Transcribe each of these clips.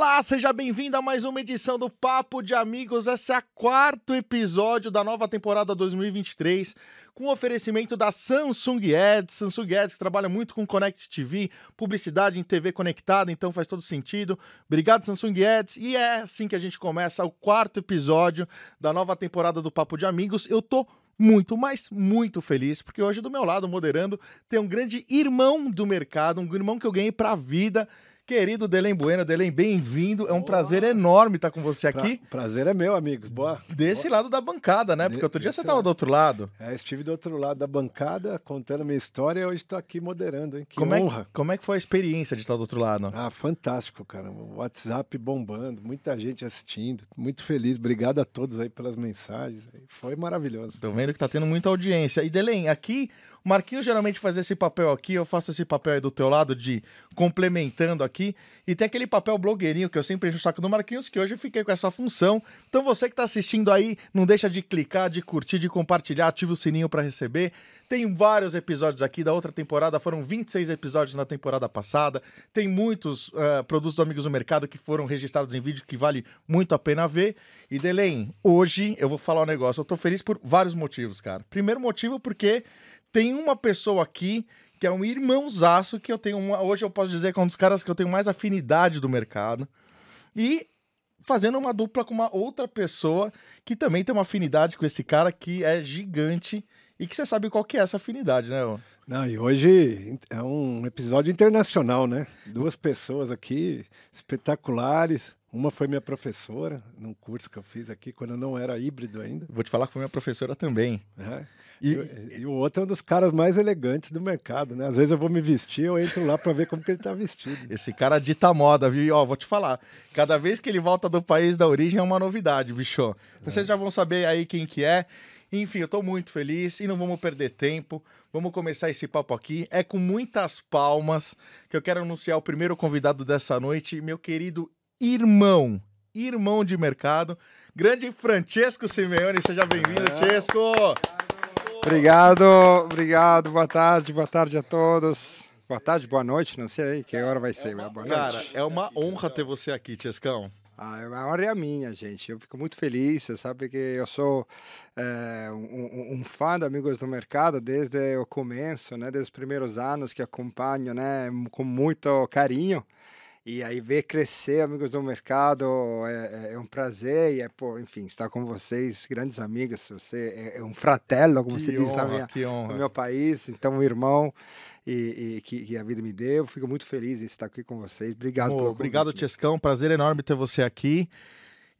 Olá, seja bem-vindo a mais uma edição do Papo de Amigos. Esse é o quarto episódio da nova temporada 2023, com oferecimento da Samsung Ads. Samsung Ads que trabalha muito com Connect TV, publicidade em TV conectada, então faz todo sentido. Obrigado, Samsung Ads. E é assim que a gente começa o quarto episódio da nova temporada do Papo de Amigos. Eu tô muito, mas muito feliz, porque hoje do meu lado, moderando, tem um grande irmão do mercado, um irmão que eu ganhei pra vida Querido Delem Bueno, Delem, bem-vindo. É um Boa. prazer enorme estar com você aqui. Pra, prazer é meu, amigos. Boa. Desse Boa. lado da bancada, né? Porque outro dia você estava do outro lado. É, estive do outro lado da bancada, contando minha história e hoje estou aqui moderando, hein? Que como honra. É, como é que foi a experiência de estar do outro lado? Ah, fantástico, cara. O WhatsApp bombando, muita gente assistindo. Muito feliz. Obrigado a todos aí pelas mensagens. Foi maravilhoso. Tô vendo que tá tendo muita audiência. E Delem, aqui Marquinhos geralmente faz esse papel aqui, eu faço esse papel aí do teu lado de complementando aqui. E tem aquele papel blogueirinho que eu sempre encho o saco do Marquinhos, que hoje eu fiquei com essa função. Então você que está assistindo aí, não deixa de clicar, de curtir, de compartilhar, ativa o sininho para receber. Tem vários episódios aqui da outra temporada, foram 26 episódios na temporada passada. Tem muitos uh, produtos do Amigos do Mercado que foram registrados em vídeo que vale muito a pena ver. E Delém, hoje eu vou falar um negócio. Eu tô feliz por vários motivos, cara. Primeiro motivo porque tem uma pessoa aqui que é um irmãozaço que eu tenho uma, hoje eu posso dizer que é um dos caras que eu tenho mais afinidade do mercado. E fazendo uma dupla com uma outra pessoa que também tem uma afinidade com esse cara que é gigante e que você sabe qual que é essa afinidade, né? Não, e hoje é um episódio internacional, né? Duas pessoas aqui espetaculares, uma foi minha professora, num curso que eu fiz aqui, quando eu não era híbrido ainda. Vou te falar que foi minha professora também. É. E, e, e, o outro é um dos caras mais elegantes do mercado, né? Às vezes eu vou me vestir, eu entro lá para ver como que ele tá vestido. Esse cara dita moda, viu? E, ó, vou te falar, cada vez que ele volta do país da origem é uma novidade, bicho. Vocês é. já vão saber aí quem que é. Enfim, eu estou muito feliz e não vamos perder tempo. Vamos começar esse papo aqui. É com muitas palmas que eu quero anunciar o primeiro convidado dessa noite, meu querido irmão, irmão de mercado, grande Francesco Simeone. Seja bem-vindo, é. Francesco. Obrigado, obrigado. Boa tarde, boa tarde a todos. Boa tarde, boa noite, não sei aí que hora vai ser. É boa Cara, é uma honra ter você aqui, Tiescão. Ah, a honra é a minha, gente. Eu fico muito feliz. Você sabe que eu sou é, um, um, fã de Amigos do Mercado desde o começo, né? Desde os primeiros anos que acompanho, né? Com muito carinho. E aí ver crescer Amigos do Mercado é, é, é um prazer e é, pô, enfim, estar com vocês, grandes amigos, você é, é um fratello, como que se diz na minha, no meu país, então um irmão e, e que, que, a vida me deu. Fico muito feliz em estar aqui com vocês. Obrigado pelo Obrigado, Tiescão, prazer enorme ter você aqui.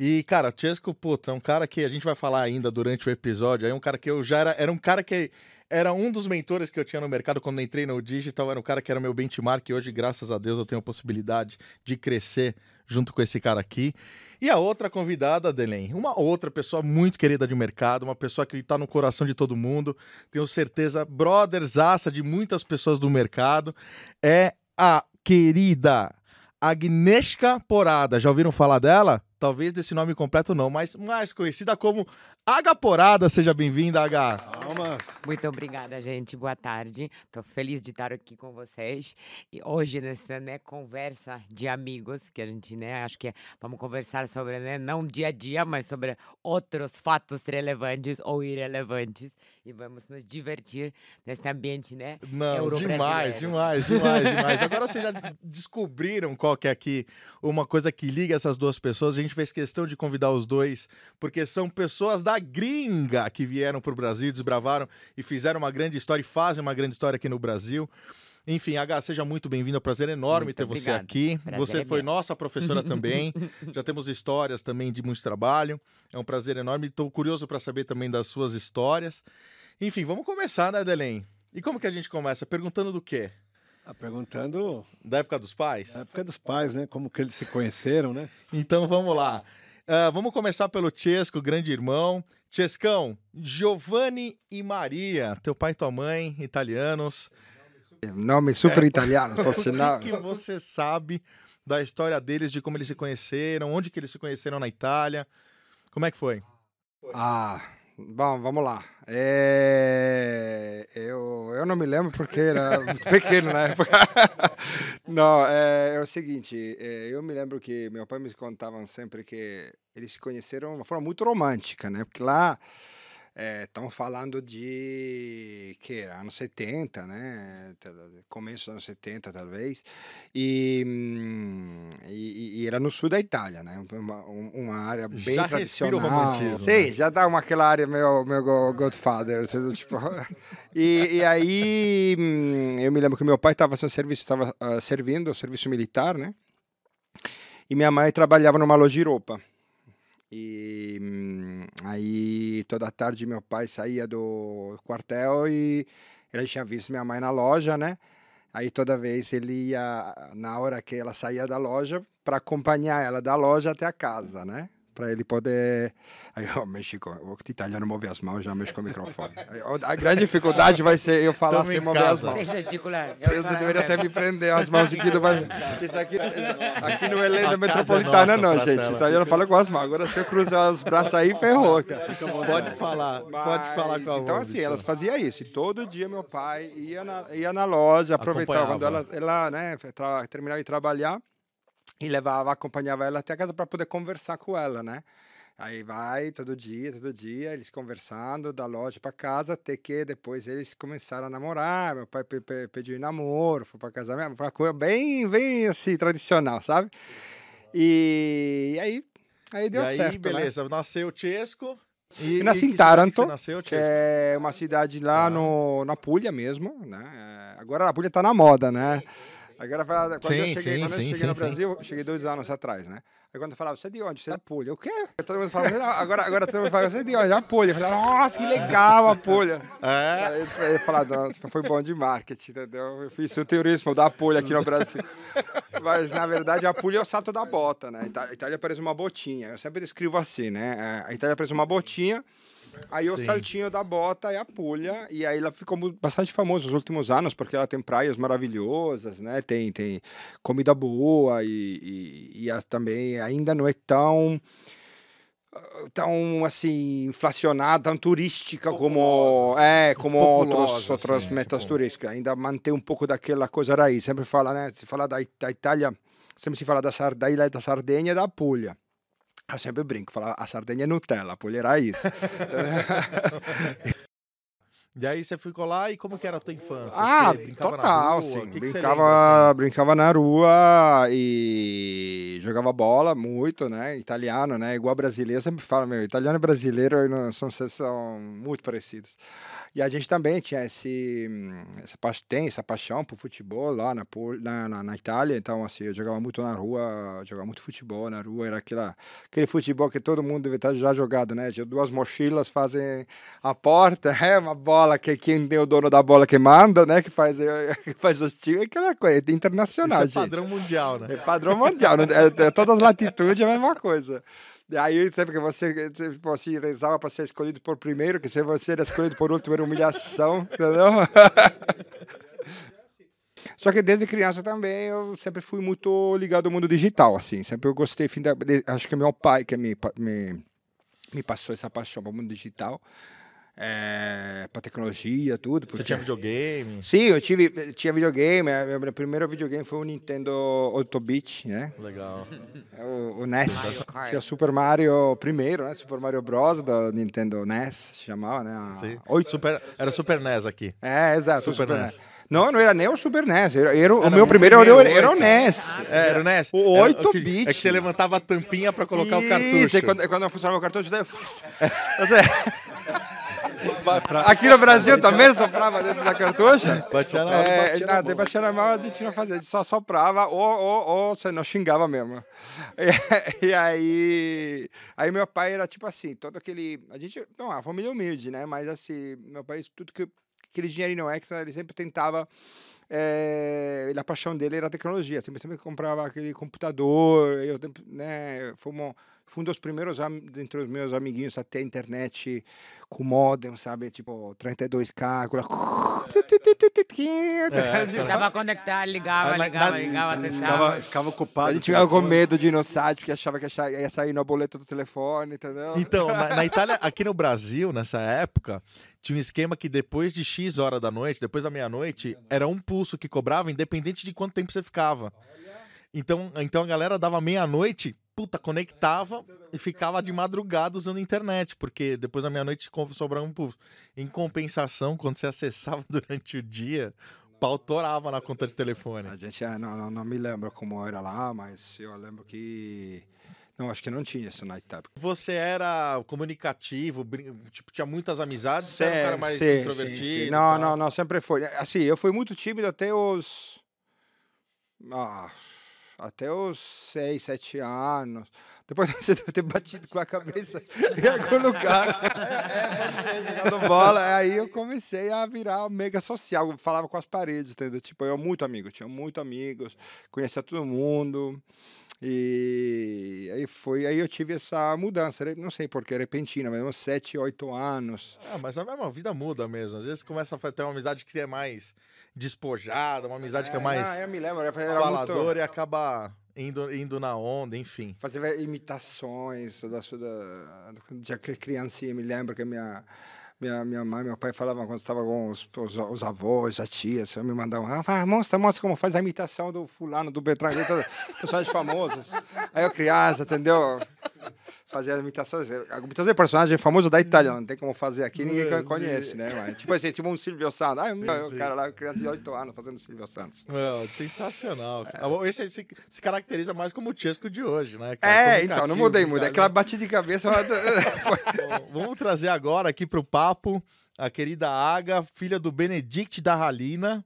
E, cara, Chesco, puta, é um cara que a gente vai falar ainda durante o episódio. É um cara que eu já era. Era um cara que era um dos mentores que eu tinha no mercado quando entrei no digital, era um cara que era meu benchmark e hoje, graças a Deus, eu tenho a possibilidade de crescer junto com esse cara aqui. E a outra convidada, Delém, uma outra pessoa muito querida de mercado, uma pessoa que está no coração de todo mundo, tenho certeza, brothersaça de muitas pessoas do mercado, é a querida Agnieszka Porada. Já ouviram falar dela? Talvez desse nome completo não, mas mais conhecida como Agaporada. Seja bem-vinda, H. Palmas. Muito obrigada, gente. Boa tarde. Estou feliz de estar aqui com vocês. E hoje, nessa né, conversa de amigos, que a gente, né, acho que vamos conversar sobre, né, não dia a dia, mas sobre outros fatos relevantes ou irrelevantes. E vamos nos divertir nesse ambiente, né? Não, demais, demais, demais, demais. Agora vocês já descobriram qual que é aqui uma coisa que liga essas duas pessoas. A gente fez questão de convidar os dois, porque são pessoas da gringa que vieram para o Brasil, desbravaram e fizeram uma grande história e fazem uma grande história aqui no Brasil. Enfim, H, seja muito bem-vindo. É um prazer enorme muito ter obrigado. você aqui. Prazer você é foi meu. nossa professora também. Já temos histórias também de muito trabalho. É um prazer enorme. Estou curioso para saber também das suas histórias. Enfim, vamos começar, né, Delém? E como que a gente começa? Perguntando do quê? Ah, perguntando. Da época dos pais? Da época dos pais, né? Como que eles se conheceram, né? Então vamos lá. Uh, vamos começar pelo Chesco, grande irmão. Chescão, Giovanni e Maria, teu pai e tua mãe, italianos. Nome super é. italiano, por sinal. O que, que você sabe da história deles, de como eles se conheceram, onde que eles se conheceram na Itália? Como é que foi? Ah, Bom, vamos lá. É... Eu, eu não me lembro porque era muito pequeno na época. não, é, é o seguinte, é, eu me lembro que meu pai me contavam sempre que eles se conheceram de uma forma muito romântica, né? Porque lá Estamos é, falando de que era anos 70, né? Começo dos anos 70, talvez. E, e, e, era no sul da Itália, né? Uma, uma área bem já tradicional. Romantismo. Sim, né? já dá uma aquela área meu meu Godfather, tipo. e, e aí eu me lembro que meu pai estava fazendo serviço, estava uh, servindo o serviço militar, né? E minha mãe trabalhava numa loja de roupa. E hum, aí toda tarde meu pai saía do quartel e ele tinha visto minha mãe na loja, né? Aí toda vez ele ia, na hora que ela saía da loja, para acompanhar ela da loja até a casa, né? Para ele poder. Aí eu mexi com. O italiano move as mãos, já mexo com o microfone. A grande dificuldade vai ser eu falar sem mover as mãos. Sem gesticular. Você deveria até me prender as mãos aqui do. Isso aqui, aqui não é lenda metropolitana, não, nossa, gente. O italiano fala com as mãos. Agora se eu cruzar os braços aí, ferrou. Cara. Pode falar, Mas, pode falar com a Então, assim, elas faziam isso. E todo dia meu pai ia na, ia na loja, aproveitava quando ela, ela né, terminava de trabalhar e levava, acompanhava ela até a casa para poder conversar com ela, né? Aí vai todo dia, todo dia, eles conversando da loja para casa, até que depois eles começaram a namorar. Meu pai pe pe pediu em namoro, foi para casamento, foi uma coisa bem, bem assim, tradicional, sabe? E, e aí, aí deu e aí, certo. Né? beleza, né? nasceu Chesco. E, nasci em Taranto, nasceu, que é uma cidade lá ah. no, na Puglia mesmo, né? Agora a Puglia está na moda, né? Agora, quando sim, eu cheguei, sim, quando eu cheguei sim, no Brasil, cheguei dois anos atrás, né? Aí quando eu falava, você é de onde? Você é da Pulha. O quê? Todo mundo falava, agora, agora todo mundo fala, você é de onde? Apulha. Eu falei, nossa, que legal a Pulha. É? Aí eu falava, nossa, foi bom de marketing, entendeu? Eu fiz o turismo da Pulha aqui no Brasil. Mas, na verdade, a Pulha é o salto da bota, né? A Itália parece uma botinha. Eu sempre descrevo assim, né? A Itália parece uma botinha Aí Sim. o saltinho da bota é a Puglia, e aí ela ficou bastante famosa nos últimos anos, porque ela tem praias maravilhosas, né? Tem, tem comida boa e, e, e também ainda não é tão tão assim inflacionada, tão turística como é como outros outras assim, metas tipo... turísticas. Ainda mantém um pouco daquela coisa raiz. Sempre fala, né? Se fala da, da Itália, sempre se fala da, da ilha da Sardenha e da Puglia. Eu sempre brinco, falo, a Sardenha é Nutella, a isso. E aí você ficou lá e como que era a tua infância? Ah, total, sim. Que brincava, que assim? brincava na rua e jogava bola muito, né? Italiano, né? Igual brasileiro. Eu sempre falo, meu, italiano e brasileiro são, são muito parecidos. E a gente também tinha esse, essa, tem essa paixão por futebol lá na, na, na, Itália. Então, assim, eu jogava muito na rua, jogava muito futebol na rua. Era aquela, aquele futebol que todo mundo deve estar já jogado, né? Duas mochilas fazem a porta, é uma bola que quem tem o dono da bola que manda, né? Que faz, que faz os times, aquela coisa é internacional, Isso é padrão gente. mundial, né? É padrão mundial. Né? é, é, todas as latitudes é a mesma coisa. Aí sempre que você, assim, rezava para ser escolhido por primeiro, que se você era escolhido por último era humilhação, entendeu? Só que desde criança também eu sempre fui muito ligado ao mundo digital, assim. Sempre eu gostei, acho que meu pai que me, me, me passou essa paixão para o mundo digital é, para tecnologia, tudo. Porque... Você tinha videogame? Sim, eu tive, tinha videogame. Meu primeiro videogame foi o Nintendo 8-bit, né? Legal. É o, o NES. Tinha Super Mario primeiro, né? Super Mario Bros. da Nintendo NES, se chamava, né? Sim. Oito... Super... Era Super NES aqui. É, exato. Super, Super NES. NES. Não, não era nem o Super NES. Era, era o meu primeiro era, era, o NES. É, era o NES. O 8-bit. É que você levantava a tampinha para colocar Isso, o cartucho. Isso, quando, quando funcionava o cartucho, daí... Aqui no Brasil também soprava dentro da cartucha? Batia na, é, batia na, batia na mão a gente não fazia, a gente só soprava ou, ou, ou você não xingava mesmo. E, e, aí, aí meu pai era tipo assim, todo aquele, a gente, não, a família humilde, né? Mas assim, meu pai, tudo que, aquele dinheirinho extra, ele sempre tentava é, a paixão dele era a tecnologia, sempre, sempre comprava aquele computador, eu, né, fomos Fui um dos primeiros am- entre os meus amiguinhos a ter internet com modem, sabe? Tipo, 32K, aquela... Tava conectado, ligava, ligava, ligava, Ficava, ficava A ocupado. gente ficava com medo de ir no site, porque achava que ia sair no boleto do telefone, entendeu? Então, na, na Itália, aqui no Brasil, nessa época, tinha um esquema que depois de X hora da noite, depois da meia-noite, era um pulso que cobrava, independente de quanto tempo você ficava. Então, então a galera dava meia-noite, puta, conectava e ficava de madrugada usando internet, porque depois da meia-noite sobrava um pulso. Em compensação, quando você acessava durante o dia, pau torava na conta de telefone. A gente, ah, não, não, não me lembro como era lá, mas eu lembro que... Não, acho que não tinha isso na Itália. Você era comunicativo, tipo, tinha muitas amizades, você era um cara mais Sim, introvertido. sim, Não, não, não, sempre foi. Assim, eu fui muito tímido até os. Ah, até os seis, sete anos. Depois você deve ter batido com a cabeça em algum lugar. Jogando bola. Aí eu comecei a virar mega social. Eu falava com as paredes, entendeu? Tipo, eu muito amigo, tinha muito amigos, conhecia todo mundo. E aí foi, aí eu tive essa mudança, né? não sei porquê, repentina, mas uns sete, oito anos. Ah, mas a mesma vida muda mesmo. Às vezes começa a ter uma amizade que é mais despojada, uma amizade que é mais não, eu me lembro, era, era falador muito... e acaba indo, indo na onda, enfim. Fazia imitações da sua da, já que criancinha, me lembro que minha minha, minha mãe meu pai falavam quando estava com os, os, os avós, as tias, me mandavam, ah, mostra, mostra como faz a imitação do fulano, do os personagens famosos. Aí eu criança, entendeu? Fazia as imitações, a imitação de personagem famoso da Itália, não tem como fazer aqui, ninguém conhece, né? Mas, tipo assim, tipo um Silvio Santos, ah, o cara lá, criança de 8 anos fazendo Silvio Santos. Meu, sensacional. cara. Esse se, se caracteriza mais como o Chesco de hoje, né? É, então, não mudei muito, é aquela batida de cabeça... mas- Bom, Vamos trazer agora aqui pro papo a querida Aga, filha do Benedict da Ralina.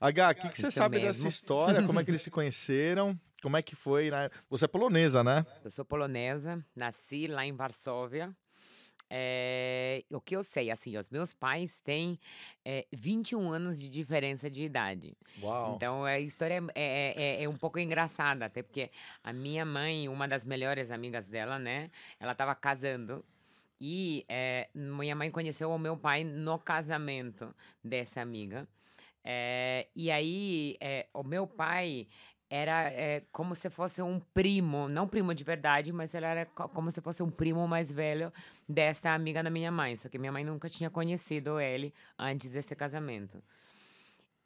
Aga, o que, que você sabe mesmo. dessa história? Como é que eles se conheceram? Como é que foi? Né? Você é polonesa, né? Eu sou polonesa, nasci lá em Varsóvia. É, o que eu sei, assim, os meus pais têm é, 21 anos de diferença de idade. Uau. Então a história é, é, é- é um pouco engraçada, até porque a minha mãe, uma das melhores amigas dela, né? Ela estava casando. E é, minha mãe conheceu o meu pai no casamento dessa amiga. E aí, o meu pai era é, como se fosse um primo, não primo de verdade, mas ele era co- como se fosse um primo mais velho desta amiga da minha mãe. Só que minha mãe nunca tinha conhecido ele antes desse casamento.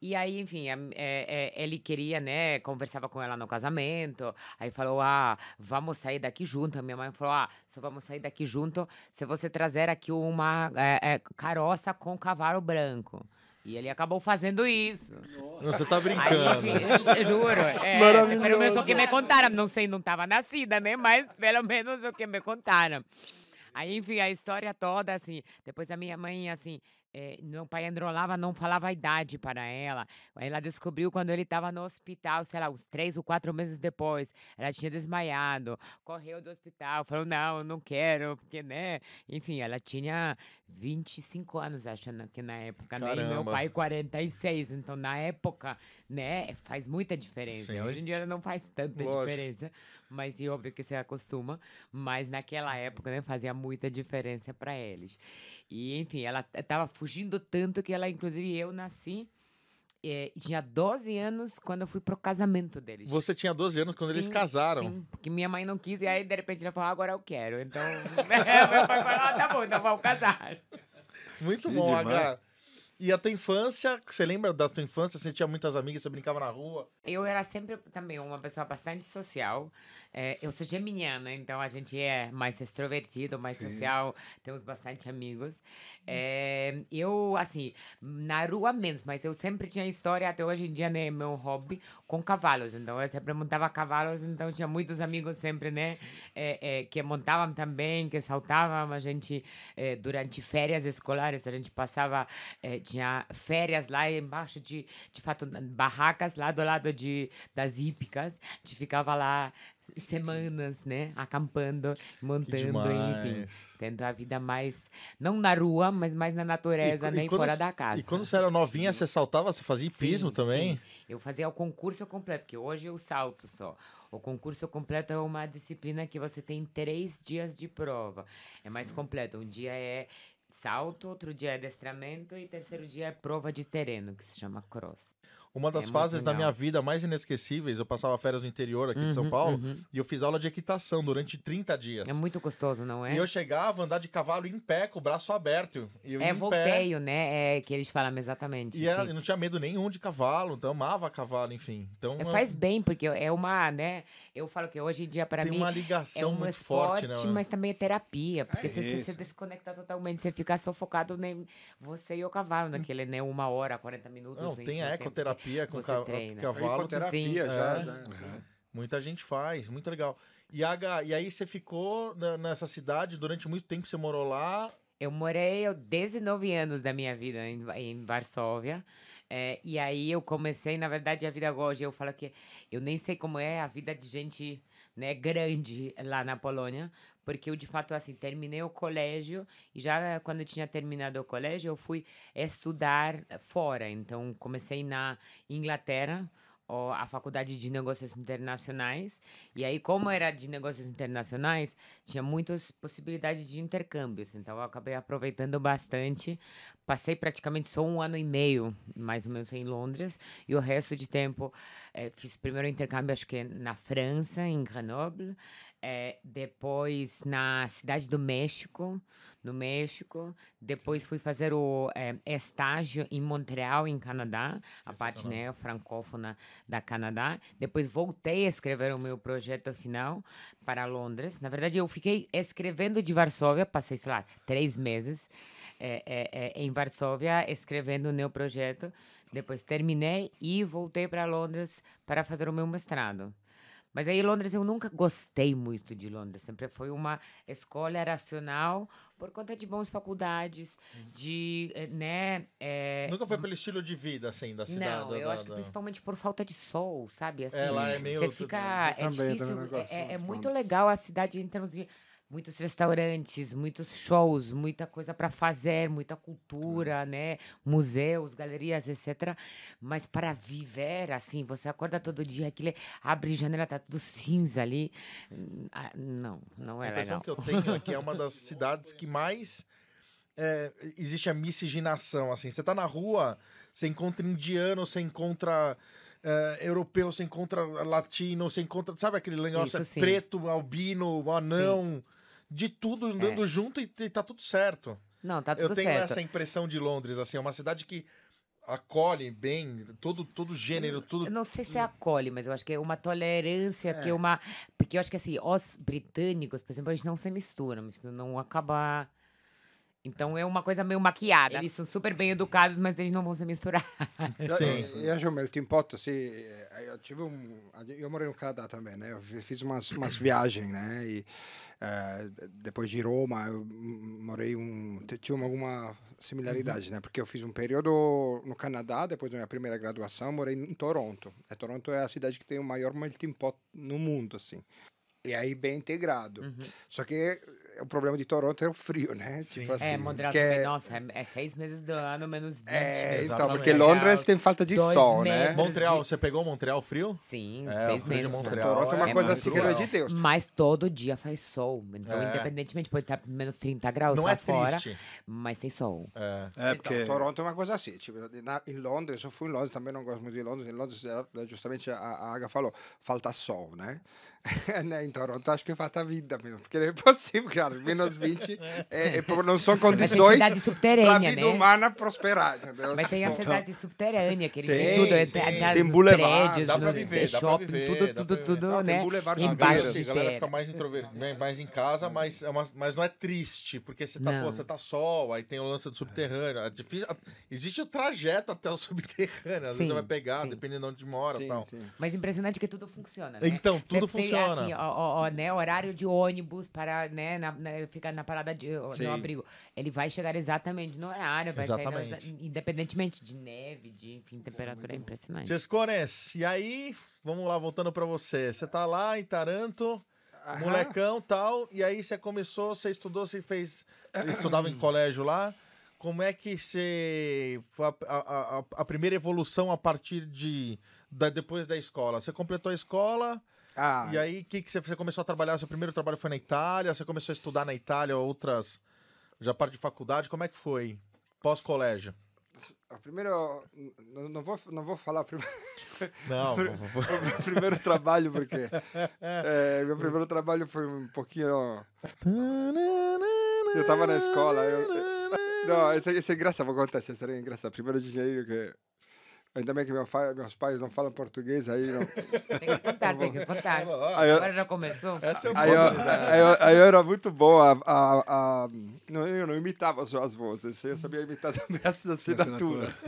E aí, enfim, é, é, ele queria, né, conversava com ela no casamento, aí falou, ah, vamos sair daqui junto. A minha mãe falou, ah, só vamos sair daqui junto se você trazer aqui uma é, caroça com cavalo branco. E ele acabou fazendo isso. Não, Você tá Aí, brincando. enfim, eu juro. É, Maravilhoso. Pelo menos o que me contaram. Não sei, não estava nascida, né? Mas pelo menos o que me contaram. Aí, enfim, a história toda, assim. Depois a minha mãe, assim. Eh, meu pai enrolava, não falava a idade para ela. Ela descobriu quando ele estava no hospital, sei lá, uns três ou quatro meses depois. Ela tinha desmaiado, correu do hospital, falou: não, não quero, porque, né? Enfim, ela tinha 25 anos, acho que na época, né? E meu pai 46. Então, na época, né, faz muita diferença. Sim. Hoje em dia não faz tanta Lógico. diferença, mas e óbvio que você acostuma. Mas naquela época, né, fazia muita diferença para eles. E, enfim, ela estava fugindo tanto que ela, inclusive, eu nasci. eh, tinha 12 anos quando eu fui pro casamento deles. Você tinha 12 anos quando eles Sim, casaram. Sim, porque minha mãe não quis, e aí de repente ela falou, "Ah, agora eu quero. Então, meu pai falou, ah, tá bom, então vamos casar. Muito Que bom, demais. H. E a tua infância, você lembra da tua infância? Você tinha muitas amigas, você brincava na rua? Eu era sempre também uma pessoa bastante social. É, eu sou geminiana, então a gente é mais extrovertido, mais social, temos bastante amigos. É, eu, assim, na rua menos, mas eu sempre tinha história, até hoje em dia, né, meu hobby, com cavalos. Então eu sempre montava cavalos, então tinha muitos amigos sempre, né, é, é, que montavam também, que saltavam. A gente, é, durante férias escolares, a gente passava, é, tinha férias lá embaixo de, de fato, barracas lá do lado de, das hípicas. A gente ficava lá semanas, né? Acampando, montando, enfim. Tendo a vida mais, não na rua, mas mais na natureza, E- e nem quando fora da casa. E quando você era novinha, você saltava, você fazia hipismo Sim, também? sim. Eu fazia o concurso completo, que hoje eu salto só. O concurso completo é uma disciplina que você tem três dias de prova. É mais completo. Um dia é salto, outro dia é adestramento e terceiro dia é prova de terreno, que se chama cross. Uma das É fases da minha vida mais inesquecíveis, eu passava férias no interior aqui de São Uhum, Paulo uhum. e eu fiz aula de equitação durante 30 dias. É muito gostoso, não é? E eu chegava a andar de cavalo em pé, com o braço aberto. E É em pé. volteio, né? É que eles falam exatamente. E era- sim. eu não tinha medo nenhum de cavalo, então amava cavalo, enfim. Então É, Faz bem, porque é uma, né? Eu falo que hoje em dia, para tem mim, uma é ligação um muito esporte, forte, né? mas também é terapia, porque É você, você se isso. desconecta totalmente, você fica só focado em você e o cavalo, naquele, né, uma hora, 40 minutos. Não, tem a tempo que ecoterapia com ca- treina. cavalo. Hipoterapia Sim. já, É. já. Muita gente faz, muito legal. E, e aí você ficou na- nessa cidade durante muito tempo, você morou lá. Eu morei eu, 19 anos da minha vida em, em Varsóvia. é, e aí eu comecei, na verdade, a vida hoje. Eu falo que eu nem sei como é a vida de gente né, grande lá na Polônia. Porque eu, de fato, assim, terminei o colégio e já quando eu tinha terminado o colégio, eu fui estudar fora. Então, comecei na Inglaterra, a faculdade de negócios internacionais. E aí, como era de negócios internacionais, tinha muitas possibilidades de intercâmbios. Então, eu acabei aproveitando bastante. Passei praticamente só um ano e meio, mais ou menos, em Londres. E o resto de tempo, eh, fiz primeiro intercâmbio, acho que na França, em Grenoble. Eh, depois na cidade do México, no México. Depois fui fazer o eh, estágio em Montreal, em Canadá, a parte né, francófona da Canadá. Depois voltei a escrever o meu projeto final para Londres. Na verdade, eu fiquei escrevendo de Varsóvia, passei, sei lá, três meses é, é, é, em Varsóvia escrevendo o meu projeto. Depois terminei e voltei para Londres para fazer o meu mestrado. Mas aí Londres eu nunca gostei muito de Londres, sempre foi uma escolha racional por conta de boas faculdades, de, eh, né, eh, Nunca foi pelo estilo de vida, assim, da cidade. não, da- eu acho que da- principalmente por falta de sol, sabe? Assim, É, lá é meio Você fica. É também, difícil. também é, é muito legal a cidade em termos de muitos restaurantes, muitos shows, muita coisa para fazer, muita cultura, né? Museus, galerias, etc. Mas para viver, assim, você acorda todo dia, aquilo é- abre janela, tá tudo cinza ali. Ah, Não, não A é impressão legal. que eu tenho é que é uma das cidades que mais é, existe a miscigenação, assim. Você tá na rua, você encontra indiano, você encontra é, europeu, você encontra latino, você encontra, sabe aquele negócio Isso é sim. preto, albino, anão, de tudo andando junto e, e tá tudo certo. Não, tá eu tudo tenho certo. essa impressão de Londres, assim, é uma cidade que acolhe bem todo, todo gênero, tudo... Eu não sei se acolhe, mas eu acho que é uma tolerância, que é uma. Porque eu acho que assim, os britânicos, por exemplo, eles não se misturam, não acaba. Então é uma coisa meio maquiada. Eles são super bem educados, mas eles não vão se misturar. Sim. Eu, eu acho o melting pot, assim, eh, eu tive um... Eu morei no Canadá também, né? Eu fi- fiz umas, umas viagens, né? E eh, depois de Roma, eu morei um... Tinha alguma similaridade, né? Porque eu fiz um período no Canadá, depois da minha primeira graduação, morei em Toronto. E Toronto é a cidade que tem o maior melting pot no mundo, assim. E aí bem integrado. Uhum. Só que eh, o problema de Toronto é o frio, né? Tipo assim, é, Montreal que também, é- nossa, é, é seis meses do ano, menos 20. É, então, Exatamente. porque Londres tem falta de Dois sol, né? Montreal, você pegou Montreal frio? Sim, É, seis de meses. Montreal Toronto é uma é coisa assim que não é de cruel. Deus. Mas todo dia faz sol. Então, É. independentemente, pode estar menos 30 graus Não lá é fora, triste. mas tem sol. É. É, Então, porque Toronto é uma coisa assim. Tipo, na- em Londres, eu fui em Londres, também não gosto muito de Londres. Em Londres, é, justamente a, a Aga falou, falta sol, né? Né, em Toronto, acho que falta vida mesmo, porque não é possível, cara. Menos 20 é, é não são tem condições para a vida né? humana prosperar, entendeu? Mas tem a Então, cidade subterrânea, que eles Sim, tudo, é, sim. tem, Tem boulevard, prédios, dá viver, dá pra shopping, viver, tudo, dá tudo, pra viver. tudo, Não, tem né? boulevard A Embaixo galera, de a galera fica mais introvertida, né, mais em casa, mas, é uma- mas não é triste, porque você tá, Não. pô, você tá sol, aí tem o lance do subterrâneo. É difícil, existe o trajeto até o subterrâneo, às vezes Sim, você vai pegar, sim. dependendo de onde mora e sim, tal. sim. Mas impressionante que tudo funciona, né? Então, tudo tem- funciona. Funciona. assim, ó, ó, ó, né, horário de ônibus para, né, na, na- ficar na parada de, Sim. no abrigo. Ele vai chegar exatamente no horário, vai sair Exatamente. independentemente de neve, de, enfim, temperatura é impressionante. Chescones, e aí, vamos lá, voltando pra você. Você tá lá em Taranto, Aham. molecão tal, e aí você começou, você estudou, você fez. Você estudava em colégio lá. Como é que você. Foi a, a- a- a primeira evolução a partir de. Da, depois da escola? Você completou a escola, Ah, e aí que que você, você começou a trabalhar? Seu primeiro trabalho foi na Itália, você começou a estudar na Itália, outras. Já parte de faculdade, como é que foi? Pós-colégio? o primeiro, não, vou, não vou falar primeiro. Não, o meu primeiro trabalho, porque é, meu primeiro trabalho foi um pouquinho. Eu tava na escola. Eu, não, isso, é- isso é engraçado, vou contar história é engraçada. Primeiro dinheiro que. Ainda bem que meu pai- meus pais não falam português, aí não. Tem que contar, tem que contar. Aí eu- Agora já começou? Essa é o Aí eu, aí, eu, aí eu era muito bom a, a, a- não, eu não imitava só as vozes, eu sabia imitar também as assinaturas.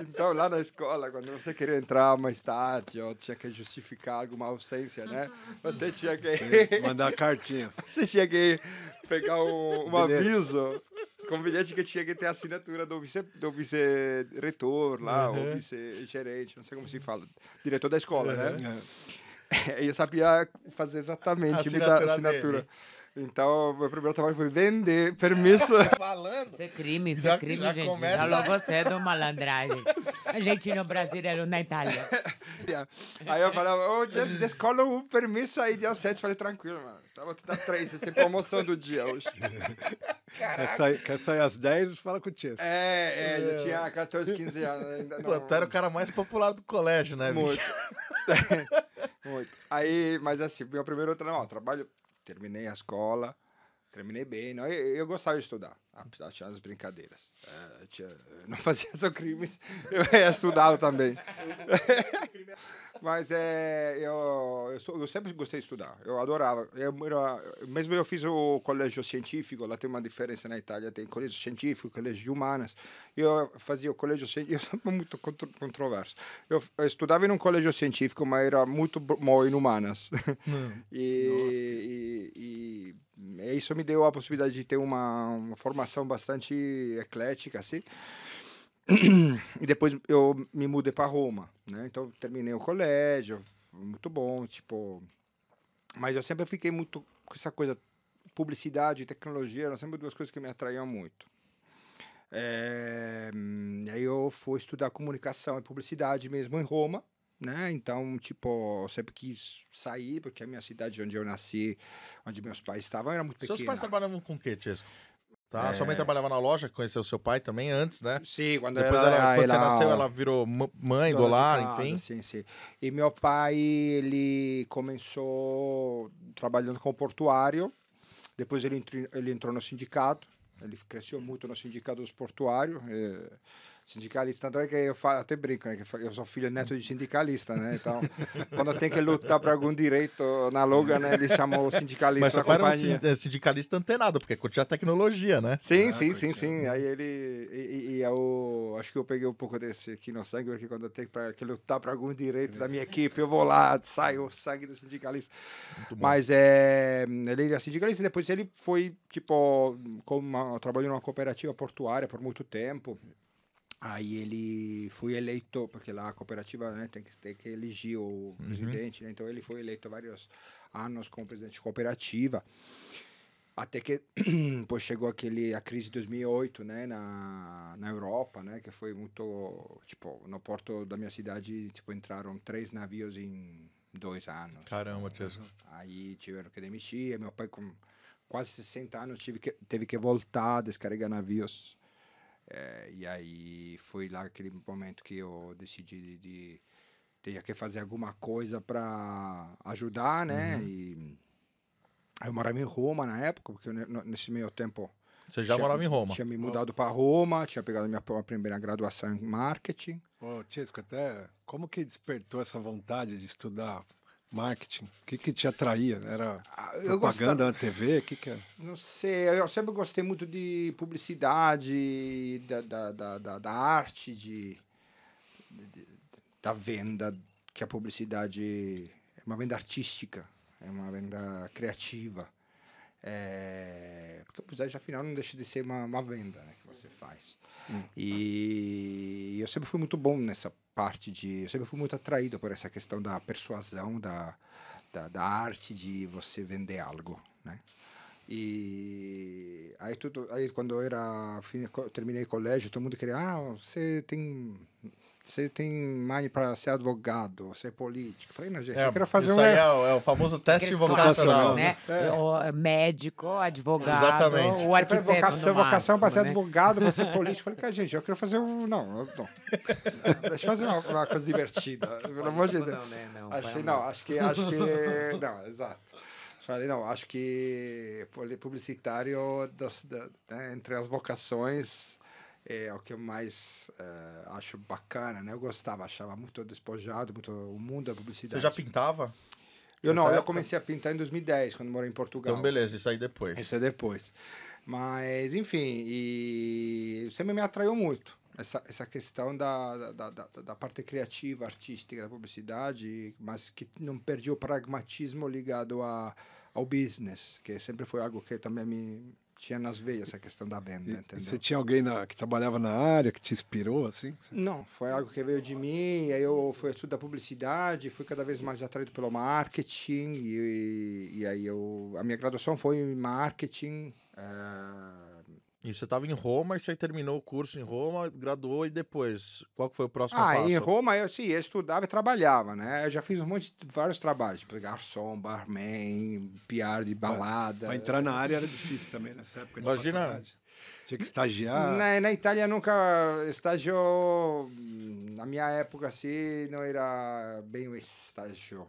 Então, lá na escola, quando você queria entrar mais tarde, ou tinha que justificar alguma ausência, né? Você tinha que, Mandar cartinha. você tinha que pegar um, um aviso com bilhete que tinha que ter assinatura do vice, do vice-reitor lá, Uhum. ou vice-gerente, não sei como se fala, diretor da escola, né? É. eu sabia fazer exatamente, A a assinatura assinatura. dele. Então, meu primeiro trabalho foi vender permisso. Falando. Isso é crime, isso Já- é crime, já gente. começa- Falou você do malandragem. A gente no Brasil era na Itália. aí eu falava, ô, Jess, descola um permisso aí de sete Falei, tranquilo, mano. Tá, vou te dar três, é promoção do dia hoje. Quer, sair, quer sair às 10, fala com o Tia. É, é, já tinha 14, 15 anos. Ainda Pô, não... tu era o cara mais popular do colégio, né, bicho? Muito. Muito. Aí, mas assim, meu primeiro trabalho, trabalho, terminei a escola, terminei bem. Não, eu, eu gostava de estudar, apesar de as brincadeiras. É, tinha- eu não fazia só crimes, eu estudava também. mas é, eu, eu, sou- eu sempre gostei de estudar, eu adorava. Eu, era- mesmo eu fiz o colégio científico, lá tem uma diferença na Itália, tem colégio científico, colégio de humanas. Eu fazia o colégio científico, eu sou muito contro, controverso. Eu, eu estudava em um colégio científico, mas era muito bom em humanas. e, e, e isso me deu a possibilidade de ter uma, uma formação bastante eclética, assim. e depois eu me mudei para Roma, né? Então terminei o colégio, muito bom, tipo. Mas eu sempre fiquei muito com essa coisa publicidade e tecnologia, eram sempre duas coisas que me atraíam muito. É, aí eu fui estudar comunicação e publicidade mesmo em Roma, né? Então, tipo, sempre quis sair, porque a minha cidade onde eu nasci, onde meus pais estavam, era muito pequena. Seus pais trabalhavam com o quê, Tiesco? Tá? É. Sua mãe trabalhava na loja, conheceu seu pai também antes, né? Sim, quando Depois, ela, ela, quando você ela- nasceu, ela virou mãe do lar, enfim. Sim, sim. E meu pai, ele começou trabalhando com portuário, depois ele, entri- ele entrou no sindicato, ele cresceu muito no sindicato dos portuários, é, sindicalista, tanto é que eu falo, até brinco, né, que eu sou filho neto de sindicalista, né, então, quando tem que lutar para algum direito na Logan, né, ele chamou o sindicalista Mas pai era um eh, sindicalista antenado, porque curtia a tecnologia, né? Sim, Ah, sim, sim, sim. Aí ele. E, e- e eu acho que eu peguei um pouco desse aqui no sangue, porque quando eu tenho pra, que lutar para algum direito da minha equipe, eu vou lá, saio o sangue do sindicalista. Mas é, ele era sindicalista, depois ele foi, tipo, com uma, trabalhou numa cooperativa portuária por muito tempo. Aí ele foi eleito, porque lá a cooperativa né, tem, que, tem que eleger o presidente, né? então ele foi eleito vários anos como presidente de cooperativa. Até que depois chegou aquele, a crise de 2008 né, na, na Europa, né, que foi muito. Tipo, no porto da minha cidade tipo, entraram três navios em dois anos. Caramba, Tiesco. Aí tiveram que demitir. Meu pai, com quase 60 anos, tive que, teve que voltar a descarregar navios. É, e aí foi lá aquele momento que eu decidi de, de tinha que fazer alguma coisa para ajudar, né? E aí eu morava em Roma na época, porque no- nesse meio tempo Você já tinha- morava em Roma. Tinha me mudado para Roma, tinha pegado minha pr- primeira graduação em marketing. Ô, Tiesco, até como que despertou essa vontade de estudar marketing? O que que te atraía? Era Ah, eu propaganda na TV? O que que era? Não sei, eu sempre gostei muito de publicidade, da, da, da, da, da arte, de, de- da venda, que a publicidade é uma venda artística. É uma venda criativa. É, porque a publicidade, afinal, não deixa de ser uma, uma venda né, que você faz. E eu sempre fui muito bom nessa parte de. Eu sempre fui muito atraído por essa questão da persuasão, da, da, da arte de você vender algo, né? E aí tudo, aí quando eu era terminei colégio, todo mundo queria, ah, você tem você tem mãe para ser advogado, ser político. Falei, não, gente, É, eu quero fazer isso um. aí é, o- é o famoso teste vocacional. né? O médico, advogado, Exatamente. o arquiteto vocação, vocação para ser né? advogado, para ser político. Eu falei, cara, gente, eu quero fazer um. Não, não. Deixa eu fazer uma, uma coisa divertida. Pelo amor de Deus. Não, né? Não, Achei, não, acho que. Acho que não, exato. Falei, não, acho que publicitário, das, da, né, entre as vocações, é o que eu mais eh, acho bacana, né? Eu gostava, achava muito despojado, muito o mundo da Você publicidade. já pintava? Eu não, nessa eu época? comecei a pintar em 2010, quando morei em Portugal. Então, beleza, isso aí depois. Isso é depois. Mas, enfim, e sempre me atraiu muito essa, essa questão da, da, da, da parte criativa, artística da publicidade, mas que não perdi o pragmatismo ligado a, ao business, que sempre foi algo que também me tinha nas veias, essa questão da venda, E, entendeu? você tinha alguém na- que trabalhava na área, que te inspirou, assim? Não, foi algo que veio de mim, aí eu fui estudar publicidade, fui cada vez mais atraído pelo marketing, e, e aí eu, a minha graduação foi em marketing, eh, E você estava em Roma e você terminou o curso em Roma, graduou e depois? Qual que foi o próximo Ah, passo? em Roma eu sim, eu estudava e trabalhava, né? Eu já fiz um monte de vários trabalhos, tipo garçom, barman, PR de balada. Para entrar na área era difícil também nessa época de Imagina- faculdade. Tinha que estagiar. Na, na Itália nunca estágio, na minha época assim, não era bem o estágio.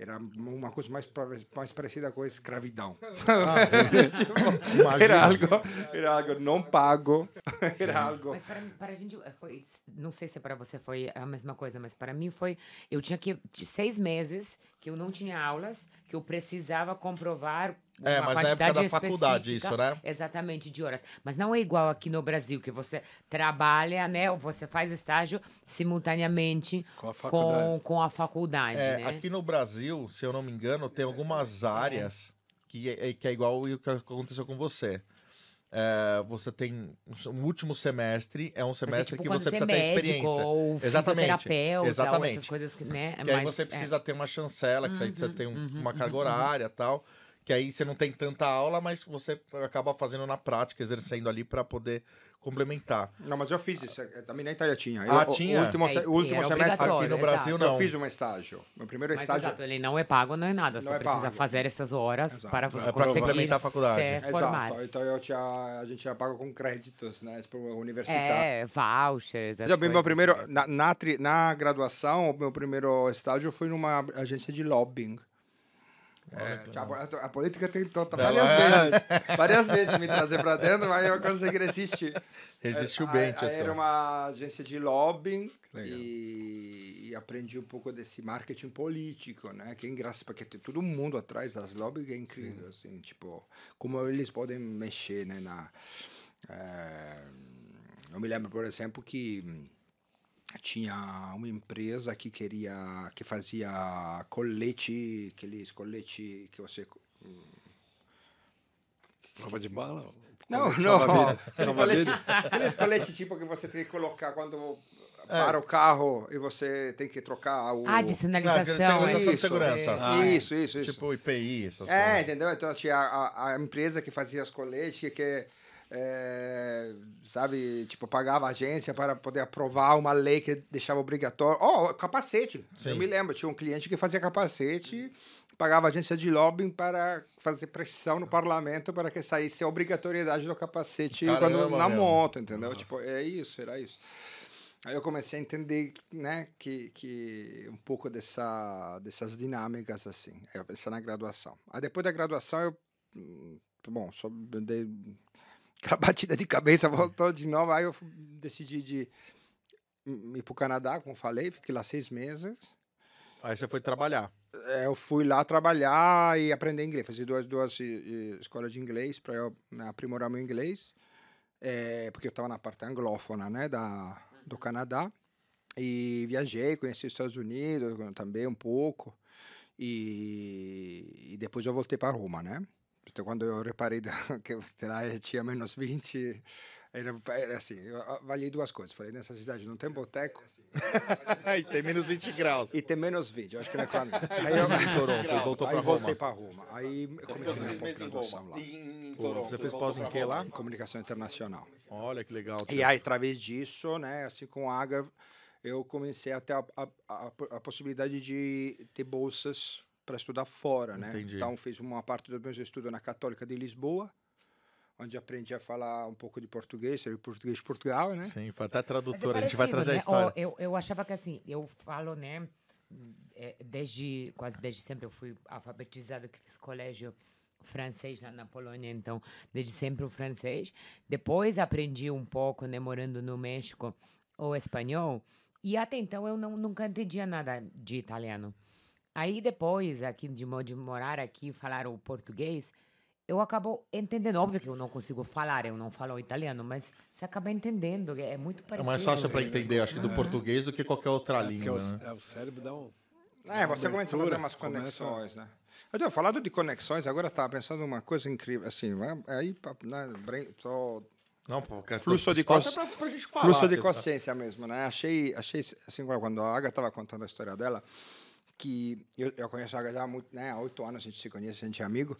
Era uma coisa mais, mais parecida com a escravidão. Imagina. Era algo, era algo não pago. Era algo. Mas para, para a gente, eh, foi, não sei se para você foi a mesma coisa, mas para mim foi, eu tinha que, de seis meses que eu não tinha aulas, que eu precisava comprovar É, uma mas na época quantidade da faculdade isso, né? Exatamente, de horas. Mas não é igual aqui no Brasil, que você trabalha, né, ou você faz estágio simultaneamente Com a faculdade. com, com a faculdade, É, né? aqui no Brasil, se eu não me engano, tem algumas áreas que é, que é igual o que aconteceu com você. É, você tem um último semestre, é um é semestre tipo que quando você é precisa ter médico, experiência. Ou Exatamente, ou exatamente. coisas que, né? Que aí você é. precisa ter uma chancela, que aí você Uhum, tem um- uhum, uma carga uhum, uhum. horária e tal. Que aí você não tem tanta aula, mas você acaba fazendo na prática, exercendo ali para poder complementar. Não, mas eu fiz isso. eh, Também na Itália tinha. Ah, Eu- o- tinha? O último, É, se- o último semestre. Aqui no Brasil, exato. não. Eu fiz um estágio. Meu primeiro Mas estágio. exato, ele não é pago, não é nada. Não Só é precisa pago. fazer essas horas Exato. para você É pra conseguir complementar a faculdade. Exato. Então eu tinha, a gente já paga com créditos, né? Tipo, universitário. É, vouchers, as Já, meu primeiro, assim. na, na, tri- na graduação, o meu primeiro estágio foi numa agência de lobbying. É, a, a- a política tentou tá, várias Ela- vezes, várias vezes me trazer para dentro, mas eu consegui resistir. Resistiu É, bem, aí Era uma agência de lobbying e, e aprendi um pouco desse marketing político, né? Que é engraçado, porque tem todo mundo atrás das lobbies, é incrível, assim, tipo, como eles podem mexer, né? Na, é, eu me lembro, por exemplo, que tinha uma empresa que queria, que fazia colete, aqueles colete que você Prova de bala? Não, Colete não. colete, aqueles colete tipo que você tem que colocar quando para o carro e você tem que trocar o. Ah, de Ah, sinalização. de sinalização de Isso, segurança. é. Ah, isso, isso, isso. Tipo IPI, essas é, coisas. entendeu? Então tinha a, a empresa que fazia os coletes que, que é, sabe, tipo, pagava agência para poder aprovar uma lei que deixava obrigatório. Oh, capacete. Sim. Eu me lembro, tinha um cliente que fazia capacete, pagava a agência de lobbying para fazer pressão no parlamento para que saísse a obrigatoriedade do capacete Caramba, quando, na meu. moto, entendeu? Nossa. Tipo, é isso, era isso. Aí eu comecei a entender, né, que, que um pouco dessa, dessas dinâmicas, assim. Aí eu pensei na graduação. Aí depois da graduação eu, hum, bom, só dei aquela batida de cabeça, voltou de novo. Aí eu decidi de ir para o Canadá, como falei, fiquei lá seis meses. Aí você foi trabalhar. É, eu fui lá trabalhar e aprender inglês. Fiz duas, duas escolas de inglês para eu né, aprimorar meu inglês. É, porque eu estava na parte anglófona né, da, do Canadá. E viajei, conheci os Estados Unidos também um pouco. E, e depois eu voltei para Roma, né? Então, quando eu reparei que lá tinha menos 20, era, era assim, eu avaliei duas coisas. Falei, nessa cidade não tem boteco. e tem menos 20 graus. E tem menos 20, eu acho que não é quando. Aí eu Toronto, voltou aí pra voltei Roma. para Roma. Aí comecei minha pós-graduação lá. Pô, Você fez pós em que lá? Em comunicação internacional. Olha que legal. E aí, através disso, né, assim com a Aga, eu comecei a ter a, a, a, a possibilidade de ter bolsas para estudar fora, né? Entendi. Então, fiz uma parte dos meus estudos na Católica de Lisboa, onde aprendi a falar um pouco de português, seria o português de Portugal, né? Sim, foi até Mas é tradutora. a gente vai trazer a né? história. Ó, eu, eu achava que assim, eu falo, né? é, Desde, quase desde sempre eu fui alfabetizada, que fiz colégio francês lá na Polônia, então desde sempre o francês. Depois aprendi um pouco, né, morando no México, o espanhol. E até então eu não, nunca entendia nada de italiano. Aí depois, aqui de, de morar aqui e falar o português, eu acabo entendendo. Óbvio que eu não consigo falar, eu não falo italiano, mas você acaba entendendo, é muito É parecido. mais fácil para entender, acho que, do português do que qualquer outra Porque língua. o, né? é, o cérebro dá um. É, você começa a fazer umas começa- conexões, né? Eu falado de conexões, agora estava pensando uma coisa incrível, assim, aí, né, tô Não, pô, Fluxo de conta cons- pra, pra gente falar. Fluxo de consciência mesmo, né? Achei, achei assim, quando a Aga estava contando a história dela, que eu, eu conheço a já há, muito, né, há oito anos, a gente se conhece, a gente é amigo,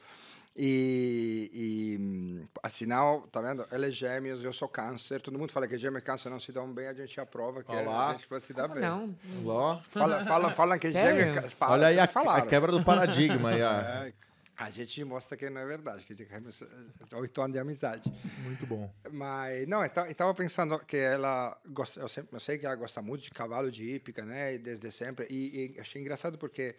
e, e afinal, tá vendo? Ela é gêmeos, eu sou câncer, todo mundo fala que gêmeo e câncer não se dão bem, a gente aprova que Olha lá. a gente pode se dar bem. Não, Ó, Fala, fala, fala que Sério? gêmeo e câncer... fala, olha aí a, a quebra do paradigma. aí, a- É, gente mostra que não é verdade, que eh, oito anos de amizade. Muito bom. Mas, não, eu estava pensando que ela gosta, eu, sempre, eu sei que ela gosta muito de cavalo de hípica, né, desde sempre, e, e achei engraçado porque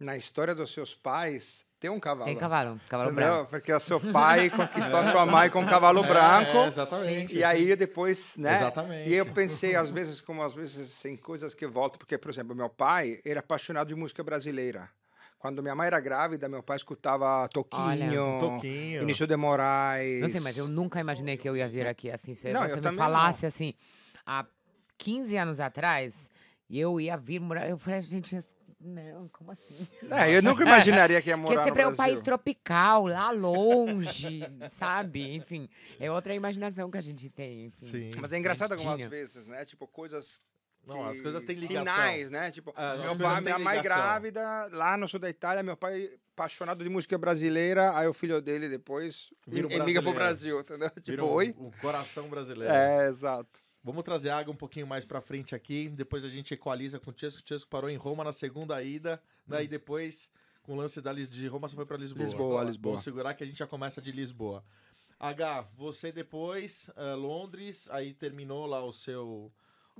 na história dos seus pais tem um cavalo. tem cavalo, cavalo Entendeu? branco. Porque o seu pai conquistou a sua mãe com um cavalo branco. É, exatamente. E aí depois, né? Exatamente. E eu pensei, às vezes, como às vezes tem coisas que voltam, porque, por exemplo, meu pai era apaixonado de música brasileira. Quando minha mãe era grávida, meu pai escutava Toquinho, Toquinho. Vinícius de Moraes. Não sei, mas eu nunca imaginei que eu ia vir aqui assim. Se Não, você eu me falasse assim, há 15 anos atrás, eu ia vir morar. Eu falei, gente, não, como assim? É, eu nunca imaginaria que ia Porque morar sempre é no um país tropical, lá longe, sabe? Enfim, é outra imaginação que a gente tem. Enfim. Sim. Mas é engraçado algumas vezes, né? Tipo, coisas. Não, as coisas têm ligação. Sinais, né? Tipo, Ah, meu pai, minha mãe grávida, lá no sul da Itália, meu pai apaixonado de música brasileira, aí o filho dele depois Vira um emigra pro. Brasil, entendeu? Vira Tipo, o- oi? O coração brasileiro. É, exato. Vamos trazer água um pouquinho mais pra frente aqui. Depois a gente equaliza com o Chesco. O Chesco parou em Roma na segunda ida. Né? E depois, com o lance da, Lis- de Roma, você foi pra Lisboa. Lisboa, Lisboa. Vamos segurar que a gente já começa de Lisboa. H, você depois, eh, Londres, aí terminou lá o seu...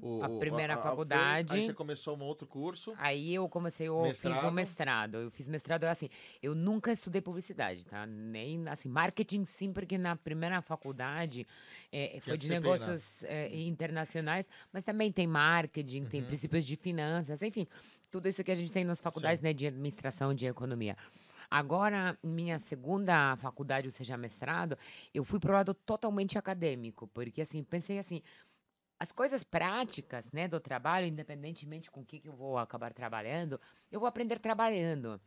o- A o- primeira fez, faculdade. aí você começou um outro curso. Aí eu comecei, eu fiz Mestrado? o mestrado. Eu fiz mestrado assim. Eu nunca estudei publicidade, tá? Nem assim, marketing sim, porque na primeira faculdade eh, foi de disciplina? negócios eh, internacionais, mas também tem marketing, tem Uhum. princípios de finanças, enfim, tudo isso que a gente tem nas faculdades, né, de administração, de economia. Agora, minha segunda faculdade, ou seja, mestrado, eu fui pro lado totalmente acadêmico, porque assim, pensei assim, as coisas práticas, né, do trabalho, independentemente com o que, que eu vou acabar trabalhando, eu vou aprender trabalhando.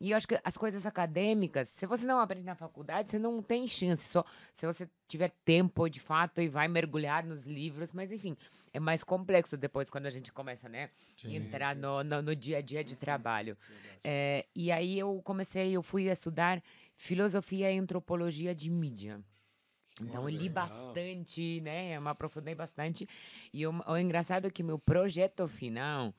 E eu acho que as coisas acadêmicas, se você não aprende na faculdade, você não tem chance. Só se você tiver tempo de fato e vai mergulhar nos livros, mas enfim, é mais complexo depois quando a gente começa, né, entrar no, no, no dia a dia de trabalho. É, e aí eu comecei, eu fui estudar filosofia e antropologia de mídia. Então eu li bastante, né? Eu me aprofundei bastante. E o, o engraçado é que meu projeto final,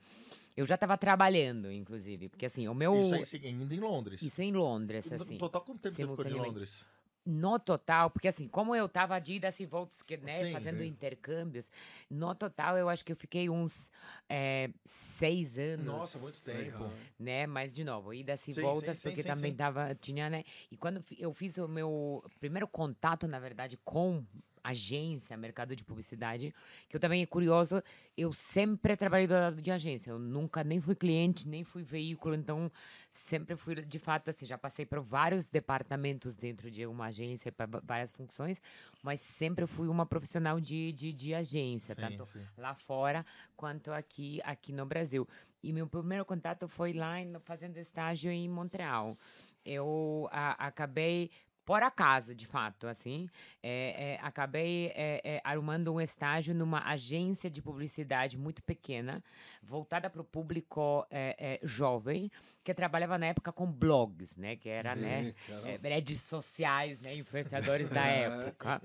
eu já estava trabalhando, inclusive. Porque assim, o meu. Isso aí, ainda em Londres. Isso em Londres, No assim. total, quanto tempo você ficou de simultaneamente. Londres? No total, porque assim, como eu tava de idas e voltas, que, né, Sim, fazendo sim. intercâmbios, no total eu acho que eu fiquei uns é, seis anos. Nossa, muito tempo. Né, mas de novo, idas e Sim, voltas, sim, porque sim, também sim. tava, tinha, né, e quando eu fiz o meu primeiro contato, na verdade, com agência, mercado de publicidade, que eu também é curioso, eu sempre trabalhei do lado de agência, eu nunca nem fui cliente, nem fui veículo, então sempre fui, de fato, assim, já passei por vários departamentos dentro de uma agência, para várias funções, mas sempre fui uma profissional de, de, de agência, Sim, tanto sim. lá fora quanto aqui, aqui no Brasil. E meu primeiro contato foi lá fazendo estágio em Montreal. Eu a- acabei por acaso, de fato, assim, é, é, acabei é, é, arrumando um estágio numa agência de publicidade muito pequena, voltada para o público é, é, jovem, que trabalhava na época com blogs, né, que era, né, é, redes sociais, né, influenciadores da época.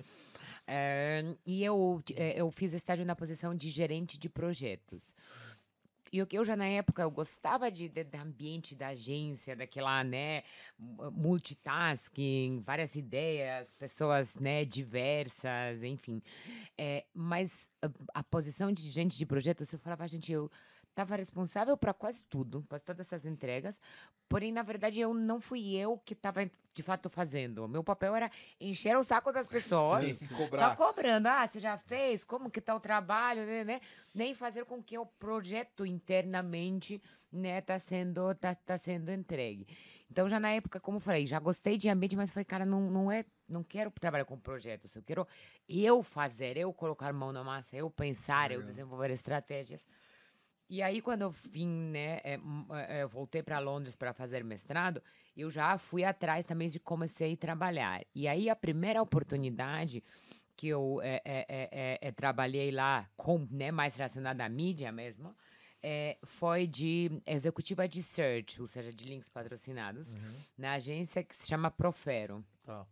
É, e eu, é, eu fiz estágio na posição de gerente de projetos. E o que eu já na época eu gostava de, de- do ambiente da agência, daquela, né, mu- multitasking, várias ideias, pessoas, né, diversas, enfim. É, mas a, a posição de gerente de projetos, eu falava, gente, eu estava responsável para quase tudo, quase todas essas entregas, porém, na verdade, eu não fui eu que estava de fato fazendo. O meu papel era encher o saco das pessoas. Sim, Tá cobrar. cobrando, ah, você já fez? Como que tá o trabalho, né, né? Nem fazer com que o projeto internamente, né, tá sendo, tá, tá sendo entregue. Então, já na época, como eu falei, já gostei de ambiente, mas falei, cara, não, não é, não quero trabalhar com projetos, eu quero eu fazer, eu colocar mão na massa, eu pensar, eu desenvolver estratégias. E aí, quando eu vim, né, é, é, eu voltei para Londres para fazer mestrado, eu já fui atrás também de comecei a trabalhar. E aí, a primeira oportunidade que eu é, é, é, é, trabalhei lá, com, né, mais relacionada à mídia mesmo, é, foi de executiva de search, ou seja, de links patrocinados, na agência que se chama Profero. Tá.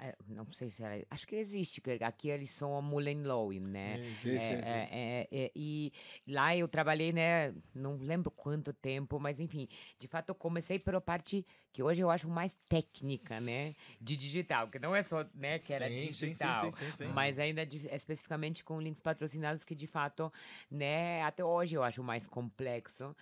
É, não sei se era. Acho que existe, aqui eles são a Mullen Lowe, né? É, sim, sim. é, é, é, e lá eu trabalhei, né? Não lembro quanto tempo, mas enfim, de fato eu comecei pela parte que hoje eu acho mais técnica, né? De digital, que não é só, né, que era Sim, digital, sim, sim, sim. mas ainda de- especificamente com links patrocinados que de fato, né, até hoje eu acho mais complexo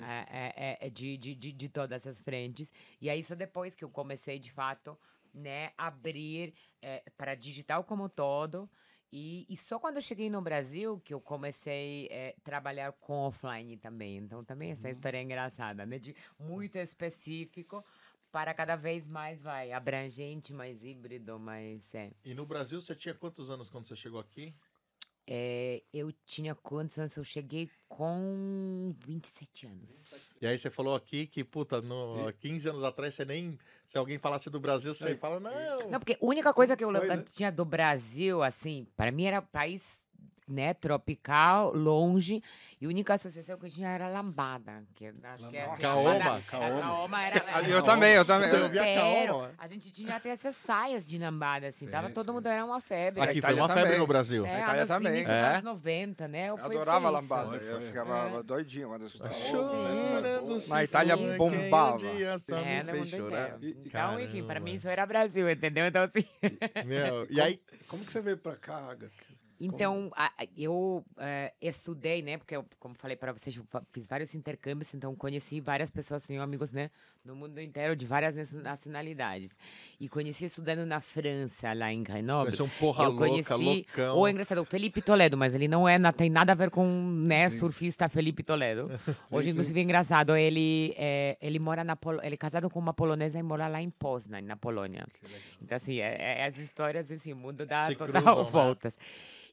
é, é, é, é de, de, de, de todas as frentes. E aí só depois que eu comecei de fato, né, abrir é, para digital como todo. E, e só quando eu cheguei no Brasil que eu comecei a trabalhar com offline também. Então também essa história é engraçada, né? De muito específico para cada vez mais vai abrangente, mais híbrido, mais é. E no Brasil, você tinha quantos anos quando você chegou aqui? É, eu tinha quantos anos? Eu cheguei com 27 anos. E aí você falou aqui que, puta, no, há 15 anos atrás, você nem. Se alguém falasse do Brasil, você fala, não. Não, porque a única coisa que eu Foi, lembro- né? tinha do Brasil, assim, para mim era país né, tropical, longe, e a única associação que eu tinha era lambada, que eu acho que é assim, Caoma, lambada- caoma. a caoma era, era Eu também, eu também. Ouvia inteiro. caoma? A gente tinha até essas saias de lambada, assim, Sim, tava todo sim. mundo, era uma febre. Aqui foi uma febre também. no Brasil. É, A Itália anos também. É? dos anos 90, né? Eu Eu fui- adorava isso. lambada. Eu ficava É. doidinho quando eu escutava. Chorando, Na Itália bombava. É, nos no mundo inteiro. Então, enfim, para Caramba. mim isso era Brasil, entendeu? Então, assim... Meu, e aí, Como que você veio pra cá, Aga? Então, a- eu eh, estudei, né? Porque, eu, como falei para vocês, fiz vários intercâmbios, então conheci várias pessoas, tenho amigos, né? No mundo inteiro, de várias nacionalidades. E conheci estudando na França, lá em Grenoble. vai ser um porra eu louca, conheci loucão. o engraçado, o Felipe Toledo, mas ele não é, não tem nada a ver com, né, surfista Felipe Toledo. Hoje, inclusive, é engraçado, ele, é, ele mora na Pol ele é casado com uma polonesa e mora lá em Poznań, na Polônia. Então, assim, é, é as histórias, assim, mundo dá total cruzam, né?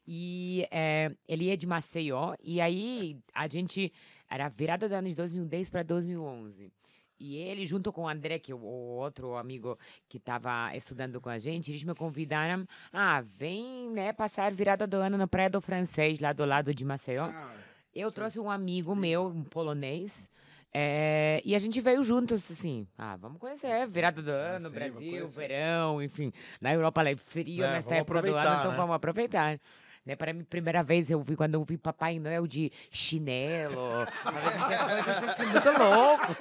E é, ele é de Maceió, e aí a gente, era a virada do ano de 2010 para 2011. E ele, junto com o André, que é o outro amigo que estava estudando com a gente, eles me convidaram, ah, vem, né, passar virada do ano na Praia do Francês, lá do lado de Maceió. Eu trouxe um amigo meu, um polonês, é, e a gente veio juntos, assim, ah, vamos conhecer, virada do ano, sim, vamos Brasil, verão, enfim. Na Europa lá é frio É, nessa época do ano, então né? vamos aproveitar. Né, para mim, primeira vez eu vi quando eu vi Papai Noel de chinelo. a gente tinha coisas assim, muito louco.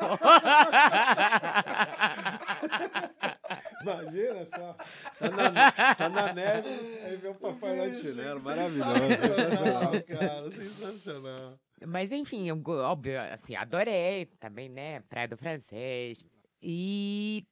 Imagina só. Tá na, tá na neve, aí vê o papai lá de chinelo. Maravilhoso. Sensacional, cara, sensacional. Mas enfim, eu, óbvio, assim, adorei também, né? Praia do Francês. E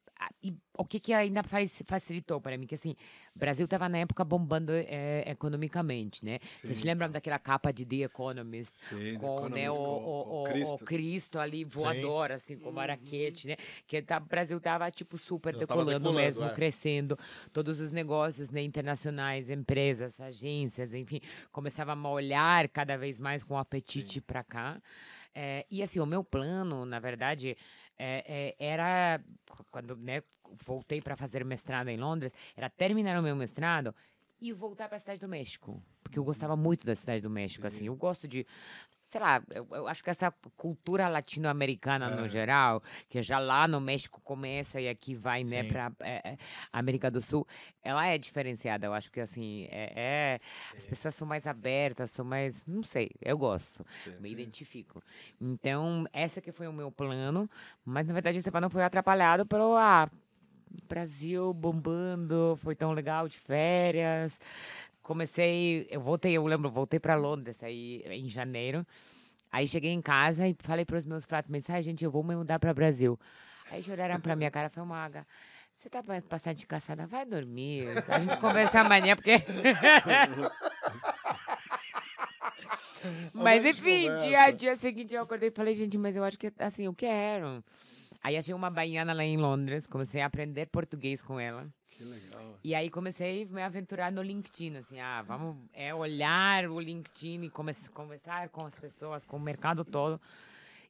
e o que que ainda facilitou para mim? Que assim, o Brasil estava na época bombando eh, economicamente, né? Vocês lembram daquela capa de The Economist? Sim, com né, o, Economist, com- o, o- o Cristo. Cristo ali voador, assim, com uma raquete, né? Que tá, o Brasil tava, tipo, super decolando decolando, mesmo, é. crescendo. Todos os negócios né, internacionais, empresas, agências, enfim, começavam a olhar cada vez mais com apetite para cá. É, e assim, o meu plano, na verdade, é, é, era, quando né, voltei para fazer mestrado em Londres, era terminar o meu mestrado e voltar para a Cidade do México. Porque eu gostava muito da Cidade do México, assim. Eu gosto de, sei lá, eu, eu acho que essa cultura latino-americana no geral, que já lá no México começa e aqui vai, né, Sim. para América do Sul, ela é diferenciada. Eu acho que, assim, é, é- as pessoas são mais abertas, são mais, não sei, eu gosto, me identifico. Então, esse que foi o meu plano, mas na verdade o Stefano foi atrapalhado pelo, ah, Brasil bombando, foi tão legal de férias. Comecei, eu voltei, eu lembro, voltei para Londres aí em janeiro. Aí cheguei em casa e falei para os meus flatmates, ai gente, eu vou me mudar para o Brasil. Aí olharam para minha cara e falaram, Maga, você tá ba- bastante cansada, vai dormir. A gente conversa amanhã, porque... Mas a enfim, dia, dia seguinte eu acordei e falei, gente, mas eu acho que assim, eu quero. Aí achei uma baiana lá em Londres, comecei a aprender português com ela. Que legal. E aí comecei a me aventurar no LinkedIn, assim, ah, vamos é olhar o LinkedIn e come conversar com as pessoas, com o mercado todo.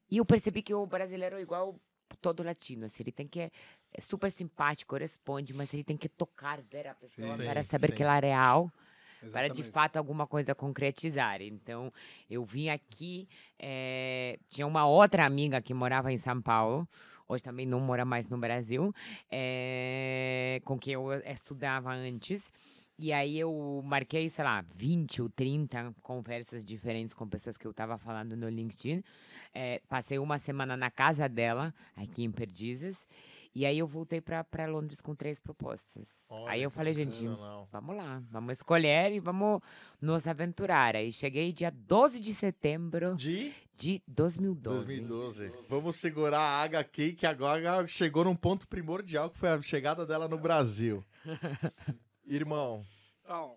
E eu percebi que o brasileiro é igual todo latino, assim, ele tem que é super simpático, responde, mas ele tem que tocar, ver a pessoa Sim, para saber sim. que ela é real para de Exatamente. fato alguma coisa concretizar. Então, eu vim aqui, eh, tinha uma outra amiga que morava em São Paulo, hoje também não mora mais no Brasil, eh, com quem eu estudava antes. E aí eu marquei, sei lá, 20 ou 30 conversas diferentes com pessoas que eu estava falando no LinkedIn. Eh, passei uma semana na casa dela, aqui em Perdizes. E aí eu voltei para Londres com três propostas. aí eu falei, gente. Vamos lá, vamos escolher e vamos nos aventurar. Aí cheguei dia 12 de setembro De de 2012. 2012. Vamos segurar a HQ que agora chegou num ponto primordial, que foi a chegada dela no Brasil. Irmão, Então,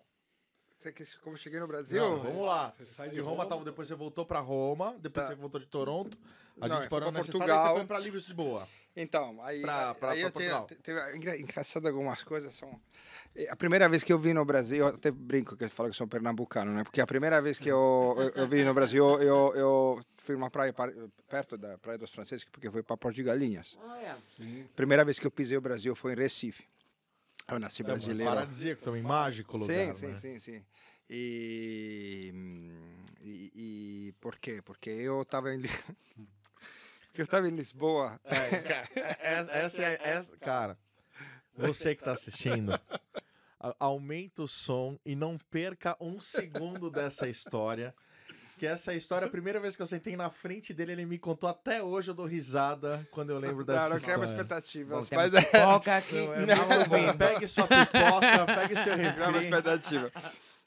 você que como eu cheguei no Brasil? não, vamos lá. Você sai de de Roma, depois você voltou pra Roma, depois Tá. você voltou de Toronto. A Não, gente eu parou nessa estrada e Portugal. você foi pra Lisboa. Então, aí, Pra- pra- aí pra eu Portugal. te- teve, engra- engraçado algumas coisas são eh, a primeira vez que eu vim no Brasil, eu até brinco que eu falo que sou pernambucano, né? Porque a primeira vez que eu, eu, eu vim no Brasil, eu, eu fui numa praia perto da Praia dos Franceses, porque fui para Porto de Galinhas. Primeira vez que eu pisei o Brasil foi em Recife. Eu nasci brasileiro. Paradisíaco também, mágico lugar, Sim, sim, né? sim, sim. E, e, e por quê? Porque eu estava em porque eu estava em Lisboa. É, ca- é- essa é, essa, cara, você que tá assistindo, aumenta o som e não perca um segundo dessa história. Que essa história, a primeira vez que eu sentei na frente dele, ele me contou até hoje, eu dou risada quando eu lembro dessa Não, não história. criava expectativas, Bom, mas é, pipoca aqui. Não, é ouvindo. Pegue sua pipoca, pegue seu criava refri. expectativa.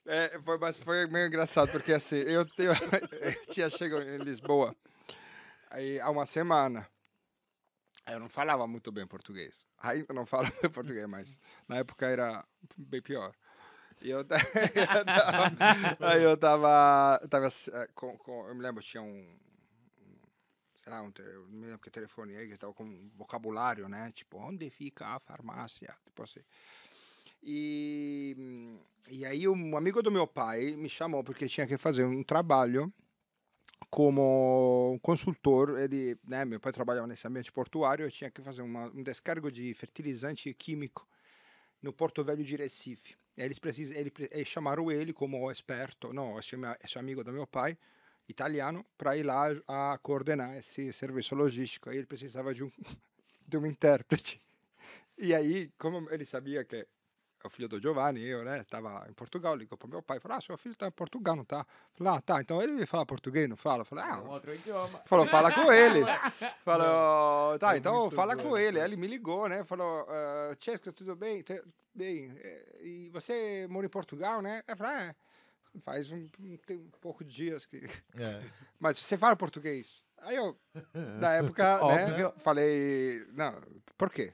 É, foi, mas foi meio engraçado, porque assim, eu, tenho, eu tinha chegado em Lisboa aí, há uma semana. Aí Eu não falava muito bem português. Ainda não falo bem português, mas na época era bem pior. E eu, eu tava, aí eu tava, tava eh, com, com, eu me lembro, tinha um, sei lá, um, eu me lembro que telefone aí, que tava com um vocabulário, né? Tipo, onde fica a farmácia? Tipo assim. E, e aí um amigo do meu pai me chamou porque tinha que fazer um trabalho como consultor. Ele, né, meu pai trabalhava nesse ambiente portuário, eu tinha que fazer uma, um descargo de fertilizante químico no Porto Velho de Recife. E eles precisam, ele, eles chamaram ele como experto, não, esse, esse amigo do meu pai, italiano, para ir lá a coordenar esse serviço logístico. Aí ele precisava de um, de um intérprete. E aí, como ele sabia que o filho do Giovanni, eu, né, estava em Portugal, ligou para meu pai, falou, ah, seu filho está em Portugal, não tá? Falei, ah, tá, então ele fala português, não fala? Falei, ah, Outro idioma. Falou, fala com ele. Falou, tá, É então fala bom, com ele. Aí ele me ligou, né? Falou, uh, Chesco, tudo bem? Bem, eh, e você mora em Portugal, né? Eu falei, é, faz um, um- tem um pouco de dias que... É. Mas você fala português? Aí eu, na época, né, falei, não, por quê?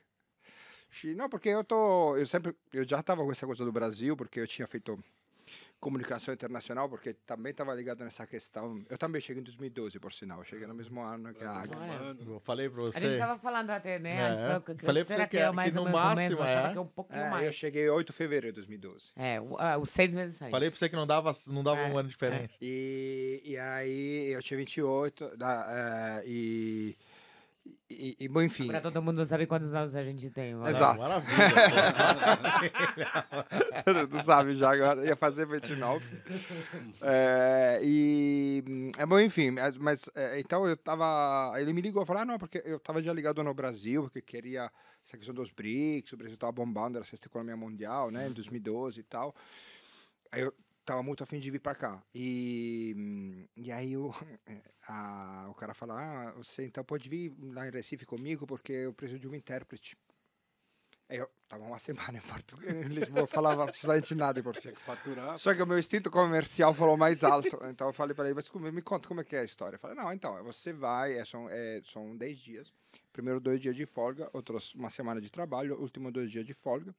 Não, porque eu tô. Eu sempre. Eu já estava com essa coisa do Brasil, porque eu tinha feito comunicação internacional, porque também estava ligado nessa questão. Eu também cheguei em 2012, por sinal. Eu cheguei no mesmo ano que a Águia. Eu falei pra você. A gente tava falando até, né? A gente É. falou que, Falei pra será você que, que é mais que ou no menos o máximo? Eu achava é. que é um pouquinho É, eu mais. cheguei 8 de fevereiro de 2012. É, ah, os seis meses antes. Falei pra você que não dava, não dava É, um ano de diferença. E, e aí eu tinha 28, da, eh, e, e, e, bom, enfim. Pra todo mundo saber quantos anos a gente tem. Exato. Maravilha. tu sabe já agora, ia fazer 29. É, e, é bom, enfim, mas- é, então eu tava, ele me ligou, falou, ah, não, porque eu tava já ligado no Brasil, porque queria essa questão dos BRICS, o Brasil tava bombando, era a sexta economia mundial, né, em 2012 e tal. Aí eu tava muito afim de vir para cá. E, e aí o, a- o cara falou, ah, você então pode vir lá em Recife comigo, porque eu preciso de um intérprete. Eu tava uma semana em Portugal, em Lisboa, falava absolutamente nada em português. Tinha que faturar. Só que o meu instinto comercial falou mais alto. Então eu falei para ele, mas me conta como é que é a história. Eu falei, não, então, você vai, é, são, é, são 10 dias. Primeiro dois dias de folga, outros uma semana de trabalho, último dois dias de folga.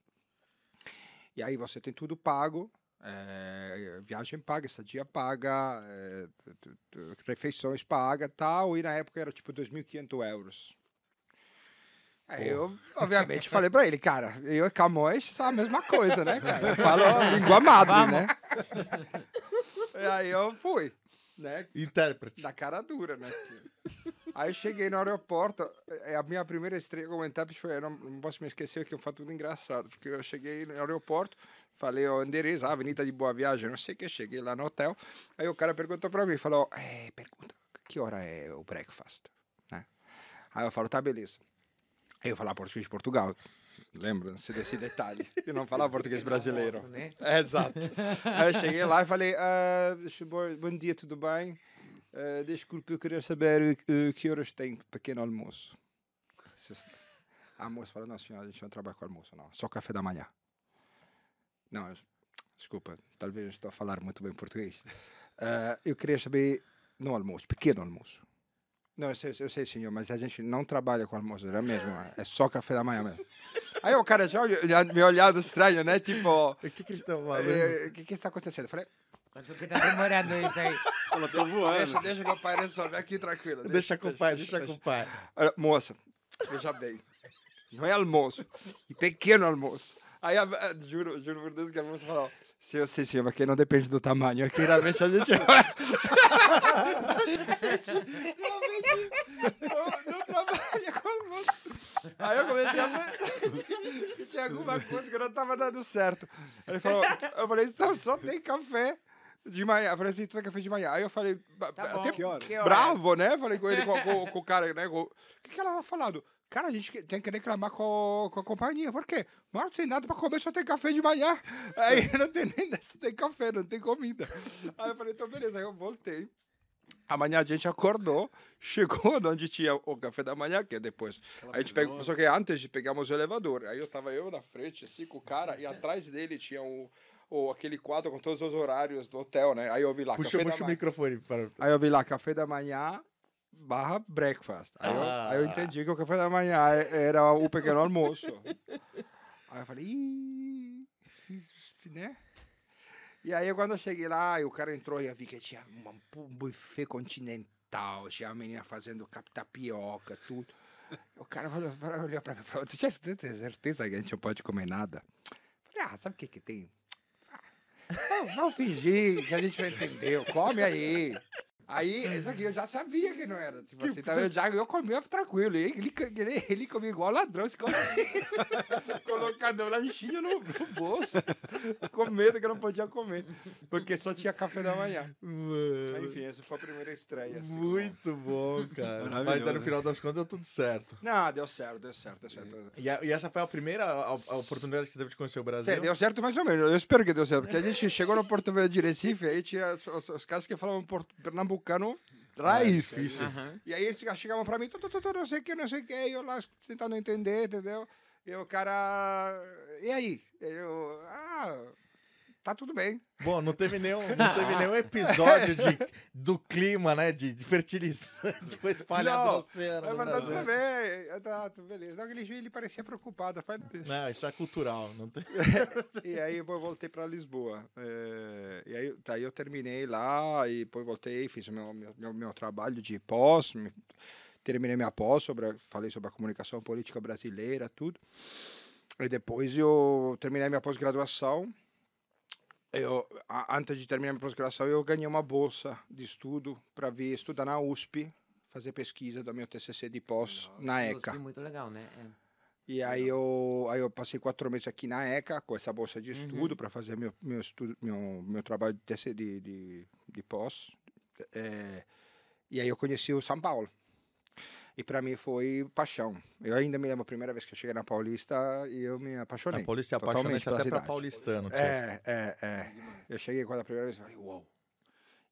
E aí você tem tudo pago, é, viagem paga, estadia paga, é, refeições paga tal. E na época era tipo 2.500 euros. Aí eu, obviamente, falei pra ele, cara, eu e Camões são a mesma coisa, né, cara? Eu falo língua madre, Vamos. né? E aí eu fui, né? Intérprete. Da cara dura, né? Aí eu cheguei no aeroporto, é, a minha primeira estreia como intérprete foi, eu não, não posso me esquecer que foi tudo engraçado, porque eu cheguei no aeroporto, falei o endereço, a Avenida de Boa Viagem, não sei o que, cheguei lá no hotel, aí o cara perguntou pra mim, falou, é, pergunta, que hora é o breakfast? Né? Aí eu falo, tá, beleza. Aí eu falo português de Portugal, lembram-se desse detalhe, e não falar português brasileiro. Almoço, né? É, exato. Aí eu cheguei lá e falei: ah, bom, dia, tudo bem? Ah, desculpe, eu queria saber eh, que horas tem pequeno almoço. A moça falou: Não, senhora, a gente não trabalha com almoço, não, só café da manhã. Não, desculpa, talvez eu estou a falar muito bem português. Ah, eu queria saber, no almoço, pequeno almoço. Não, eu sei, eu sei, senhor, mas a gente não trabalha com almoço, é mesmo, é só café da manhã mesmo. Aí o cara já olhou, me olhado estranho, né? Tipo, O que, que ele tá falando? "Eh, o que, que está acontecendo? Eu falei, Quanto que tá demorando isso aí? Ela tô voando. deixa, deixa que o pai resolve aqui tranquilo. Deixa com o pai, deixa com o pai. Olha, Moça, veja bem, não é almoço, e pequeno almoço. Aí, a, a- juro, juro por Deus que a moça falou, sim, eu sei, senhor, mas que não depende do tamanho. Aqui, realmente, a gente... não, não trabalha com almoço. Aí eu comecei a pensar que tinha alguma coisa que não estava dando certo. Aí ele falou, eu falei, então só tem café de manhã. Eu falei assim, só tem café de manhã. Aí eu falei, Tá até que hora? Bravo, né? Falei com ele, com, com- com o cara, né? O que, que ela tá falando? Cara, a gente tem que reclamar com, com a companhia. Por quê? Mas não tem nada pra comer, só tem café de manhã. Aí não tem nem só tem café, não tem comida. Aí eu falei, então beleza. Aí eu voltei. Amanhã a gente acordou, chegou onde tinha o café da manhã, que é depois. a gente pegou, só que antes de pegarmos o elevador. Aí eu tava eu na frente, assim, com o cara, e atrás dele tinha o, o, aquele quadro com todos os horários do hotel, né? Aí eu vi lá, Puxa, puxa o microfone para. Aí eu vi lá, café da manhã barra breakfast. Aí, eu, aí eu Ah. entendi que o café da manhã era o pequeno almoço. Aí eu falei, ih, fiz, né? E aí quando eu cheguei lá, o cara entrou e eu vi que tinha um buffet continental, tinha a menina fazendo tapioca, tudo. O cara falou, falou- olhou pra mim e falou, tu tinha certeza que a gente não pode comer nada? Eu Falei, ah, sabe o que que tem? Ah, Vamos, vamos fingir que a gente não entendeu. Come aí. Aí, isso aqui eu já sabia que não era. Tipo assim, então eu já eu comia tranquilo. Ele, ele, ele comia igual ladrão, se comia. colocando lanchinho no, no bolso. Com medo que eu não podia comer. Porque só tinha café da manhã. Mano, Enfim, essa foi a primeira estreia. Assim, muito bom, cara. Mas Maravilhoso, no final das contas deu tudo certo. Não, deu certo, deu certo, deu certo. E, e essa foi a primeira a, a oportunidade que você teve de conhecer o Brasil? Sim, deu certo mais ou menos. Eu espero que deu certo. Porque a gente chegou no Porto Velho de Recife, aí tinha os, os, os caras que falavam porto, pernambucano raiz. difícil. Aham. E aí eles chegavam pra mim, tu, tu, tu, tu, não sei o que, não sei o que, e eu lá tentando entender, entendeu? E o cara, e aí? Eu, ah, tá tudo bem. Bom, não teve nenhum, não teve nenhum episódio de, do clima, né? De, de fertilizantes foi espalhado Não, no oceano. É verdade, Brasil. tudo bem. Tá, tudo beleza. Não, ele, ele parecia preocupado. Faz... Não, isso é cultural. Não tem... e aí eu voltei para Lisboa. É, e aí daí eu terminei lá e depois voltei, fiz o meu, meu, meu, trabalho de pós, terminei minha pós, sobre, falei sobre a comunicação política brasileira, tudo. E depois eu terminei minha pós-graduação. Eu, antes de terminar minha pós-graduação, eu ganhei uma bolsa de estudo para vir estudar na USP, fazer pesquisa do meu TCC de pós na ECA. Foi muito legal, né? É. E aí eu, aí eu passei quatro meses aqui na ECA com essa bolsa de estudo para fazer meu, meu, estudo, meu, meu trabalho de, TC de, de, de pós. É, e aí eu conheci o São Paulo. E para mim foi paixão. Eu ainda me lembro a primeira vez que eu cheguei na Paulista e eu me apaixonei. A Paulista é apaixonante até cidade. paulistano. É, é, é. Eu cheguei quando a primeira vez e falei, uau.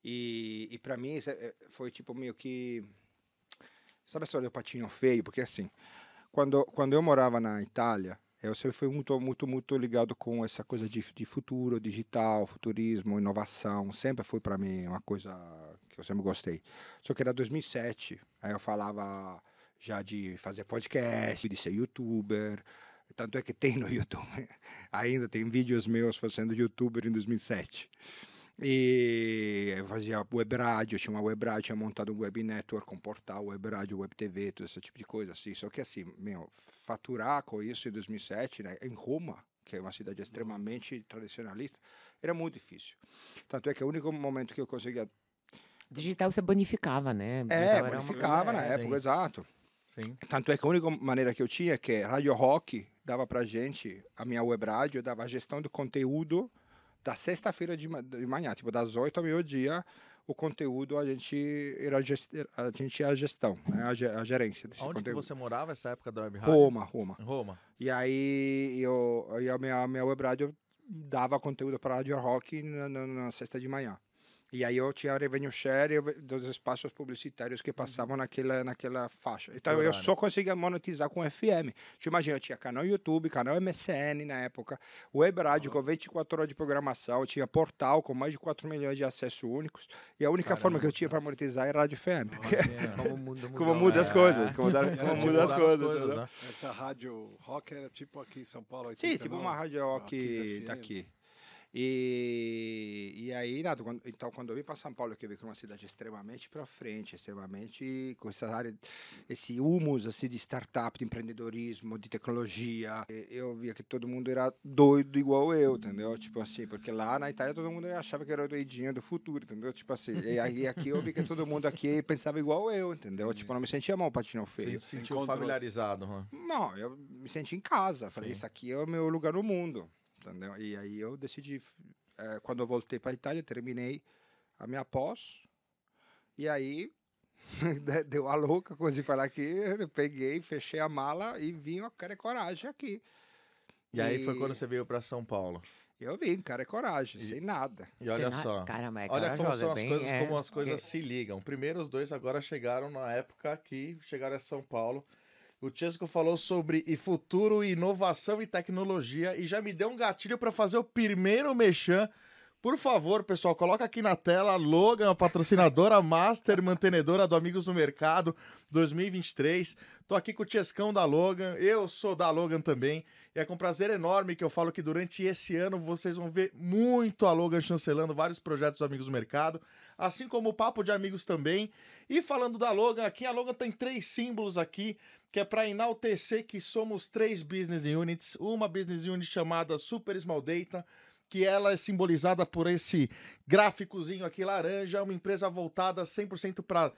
E, e para mim isso é- foi tipo meio que. Sabe a história do patinho feio? Porque assim, quando, quando eu morava na Itália, eu sempre fui muito, muito, muito ligado com essa coisa de, de futuro, digital, futurismo, inovação. Sempre foi para mim uma coisa que eu sempre gostei. Só que era 2007, aí eu falava já de fazer podcast, de ser youtuber. Tanto é que tem no YouTube. Ainda tem vídeos meus fazendo youtuber em 2007. E eu fazia web rádio, tinha uma web rádio, tinha montado um web network, um portal, web rádio, web TV, todo esse tipo de coisa. Assim. Só que assim, meu, faturar com isso em 2007, né, em Roma, que é uma cidade extremamente tradicionalista, era muito difícil. Tanto é que o único momento que eu conseguia... Digital você bonificava, né? É, Digital era uma bonificava na é. época, sim. exato. Sim. Tanto é que a única maneira que eu tinha é que Radio Rock dava pra gente, a minha web rádio dava a gestão do conteúdo da sexta-feira de, ma- de manhã, tipo das 8 ao meio-dia, o conteúdo a gente era gest, a gente a gestão, né, a, ge- a gerência desse Onde conteúdo. você morava essa época da Web Rádio? Roma, Roma. Roma. E aí eu, aí a minha, minha web rádio dava conteúdo para a Radio Rock na, na, na sexta de manhã. E aí eu tinha revenue share dos espaços publicitários que passavam naquela, naquela faixa. Então eu só conseguia monetizar com FM. Você imagina, eu tinha canal YouTube, canal MSN na época, web rádio com 24 horas de programação, eu tinha portal com mais de 4 milhões de acessos únicos. E a única forma que eu tinha para monetizar era rádio FM. Como o mundo Como muda as coisas, como, dar- Era como tipo muda as Mudar coisas. entendeu? né? Essa rádio rock era tipo aqui em São Paulo. Sim, 89, tipo uma rádio rock daqui. E, e aí, nada, quando- então quando eu vim para São Paulo, que eu vi que é uma cidade extremamente para frente, extremamente com essa área, esse humus assim, de startup, de empreendedorismo, de tecnologia, e- eu via que todo mundo era doido igual eu, entendeu? Tipo assim, porque lá na Itália todo mundo achava que era o doidinho do futuro, entendeu? Tipo assim, e aí aqui eu vi que todo mundo aqui pensava igual eu, entendeu? Tipo, não me sentia mal patinho Você feio. se sentiu familiarizado. né? Não, eu me senti em casa. Falei, Sim. isso aqui é o meu lugar no mundo. Entendeu? E aí eu decidi, eh, quando eu voltei para a Itália, terminei a minha pós. E aí de- deu a louca, se falar aqui. Eu peguei, fechei a mala e vim a cara e coragem aqui. E aí foi E- quando você veio pra São Paulo. Eu vim, cara e coragem, E- sem nada. E olha na- só. Caramba, é Olha como são as bem, coisas, é, como as coisas porque- se ligam. Primeiro, os dois agora chegaram na época que chegaram a São Paulo. O Chesco falou sobre e futuro, inovação e tecnologia e já me deu um gatilho para fazer o primeiro mexã. Por favor, pessoal, coloca aqui na tela Logan, a patrocinadora master mantenedora do Amigos no Mercado 2023. Tô aqui com o Chescão da Logan, eu sou da Logan também. E é com prazer enorme que eu falo que durante esse ano vocês vão ver muito a Logan chancelando vários projetos do Amigos do Mercado, assim como o Papo de Amigos também. E falando da Logan, aqui a Logan tem três símbolos aqui, que é para enaltecer que somos três business units. Uma business unit chamada Super Small Data, que ela é simbolizada por esse gráficozinho aqui laranja, uma empresa voltada 100% para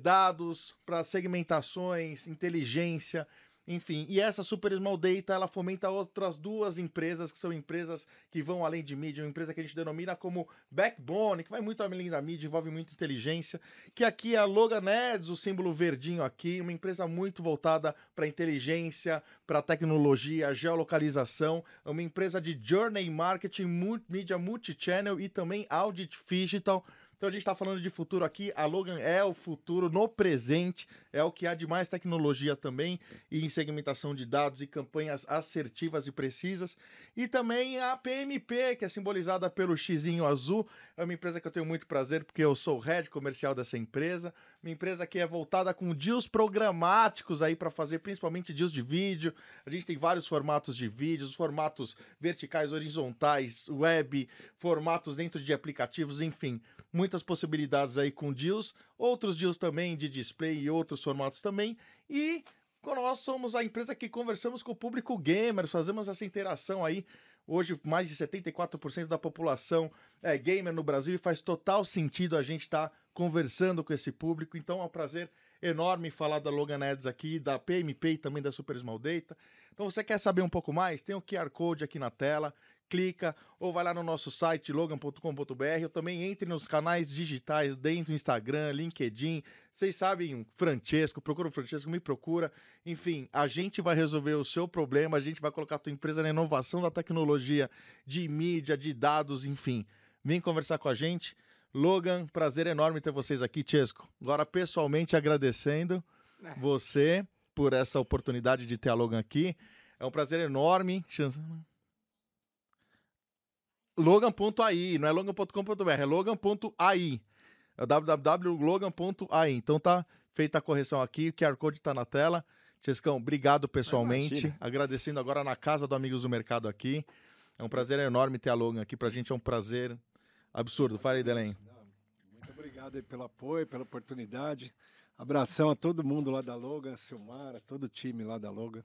dados, para segmentações, inteligência, enfim. E essa Super Small Data, ela fomenta outras duas empresas, que são empresas que vão além de mídia, uma empresa que a gente denomina como Backbone, que vai muito além da mídia, envolve muita inteligência, que aqui é a Logan Ads, o símbolo verdinho aqui, uma empresa muito voltada para inteligência, para tecnologia, geolocalização, é uma empresa de journey marketing, mídia multichannel e também audit digital, Então a gente está falando de futuro aqui. A Logan é o futuro no presente, é o que há de mais tecnologia também e em segmentação de dados e campanhas assertivas e precisas. E também a PMP, que é simbolizada pelo xizinho azul. É uma empresa que eu tenho muito prazer porque eu sou o head comercial dessa empresa. Uma empresa que é voltada com deals programáticos aí para fazer principalmente deals de vídeo. A gente tem vários formatos de vídeos, formatos verticais, horizontais, web, formatos dentro de aplicativos, enfim muitas possibilidades aí com deals, outros deals também de display e outros formatos também. E nós somos a empresa que conversamos com o público gamer, fazemos essa interação aí. Hoje, mais de 74% da população é gamer no Brasil e faz total sentido a gente estar tá conversando com esse público. Então é um prazer enorme falar da Logan Ads aqui, da PMP e também da Super Small Data. Então, você quer saber um pouco mais? Tem o QR Code aqui na tela clica ou vai lá no nosso site logan.com.br ou também entre nos canais digitais dentro do Instagram, LinkedIn. Vocês sabem, Francesco, procura o Francesco, me procura. Enfim, a gente vai resolver o seu problema, a gente vai colocar a tua empresa na inovação da tecnologia, de mídia, de dados, enfim. Vem conversar com a gente. Logan, prazer enorme ter vocês aqui, Chesco. Agora, pessoalmente, agradecendo é. você por essa oportunidade de ter a Logan aqui. É um prazer enorme. Logan.ai, não é logan.com.br, é logan.ai. É www.logan.ai. Então tá feita a correção aqui, o QR Code tá na tela. Chescão, obrigado pessoalmente. Agradecendo agora na casa do Amigos do Mercado aqui. É um prazer enorme ter a Logan aqui. Pra gente é um prazer absurdo. Fala aí, Delém. Muito obrigado pelo apoio, pela oportunidade. Abração a todo mundo lá da Logan, Silmara, todo o time lá da Logan.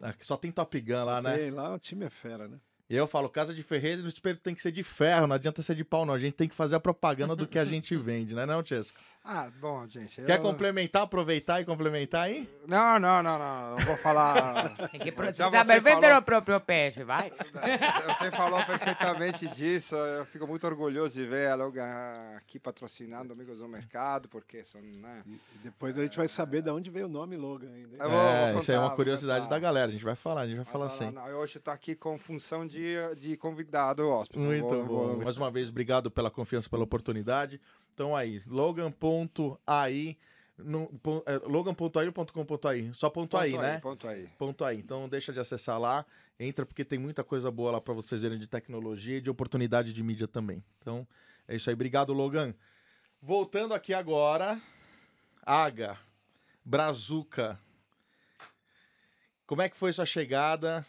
Ah, só tem Top Gun só lá, né? Tem, lá o time é fera, né? E eu falo, casa de ferreiro, o espelho tem que ser de ferro, não adianta ser de pau, não. A gente tem que fazer a propaganda do que a gente vende, né, não, Chesco? Ah, bom, gente. Quer eu... complementar, aproveitar e complementar aí? Não, não, não, não. Não vou falar. Tem que saber vender falou... o próprio peixe, vai. Você falou perfeitamente disso. Eu fico muito orgulhoso de ver a Logan aqui patrocinando Amigos do Mercado, porque são. Né? E depois a gente vai saber de onde veio o nome Logan ainda. É, vou, vou isso aí é uma curiosidade da galera. A gente vai falar, a gente vai Mas falar assim. Eu hoje estou aqui com função de, de convidado hóspede. Muito vou, bom. Vou... Mais uma vez, obrigado pela confiança, pela oportunidade. Então aí, logan.ai é, logan.ai.com.ai, só ponto, ponto aí, aí, né? Ponto aí. Ponto aí. Então deixa de acessar lá, entra porque tem muita coisa boa lá para vocês verem de tecnologia e de oportunidade de mídia também. Então é isso aí. Obrigado, Logan. Voltando aqui agora, Aga, Brazuca. Como é que foi sua chegada?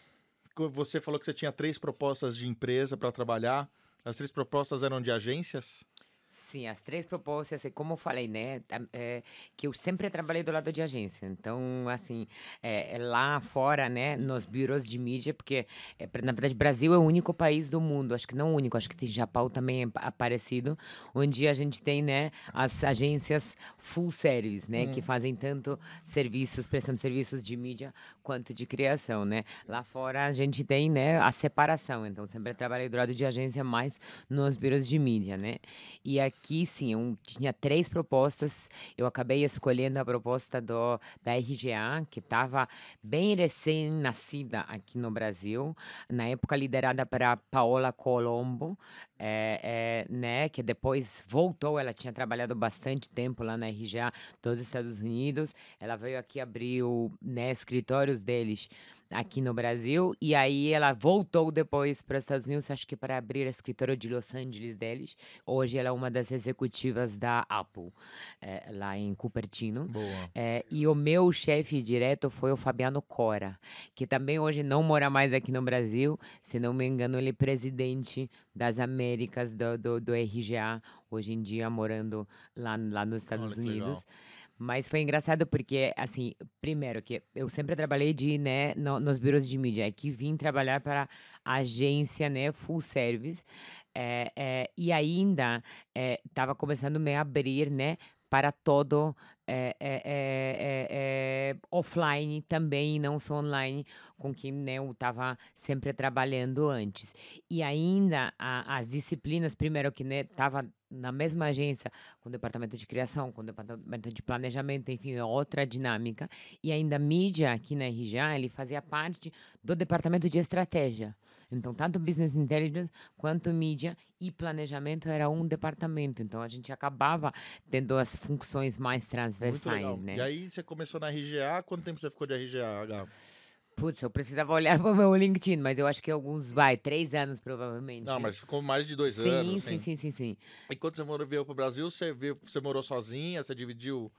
Você falou que você tinha três propostas de empresa para trabalhar. As três propostas eram de agências? Sim, as três propostas, como eu falei, né, é, que eu sempre trabalhei do lado de agência. Então, assim, é, lá fora, né, nos bureaus de mídia, porque, é, na verdade, Brasil é o único país do mundo, acho que não o único, acho que tem Japão também é aparecido, onde a gente tem, né, as agências full service, né, hum. que fazem tanto serviços, prestam serviços de mídia quanto de criação, né. Lá fora a gente tem, né, a separação. Então, sempre trabalhei do lado de agência, mais nos bureaus de mídia, né. E aqui, sim, eu tinha três propostas. Eu acabei escolhendo a proposta do, da RGA, que estava bem recém-nascida aqui no Brasil, na época liderada para Paola Colombo, é, é, né, que depois voltou. Ela tinha trabalhado bastante tempo lá na RGA dos Estados Unidos. Ela veio aqui abrir o, né, escritórios deles aqui no Brasil. E aí ela voltou depois para os Estados Unidos, acho que para abrir a escritório de Los Angeles deles. Hoje ela é uma das executivas da Apple, é, lá em Cupertino. É, e o meu chefe direto foi o Fabiano Cora, que também hoje não mora mais aqui no Brasil. Se não me engano, ele é presidente das Américas do, do, do RGA, hoje em dia morando lá, lá nos Estados Olha, Unidos. Legal. Mas foi engraçado porque, assim, primeiro que eu sempre trabalhei de, né, no, nos bureaus de mídia, é que vim trabalhar para agência, né, full service, é, é, e ainda estava começando a me abrir, né, para todo é, é, é, offline também, não só online, com quem né, eu estava sempre trabalhando antes. E ainda a, as disciplinas, primeiro que estava né, na mesma agência, com o departamento de criação, com o departamento de planejamento, enfim, outra dinâmica. E ainda mídia aqui na RGA, ele fazia parte do departamento de estratégia. Então, tanto business intelligence quanto mídia e planejamento era um departamento. Então, a gente acabava tendo as funções mais transversais, né? E aí você começou na RGA, quanto tempo você ficou de RGA, H? Putz, eu precisava olhar para o meu LinkedIn, mas eu acho que alguns, vai, três anos provavelmente. Não, mas ficou mais de dois Sim, anos. sim, sim, sim, sim. E quando você morou, veio pro Brasil, você, veio, você morou sozinha, você dividiu...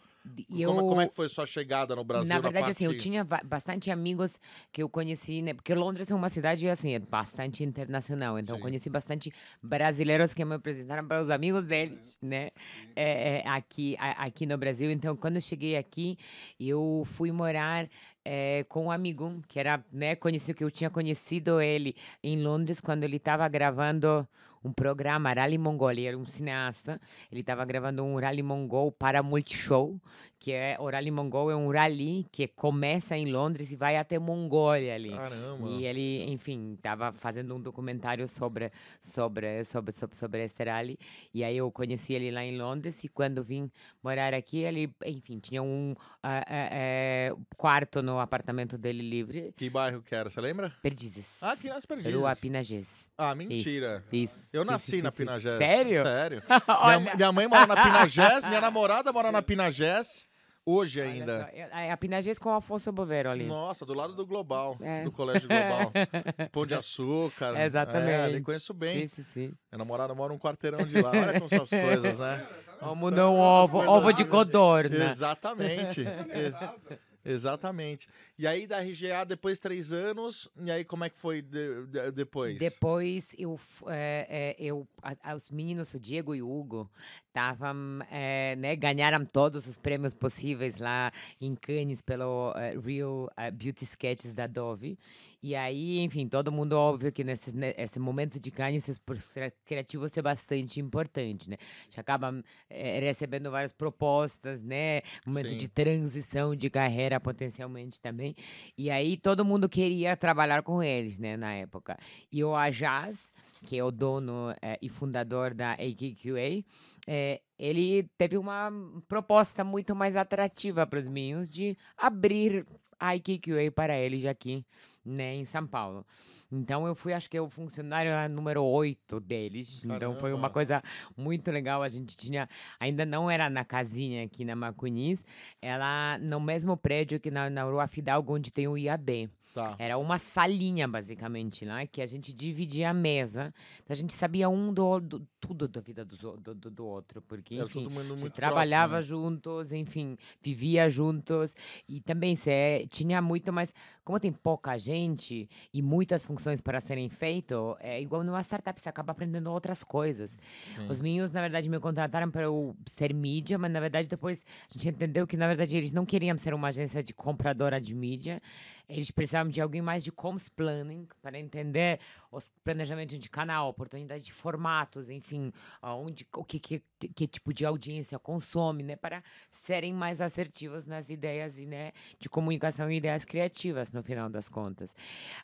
E Como, eu- como é que foi sua chegada no Brasil? Na verdade, parte... assim, eu tinha bastante amigos que eu conheci, né? Porque Londres é uma cidade, assim, é bastante internacional. Então, eu Sim. conheci bastante brasileiros que me apresentaram para os amigos deles, né? É, é, aqui, a- aqui no Brasil. Então, quando eu cheguei aqui, eu fui morar é, com um amigo que era, né? Conheci, que eu tinha conhecido ele em Londres quando ele estava gravando um programa, Rally Mongol. Ele era um cineasta. Ele estava gravando um Rally Mongol para Multishow que é o Rally Mongol é um rally que começa em Londres e vai até Mongólia ali. Caramba. E ele, enfim, estava fazendo um documentário sobre, sobre, sobre, sobre, sobre este rally. E aí eu conheci ele lá em Londres e quando vim morar aqui, ele, enfim, tinha um ah, ah, eh, quarto no apartamento dele livre. Que bairro que era, você lembra? Perdizes. Ah, aqui nas Perdizes. Rua Pinagés. Ah, mentira. Isso, isso. Eu nasci na. Pinagés. Sério? Sério. minha, minha mãe mora na Pinagés, minha namorada mora na Pinagés, hoje Olha ainda. só, eu- A Pinagés com o Afonso Bovero ali. Nossa, do lado do Global, É. do Colégio Global. Pão de açúcar. Exatamente. É, ali conheço bem. Sim, sim, sim. Minha namorada mora um quarteirão de lá. Olha como são as coisas, né? Vamos dar um ovo, ovo de codorna. Exatamente. Exatamente. E aí da RGA, depois três anos, e aí como é que foi de- de- depois? Depois eu, é, é, eu a- os meninos, o Diego e o Hugo, estavam, é, né, ganharam todos os prêmios possíveis lá em Cannes pelo é, Real é, Beauty Sketches da Dove. E aí, enfim, todo mundo óbvio que nesse, ne- esse momento de Cannes, esses criativos é bastante importante, né? A gente acaba é, recebendo várias propostas, né? Momento Sim. de transição de carreira potencialmente também. E aí todo mundo queria trabalhar com eles, né, na época. E o Ajaz, que é o dono eh, e fundador da AKQA, eh, ele teve uma proposta muito mais atrativa para os meninos de abrir a AKQA para eles aqui, né, em São Paulo. Então eu fui, acho que o funcionário número 8 deles. Então foi uma Caramba. coisa muito legal. A gente tinha, ainda não era na casinha aqui na Macunis, ela no mesmo prédio que na, na Rua Fidalgo, onde tem o IAB. Tá. Era uma salinha, basicamente, lá, que a gente dividia a mesa. Então a gente sabia um do, do- tudo da vida do, do, do outro, porque, enfim, trabalhava próximo, né? juntos, enfim, vivia juntos. E também cê, tinha muito mais. Como tem pouca gente e muitas funções para serem feitas, é igual numa startup, você acaba aprendendo outras coisas. Os meninos, na verdade, me contrataram para eu ser mídia, mas na verdade depois a gente entendeu que, na verdade, eles não queriam ser uma agência de compradora de mídia. Eles precisavam de alguém mais de comms planning para entender os planejamentos de canal, oportunidades de formatos, enfim, aonde, o que, que, que tipo de audiência consome, né, para serem mais assertivos nas ideias e, né, de comunicação e ideias criativas, no final das contas.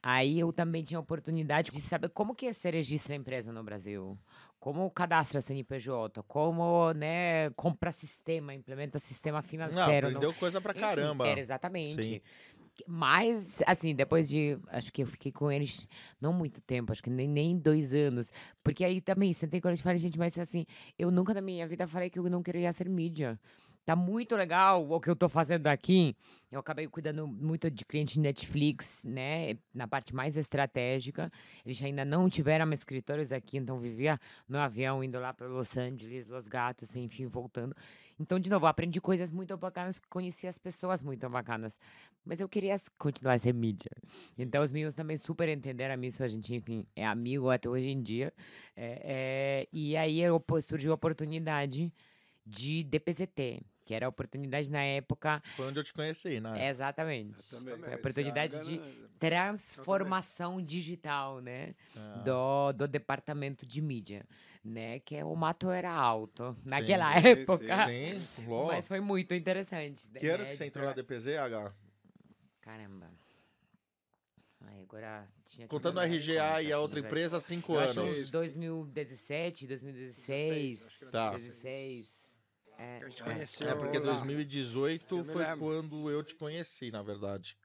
Aí eu também tinha a oportunidade de saber como que se registra a empresa no Brasil, como cadastra CNPJ, como, né, compra sistema, implementa sistema Não, financeiro. no- aprendeu coisa pra caramba. Exatamente. Sim. Mas, assim, depois de. Acho que eu fiquei com eles não muito tempo, acho que nem, nem dois anos. Porque aí também, sentei com eles e falei, gente, mas assim, eu nunca na minha vida falei que eu não queria ser mídia. Tá muito legal o que eu tô fazendo aqui. Eu acabei cuidando muito de cliente Netflix, né? Na parte mais estratégica. Eles ainda não tiveram escritórios aqui, então vivia no avião, indo lá para Los Angeles, Los Gatos, enfim, voltando. Então, de novo, aprendi coisas muito bacanas, conheci as pessoas muito bacanas. Mas eu queria continuar a ser mídia. Então, os meninos também super entenderam isso. A gente, enfim, é amigo até hoje em dia. É, é, e aí eu, surgiu a oportunidade de DPZT, que era a oportunidade na época. Foi onde eu te conheci, né? Exatamente. Também Foi a oportunidade Aga de transformação digital, né? Ah. Do, do departamento de mídia, né? Que é, o mato era alto naquela sim, época. Sim, lógico. Mas foi muito interessante. Que ano né, que você entrou na DPZ, H? Caramba. Ai, agora tinha que Contando a RGA conta, e a assim, outra vai. empresa, cinco Eu acho anos. uns 2017, 2016, Tá. 2016. É, A gente é. conheceu É porque lá. 2018 Eu me foi lembro. quando eu te conheci, na verdade.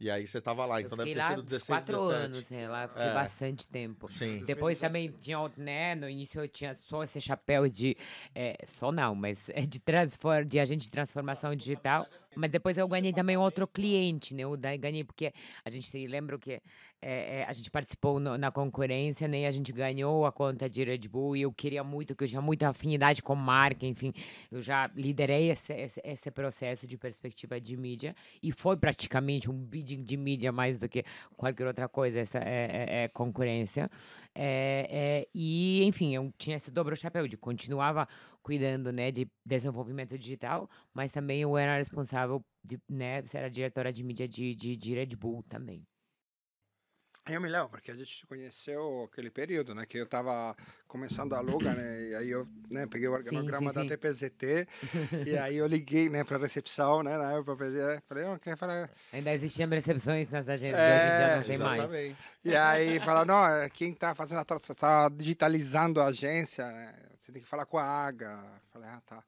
E aí você tava lá, Eu então deve ter lá sido 16, quatro 17. anos, sei lá, fiquei É. bastante tempo. Sim. Depois também tinha, outro, né, no início eu tinha só esse chapéu de, é, só não, mas é de, de agente de transformação digital, mas depois eu ganhei também outro cliente, né, eu daí ganhei porque a gente se lembra que é, é, a gente participou no- na concorrência, né, e a gente ganhou a conta de Red Bull e eu queria muito, que eu tinha muita afinidade com marca, enfim, eu já liderei esse, esse, esse processo de perspectiva de mídia e foi praticamente um bidding de mídia mais do que qualquer outra coisa, essa é, é- é concorrência. É, é, e, enfim, eu tinha esse dobro chapéu de continuava cuidando, né, de desenvolvimento digital, mas também eu era responsável, de, né, era diretora de mídia de, de, de Red Bull também. Eu me lembro, porque a gente se conheceu aquele período, né? Que eu tava começando a Luga, né? E aí eu né, peguei o organograma sim, da sim. TPZT e aí eu liguei, né, pra recepção, né? Na época, pra- falei, oh, quer falar... Ainda existiam recepções nas agências, É, hoje em dia não tem mais. E aí falaram, não, é, quem tá fazendo a tra- você tá digitalizando a agência, né? Você tem que falar com a Aga. Falei, ah, tá.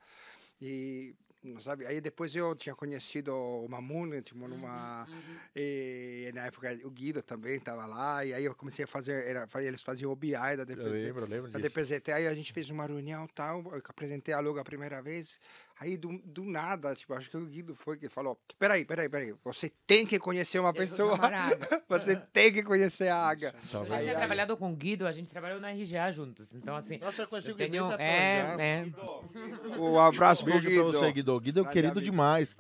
E sabe, aí depois eu tinha conhecido o Mamun, tipo, numa e na época o Guido também estava lá, e aí eu comecei a fazer, era, eles faziam o BI da Eu DPZ. lembro, eu lembro Da disso. DPZT, aí a gente fez uma reunião e tal, eu apresentei a logo a primeira vez, aí do, do nada, tipo, acho que o Guido foi que falou, peraí, peraí, peraí, você tem que conhecer uma pessoa, a você tem que conhecer a Aga. Tá Eu já vendo? tinha trabalhado com o Guido, a gente trabalhou na RGA juntos. Então, assim, Nossa, eu conheci eu o Guido tenho... desde É, essa é. Um abraço Beijo pra Guido. você, Guido. Guido é um querido demais.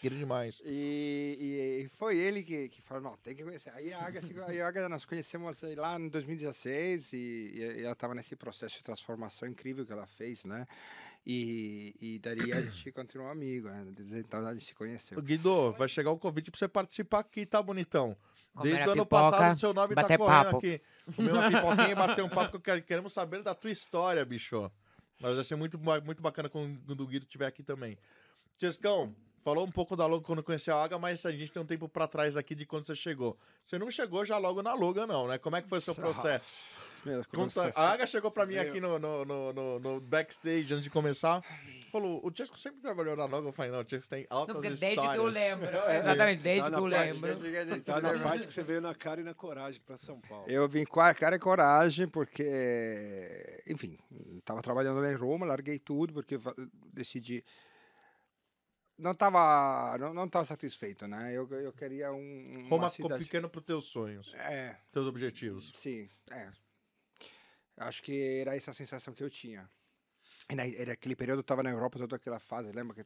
Querido demais. E, e- e foi ele que, que falou, não, tem que conhecer. Aí a Aga, aí a Aga nós conhecemos lá em 2016 e, e ela estava nesse processo de transformação incrível que ela fez, né? E, e daí a gente continuou amigo, né? Então a gente se conheceu. Guido, vai chegar o convite pra você participar aqui, tá, bonitão? Comer Desde o ano pipoca, passado, seu nome tá correndo papo. aqui. Comer uma pipoquinha e bater um papo que queremos saber da tua história, bicho. Mas vai ser muito, muito bacana quando o Guido estiver aqui também. Tiescão, falou um pouco da Logo quando conheceu a Aga, mas a gente tem um tempo pra trás aqui de quando você chegou. Você não chegou já logo na Loga, não, né? Como é que foi o seu processo? Conta- a Aga chegou pra mim aqui no, no, no, no- no backstage antes de começar. Falou: o Tiesco sempre trabalhou na Logo. Eu falei: não, o Tiesco tem Não, altas histórias. desde que eu lembro. Exatamente, desde Tá que eu lembro. Tá na parte que você veio na cara e na coragem para São Paulo. Eu vim com a cara e coragem, porque, enfim, estava trabalhando lá em Roma, larguei tudo, porque decidi. Não estava não, não tava satisfeito, né? Eu, eu queria um. Roma ficou cidade- pequeno pros teus sonhos, É, teus objetivos. sim, é. Acho que era essa a sensação que eu tinha. E na, era aquele período eu estava na Europa, toda aquela fase, lembra que,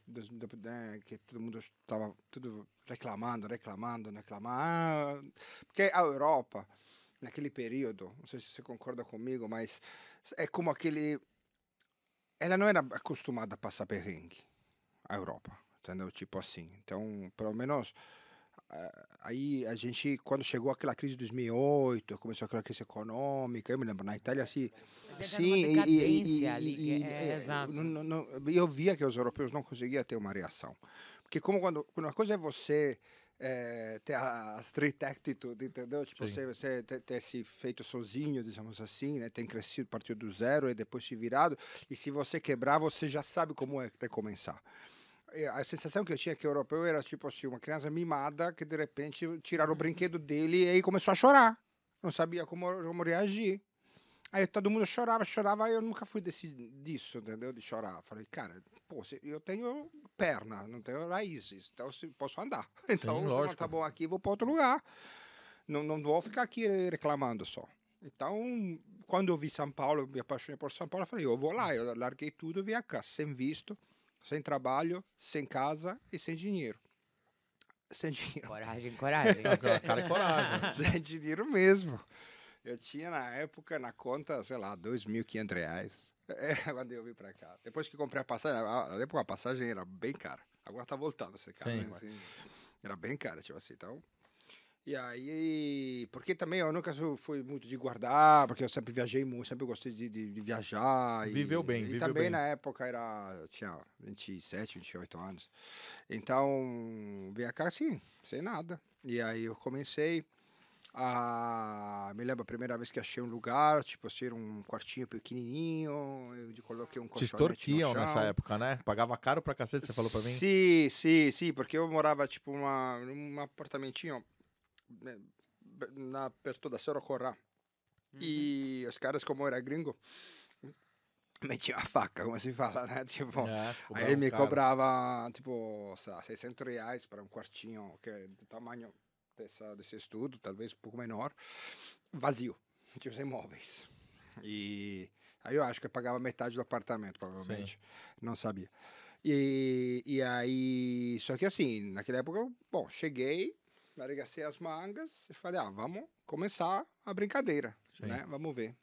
né, que todo mundo estava tudo reclamando, reclamando, reclamando. Ah, porque a Europa, naquele período, não sei se você concorda comigo, mas é como aquele. Ela não era acostumada a passar perrengue, a Europa, entendeu? Tipo assim. Então, pelo menos. Aí a gente, quando chegou aquela crise de 2008, começou aquela crise econômica, eu me lembro, na Itália, assim, Sim, e- e- e- ali, e- é, é, não- não- eu via que os europeus não conseguiam ter uma reação. Porque como quando, quando uma coisa é você eh, ter a, a street attitude, entendeu? Tipo, Sim. você, você ter, ter se feito sozinho, digamos assim, né? Tem crescido, partiu do zero e depois se virado. E se você quebrar, você já sabe como é recomeçar. E A sensação que eu tinha que o europeu era tipo assim, uma criança mimada que de repente tiraram o brinquedo dele e aí começou a chorar. Não sabia como, como reagir. Aí todo mundo chorava, chorava, eu nunca fui desse, disso, entendeu? De chorar. Falei, cara, pô, eu tenho perna, não tenho raízes, então se, posso andar. Então, se não lógico. tá bom aqui, vou para outro lugar. Não, não vou ficar aqui reclamando só. Então, quando eu vi São Paulo, me apaixonei por São Paulo, eu falei, eu vou lá. Eu larguei tudo e vim cá, sem visto, sem trabalho, sem casa e sem dinheiro. Sem dinheiro. Coragem, coragem. Cara, é coragem. Sem dinheiro mesmo. Eu tinha na época na conta, sei lá, 2.500 reais. É, quando eu vim pra cá. Depois que comprei a passagem, na época a passagem era bem cara. Agora tá voltando a ser cara. Sim, né? Mas Era bem cara, tipo assim. Então. E aí. Porque também eu nunca fui muito de guardar, porque eu sempre viajei muito, sempre gostei de, de, de viajar. e- Viveu bem, E viveu também bem. na época era. Tinha 27, 28 anos. Então, vim cá assim, sem nada. E aí eu comecei a. Me lembro a primeira vez que achei um lugar, tipo assim, um quartinho pequenininho, eu coloquei um Te colchonete extorquiam no nessa época, né? Pagava caro pra cacete, você falou pra mim? Sim, sim, sim, porque eu morava, tipo, numa, num apartamentinho na, perto da Soroccorá. E os caras, como era gringo, metiam a faca, como se fala, né? Tipo, É, aí ele me cobrava, tipo, sei lá, 600 reais para um quartinho que é do tamanho dessa, desse estudo, talvez um pouco menor, vazio, tipo, sem móveis. E aí eu acho que eu pagava metade do apartamento, provavelmente. Não sabia. E, e aí, só que assim, naquela época, eu, bom, cheguei, arregacei as mangas e falei, ah, vamos começar a brincadeira, Sim. né? Vamos ver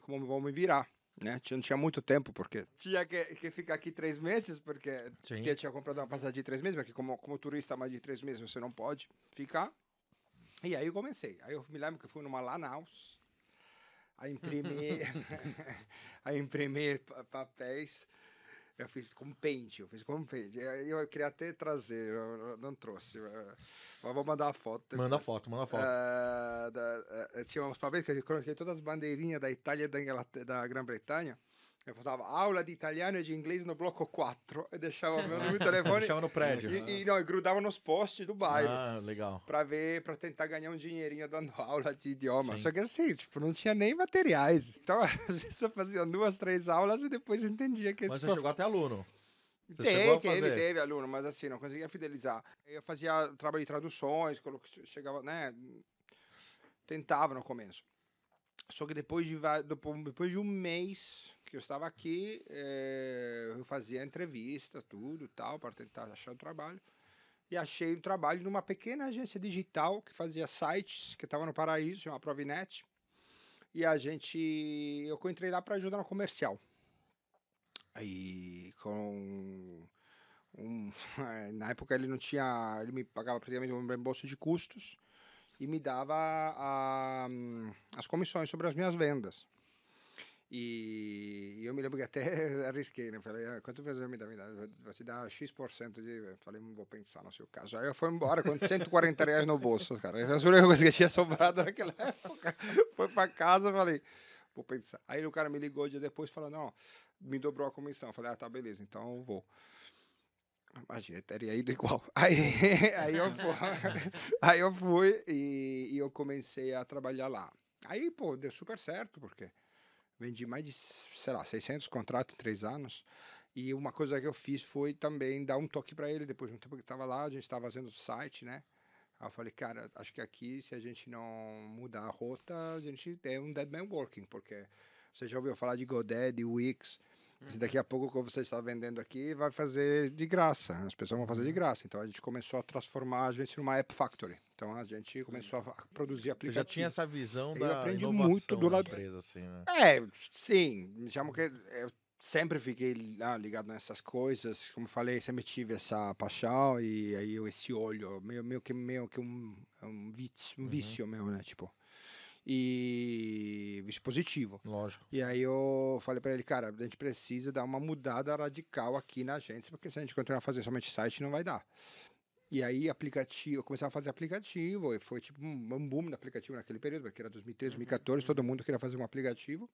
como me virar. Né? Tinha- Não tinha muito tempo, porque tinha que, que ficar aqui três meses, porque Sim. eu tinha comprado uma passagem de três meses, porque como, como turista mais de três meses você não pode ficar. E aí eu comecei. Aí eu me lembro que eu fui numa Lanaus, a imprimir, a imprimir pa- papéis. Eu fiz com pente, eu fiz com pente. Aí Eu queria até trazer, eu não trouxe. Mas vou mandar a foto. Manda depois. foto, manda foto. Eh, da- eh, tinha uns papéis que eu coloquei todas as bandeirinhas da Itália e da, da Grã-Bretanha. Eu falava aula de italiano e de inglês no bloco 4 e deixava meu número de telefone Deixava no prédio. e, e, não, e grudava nos postes do bairro Ah, legal. pra ver, pra tentar ganhar um dinheirinho dando aula de idioma. Sim. Só que assim, tipo, não tinha nem materiais. Então, às vezes eu fazia duas, três aulas e depois entendia que Mas você chegou até aluno. Você Teve, teve, teve aluno, mas assim, não conseguia fidelizar. Eu fazia trabalho de traduções, chegava, né? Tentava no começo. Só que depois de, depois de um mês que eu estava aqui, eh, eu fazia entrevista, tudo tal, para tentar achar um trabalho. E achei um trabalho numa pequena agência digital que fazia sites, que estava no Paraíso, chamava Provinet. E a gente. Eu entrei lá para ajudar no comercial. Aí com um, na época ele não tinha, ele me pagava praticamente um reembolso de custos e me dava a, as comissões sobre as minhas vendas. E eu me lembro que até arrisquei, né? Falei, ah, quanto você me dá? Me dá? Vou te dar X% de. Eu Falei, não vou pensar no seu caso. Aí eu fui embora com 140 reais no bolso, cara. Essa foi a única coisa que tinha sobrado naquela época. Foi pra casa, falei, vou pensar. Aí o cara me ligou dia depois falou, não, me dobrou a comissão. Eu Falei, ah, tá, beleza, então eu vou. Imagina, teria ido igual. Aí, aí, eu, fui, aí eu fui e, e eu comecei a trabalhar lá. Aí, pô, deu super certo, porque vendi mais de, sei lá, 600 contratos em três anos. E uma coisa que eu fiz foi também dar um toque para ele. Depois de um tempo que estava lá, a gente estava fazendo o site, né? Aí eu falei, cara, acho que aqui, se a gente não mudar a rota, a gente é um dead man working, porque você já ouviu falar de GoDaddy, Wix, se daqui a pouco o que você está vendendo aqui vai fazer de graça, as pessoas vão fazer de graça. Então a gente começou a transformar a gente numa app factory. Então a gente começou a produzir Você aplicativos. já tinha essa visão Eu da aprendi inovação muito do da lado- empresa, assim, né? É, sim, me chamam que eu sempre fiquei ligado nessas coisas, como falei, sempre tive essa paixão e aí eu esse olho, meio, meio que meio que um, um vício, um vício meu, né, tipo. E vício positivo. Lógico. E aí eu falei para ele, cara, a gente precisa dar uma mudada radical aqui na agência, porque se a gente continuar fazendo somente site não vai dar. E aí aplicativo, eu comecei a fazer aplicativo, e foi tipo um boom no aplicativo naquele período, porque era 2013, 2014, todo mundo queria fazer um aplicativo.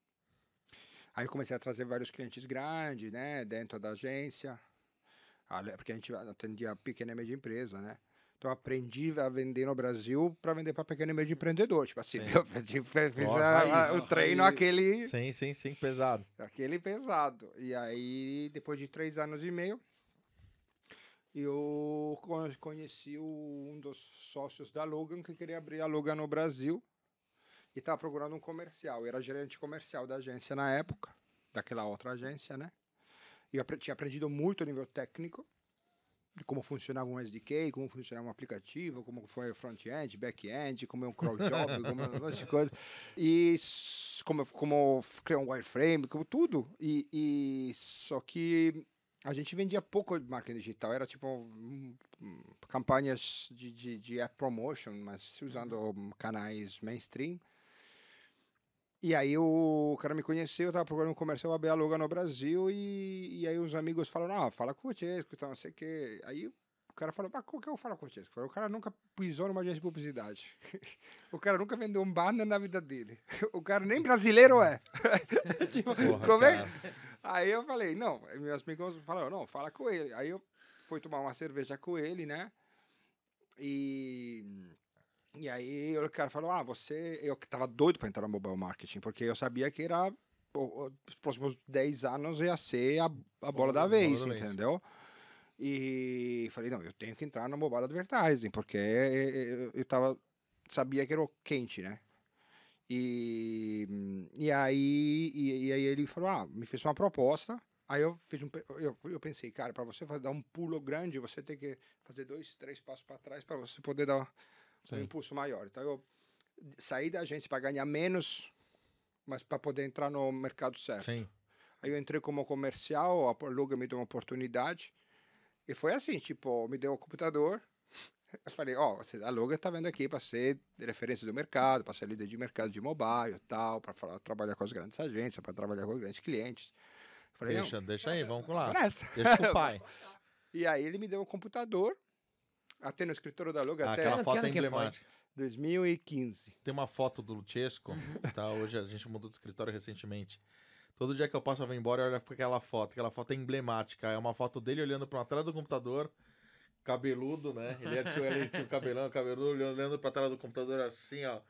Aí eu comecei a trazer vários clientes grandes, né, dentro da agência, porque a gente atendia pequena e média empresa, né. Então eu aprendi a vender no Brasil para vender para pequeno e médio empreendedor, tipo assim, Sim. eu fiz, a- o treino aquele Sim, sim, sim, pesado. aquele pesado. E aí, depois de três anos e meio, eu con- conheci um dos sócios da Logan que queria abrir a Logan no Brasil e estava procurando um comercial. Eu era gerente comercial da agência na época, daquela outra agência, né? E eu tinha aprendido muito a nível técnico de como funcionava um SDK, como funcionava um aplicativo, como foi o front-end, back-end, como é um crawl job, como é um monte de coisa. E como, como criar um wireframe, como tudo. E, e só que a gente vendia pouco de marketing digital, era tipo hum, hum, campanhas de, de, de app promotion, mas usando hum, canais mainstream. E aí o cara me conheceu, eu tava procurando um comercial abrir a logo no Brasil e, e aí os amigos falaram, ah, fala com o Chesco, então não sei o quê. Aí o cara falou, mas como que eu falo com o Chesco? O cara nunca pisou numa agência de publicidade. o cara nunca vendeu um banner na vida dele. O cara nem brasileiro é. Tipo, Porra, como é? Aí eu falei, não, meus amigos falaram, não, fala com ele. Aí eu fui tomar uma cerveja com ele, né? E E aí o cara falou, ah, você... Eu que tava doido para entrar no mobile marketing, porque eu sabia que era... Os próximos 10 anos ia ser a, a bola da bola vez, da vez. entendeu? E falei, não, eu tenho que entrar no mobile advertising, porque eu, eu tava... Sabia que era o quente, né? E, e, aí, e, e aí ele falou, ah, me fez uma proposta. Aí eu fiz um, eu, eu pensei, cara, para você dar um pulo grande, você tem que fazer dois, três passos para trás para você poder dar um Sim. impulso maior. Então eu saí da agência para ganhar menos, mas para poder entrar no mercado certo. Sim. Aí eu entrei como comercial, a Luga me deu uma oportunidade. E foi assim, tipo, me deu o computador. Eu falei, ó, você a Luga tá vendo aqui para ser referência do mercado, para ser líder de mercado de mobile, tal, para trabalhar com as grandes agências, para trabalhar com os grandes clientes. Eu falei, Deixa, deixa aí, vamos lá. nessa. Deixa com o pai. E aí ele me deu o computador, até no escritório da Luga, Ah, até aquela Que foto é emblemática. 2015. Tem uma foto do Luchesco, tá? Hoje a gente mudou de escritório recentemente. Todo dia que eu passo, eu vou embora e olho pra aquela foto. Aquela foto é emblemática. É uma foto dele olhando pra uma tela do computador, cabeludo, né? Ele era- tinha, ele tinha o cabelão, cabeludo, olhando pra tela do computador assim, ó.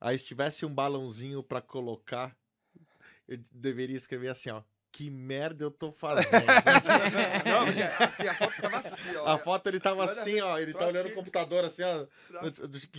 Aí se tivesse um balãozinho pra colocar, eu deveria escrever assim, ó. Que merda eu tô fazendo? Não, porque assim, a foto tava assim, ó. a foto ele tava assim, ó. Ele tá olhando assim. o computador assim, ó.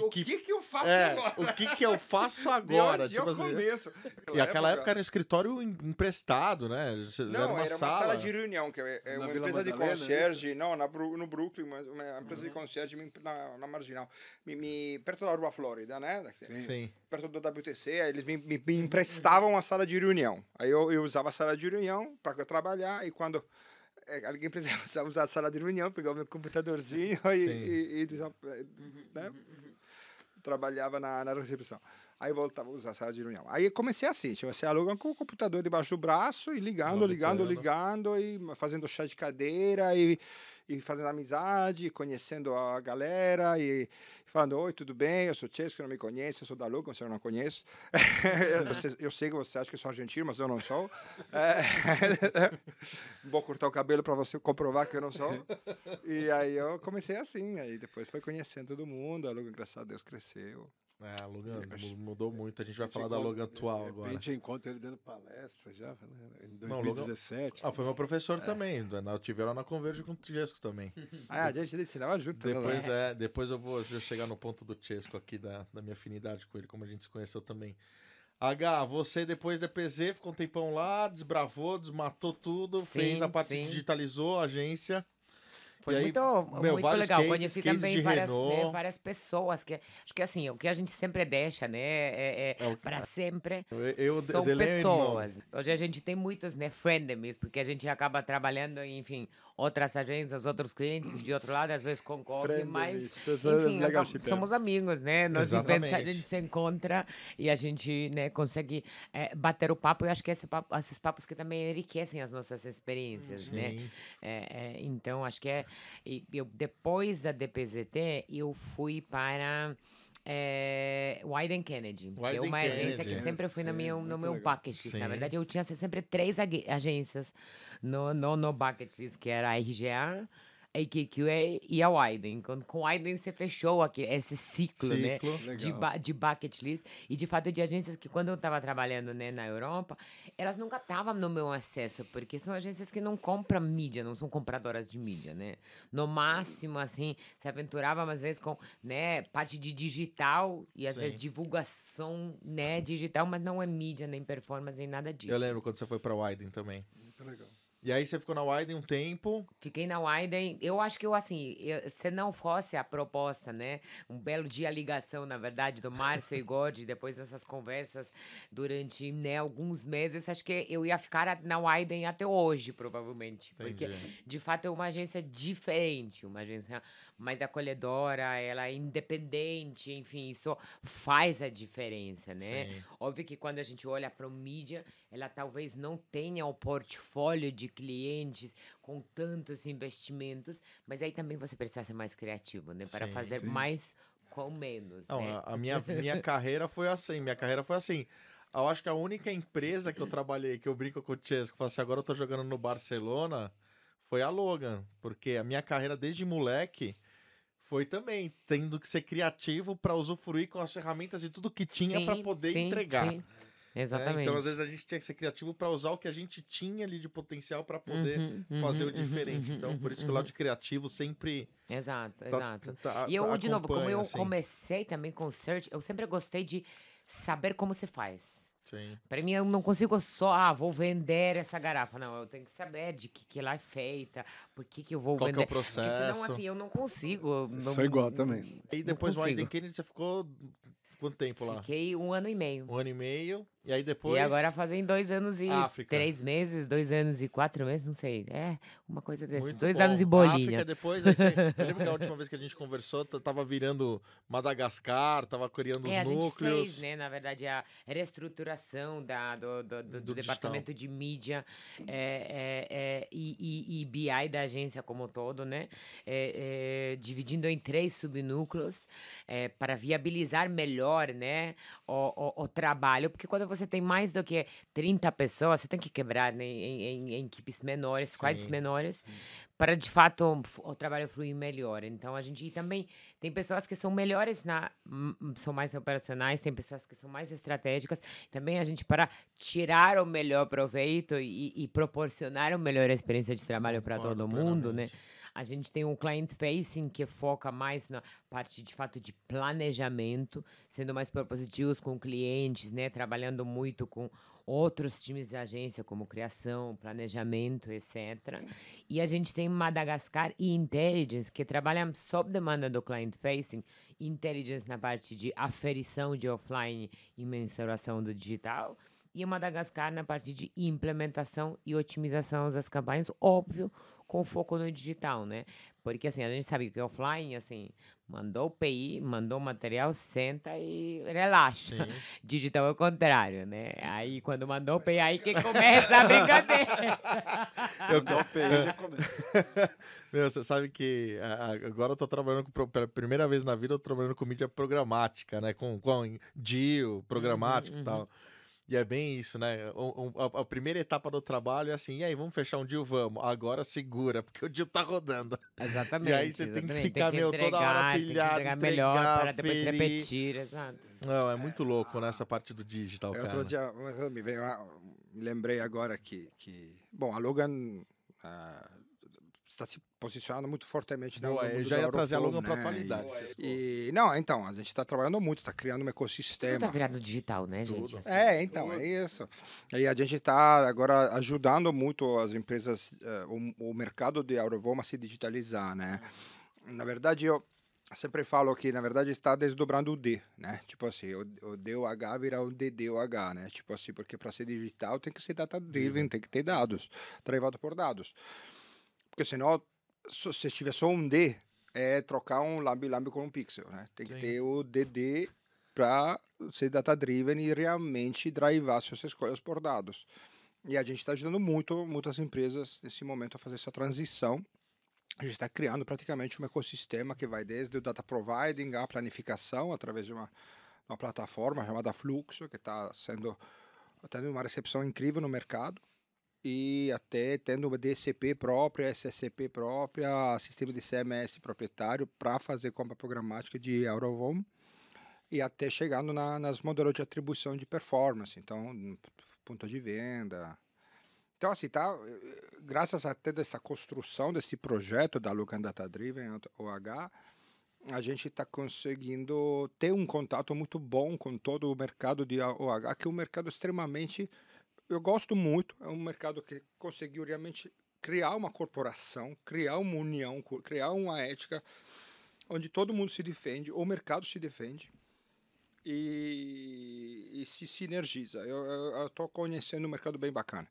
O que que eu faço É, agora? o que que eu faço De agora? onde eu Tipo assim, começo? e aquela época era um escritório em- emprestado, né? Não, uma era sala. uma sala de reunião, que é é uma Vila empresa de Madalena, é concierge, não, na, no Brooklyn, mas uma empresa de concierge na, na Marginal, me, me- perto da Rua Flórida, né? Sim. Perto do WTC, aí eles me, me- me emprestavam uma sala de reunião. Aí eu, eu usava a sala de reunião para trabalhar, e quando eh, alguém precisava usar a sala de reunião, eu pegava meu computadorzinho e, e- e eh, né? trabalhava na, na recepção. Aí voltava a usar a sala de reunião. Aí comecei assim, tipo, você aluga com o computador debaixo do braço e ligando, ligando, Navegando. ligando e fazendo chá de cadeira e, e fazendo amizade, conhecendo a galera e falando, oi, tudo bem? Eu sou Chesco, não me conhece, eu sou da Luca, você não conhece. Você- eu sei que você acha que eu sou argentino, mas eu não sou. É, Vou cortar o cabelo para você comprovar que eu não sou. E aí eu comecei assim, aí depois foi conhecendo todo mundo, a Luca, graças a Deus, cresceu. É, a Logan mudou muito. A gente vai falar da Logan atual de agora. repente eu encontro ele dando palestra já, né, em Não, Logan- 2017. Ah, foi meu professor também. Eu tive lá na Converge com o Chesco também. Ah, a gente ensinava junto. né? Depois, é, depois eu vou chegar no ponto do Chesco aqui, da, da minha afinidade com ele, como a gente se conheceu também. H, você depois da PZ ficou um tempão lá, desbravou, desmatou tudo, Sim, fez a parte, sim. digitalizou a agência. Foi aí, muito, meu, muito legal. cases, Conheci cases também várias, né, várias pessoas que acho que assim, o que a gente sempre deixa, né, é, É que- para sempre. Eu, são é pessoas. Hoje a gente tem muitos, né, frenemies, porque a gente acaba trabalhando enfim, outras agências, outros clientes de outro lado, às vezes concorrem, mas, é enfim, legal acaba- termo. somos amigos, né? Nós Exatamente. a gente se encontra e a gente, né, consegue é, bater o papo. E acho que esse papo, esses papos que também enriquecem as nossas experiências, né? Sim. É, é, então, acho que é. E Eu, depois da DPZT, eu fui para é, Wyden Kennedy, que é Wyden uma agência Kennedy. que sempre foi no Sim, meu, no meu legal. bucket list. Sim. Na verdade, eu tinha sempre três ag- agências no, no, no bucket list, que era a RGA, a AKQA e a Wyden. Com, com a Wyden, você fechou aqui, esse ciclo, né? Ciclo. de, Legal. ba- de bucket list e de fato de agências que quando eu estava trabalhando né, na Europa elas nunca estavam no meu acesso porque são agências que não compram mídia não são compradoras de mídia né no máximo assim se aventurava às vezes com né parte de digital e às Sim. vezes divulgação né digital mas não é mídia nem performance nem nada disso Eu lembro quando você foi pra Wyden também. Muito legal. E aí você ficou na Wyden um tempo. Fiquei na Wyden. Eu acho que eu, assim, eu- se não fosse a proposta, né? Um belo dia a ligação, na verdade, do Márcio e Gode, depois dessas conversas durante né, alguns meses, acho que eu ia ficar na Wyden até hoje, provavelmente. Porque, Entendi. de fato, é uma agência diferente, uma agência mais acolhedora, ela é independente, enfim, isso faz a diferença, né? Sim. Óbvio que quando a gente olha para o mídia, ela talvez não tenha o portfólio de clientes com tantos investimentos, mas aí também você precisa ser mais criativo, né? Para Sim, fazer sim. mais com menos, Não, né? a, a minha, minha carreira foi assim. Minha carreira foi assim. Eu acho que a única empresa que eu trabalhei, que eu brinco com o Chesco, que falo assim, agora eu tô jogando no Barcelona, foi a Logan. Porque a minha carreira desde moleque foi também tendo que ser criativo para usufruir com as ferramentas e tudo que tinha para poder sim, entregar. sim. Exatamente. Então, às vezes, a gente tinha que ser criativo para usar o que a gente tinha ali de potencial para poder Uhum, fazer uhum, o diferente. uhum, então, por isso que o uhum. lado criativo sempre. Exato, tá- exato. tá- E eu, tá- de novo, como eu assim. comecei também com o search, eu sempre gostei de saber como se faz. Sim. Para mim, eu não consigo só, ah, vou vender essa garrafa. Não, eu tenho que saber de que, que ela é feita, por que, que eu vou Qual que é vender. o Porque senão, processo? assim, eu não consigo. Não, Sou igual também. E depois do consigo. Widen Kennedy, você ficou quanto tempo lá? Fiquei um ano e meio. Um ano e meio. E aí depois. E agora fazem dois anos e África. três meses, dois anos e quatro meses, não sei. É, uma coisa desses. Muito Dois bom. anos e África bolinha. depois, aí eu lembro que a última vez que a gente conversou, tava virando Madagascar, tava criando os É, a gente núcleos. fez, né, na verdade, a reestruturação da, do, do, do- do departamento de mídia é, é, é, e, e- e BI da agência como um todo, né? É, é, dividindo em três subnúcleos é, para viabilizar melhor, né, o, o, o trabalho, porque quando você tem mais do que 30 pessoas, você tem que quebrar né, em, em- em equipes menores, Sim. menores, para de fato o trabalho fluir melhor. Então a gente e também tem pessoas que são melhores na são mais operacionais, tem pessoas que são mais estratégicas. Também a gente para tirar o melhor proveito e, e proporcionar a melhor experiência de trabalho para todo mundo, né? A gente tem um client facing que foca mais na parte de fato de planejamento, sendo mais propositivos com clientes, né? Trabalhando muito com outros times da agência, como criação, planejamento, etc. E a gente tem Madagascar e Intelligence, que trabalham sob demanda do client facing, Intelligence na parte de aferição de offline e mensuração do digital, e Madagascar na parte de implementação e otimização das campanhas, óbvio, com foco no digital, né? Porque assim, a gente sabe que offline, assim, mandou o PI, mandou o material, senta e relaxa. Sim. Digital é o contrário, né? Aí quando mandou o PI, aí que começa a brincadeira. Eu, já começa. Meu, você sabe que agora eu tô trabalhando com, pela primeira vez na vida, eu tô trabalhando com mídia programática, né? Com, com programático uhum. e tal. E é bem isso, né? O- o- a, a primeira etapa do trabalho é assim, e aí, vamos fechar um deal? Vamos. Agora segura, porque o deal tá rodando. Exatamente. E aí você tem que exatamente. ficar, meu, toda hora entregar, tem que pilhado, entregar melhor entregar, para depois ferir. repetir, exato. Não, é muito louco nessa parte do digital, É, cara. Outro dia, me veio, a- me lembrei agora que, que bom, a Logan ah, está se posicionando muito fortemente no Boa, mundo eu do já ia trazer a Auroflow, Logan pra né? atualidade. E, e- não, então, a gente está trabalhando muito, está criando um Tudo ecossistema. tá virado digital, né, gente? Assim, É, então, é isso. E a gente está agora ajudando muito as empresas, eh, o, o mercado de Aurovoma a se digitalizar, né? Na verdade, eu sempre falo que, na verdade, está desdobrando o D, né? Tipo assim, o, o D, o H vira o DD, o H, né? Tipo assim, porque para ser digital tem que ser data-driven, tem que ter dados, derivado por dados. Porque senão, só- se tiver só um D, é trocar um lambi-lambi com um pixel, né? Tem que Sim. ter o DD para ser data-driven e realmente drivar suas escolhas por dados. E a gente está ajudando muito muitas empresas nesse momento a fazer essa transição. A gente está criando praticamente um ecossistema que vai desde o data providing à planificação através de uma, uma plataforma chamada Fluxo, que está sendo tendo uma recepção incrível no mercado e até tendo uma DCP própria, SSCP própria, sistema de CMS proprietário para fazer compra programática de Aurovon e até chegando na, nas modelos de atribuição de performance, então n- ponto de venda. Então assim, tá, eh, graças a toda essa construção desse projeto da Lucan Data Driven OH, a gente está conseguindo ter um contato muito bom com todo o mercado de OH, que é um mercado extremamente eu gosto muito. É um mercado que conseguiu realmente criar uma corporação, criar uma união, criar uma ética onde todo mundo se defende, o mercado se defende e, e se sinergiza. Eu estou conhecendo um mercado bem bacana,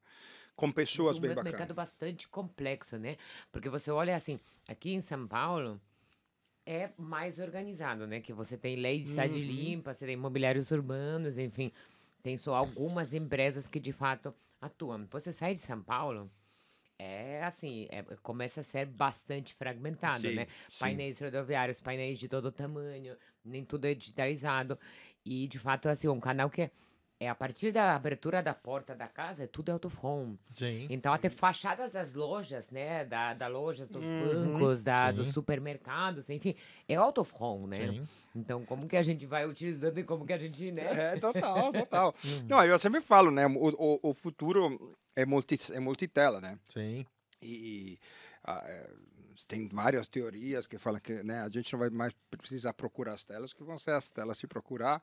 com pessoas Sim, bem um mercado bacanas. bastante complexo, né? Porque você olha assim, aqui em São Paulo é mais organizado, né? Que você tem lei de cidade Uhum. limpa, você tem imobiliários urbanos, enfim, tem só algumas empresas que de fato atuam. Você sai de São Paulo, é assim, é- começa a ser bastante fragmentado, Sim, né? sim. Painéis rodoviários, painéis de todo tamanho, nem tudo é digitalizado. E de fato, assim, um canal que é a partir da abertura da porta da casa, é tudo out of home. Sim. Então, até fachadas das lojas, né? Da, da loja dos Uhum. bancos, da, Sim. dos supermercados, enfim, é out of home, né? Sim. Então, como que a gente vai utilizando e como que a gente, né? É, total, total. Não, eu sempre falo, né? O, o, o futuro é, multi, é multitela, né? Sim. E ah, é, tem várias teorias que falam que né, a gente não vai mais precisar procurar as telas, que vão ser as telas se procurar.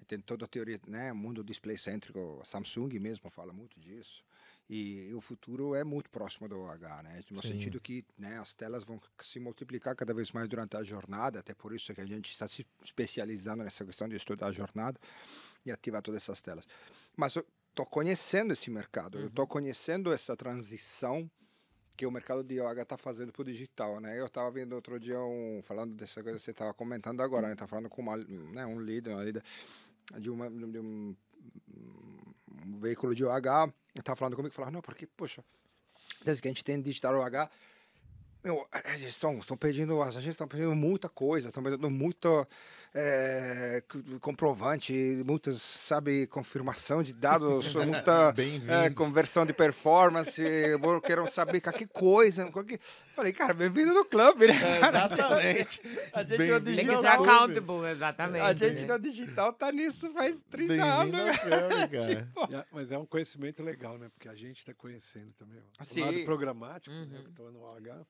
E Tem toda a teoria, né? Mundo display cêntrico, Samsung mesmo fala muito disso. E, o futuro é muito próximo do OH, né? No Sim. sentido que né, as telas vão se multiplicar cada vez mais durante a jornada, até por isso que a gente está se especializando nessa questão de estudar a jornada e ativar todas essas telas. Mas eu estou conhecendo esse mercado, eu estou conhecendo essa transição que o mercado de yoga está fazendo para o digital, né? Eu estava vendo outro dia um falando dessa coisa que você estava comentando agora, né? Tá falando com uma, né, um líder, uma líder de, uma, de um, um veículo de OH, estava falando comigo, falava, não, porque, poxa, desde que a gente tem digital OH, meu, eles estão, estão pedindo, as agências estão pedindo muita coisa, estão pedindo muito é, comprovante, muitas, sabe, confirmação de dados, muita é, conversão de performance, eu quero saber que que coisa. que- Falei, cara, bem-vindo no clube, né? Exatamente. A gente Bem-vindo não Tem que digital, ser accountable, exatamente. a gente né? no digital tá nisso faz 30 Bem-vindo anos. ao clube, cara. É, Mas é um conhecimento legal, né? Porque a gente está conhecendo também ó, o lado programático, né? Uhum. Que estou no OH.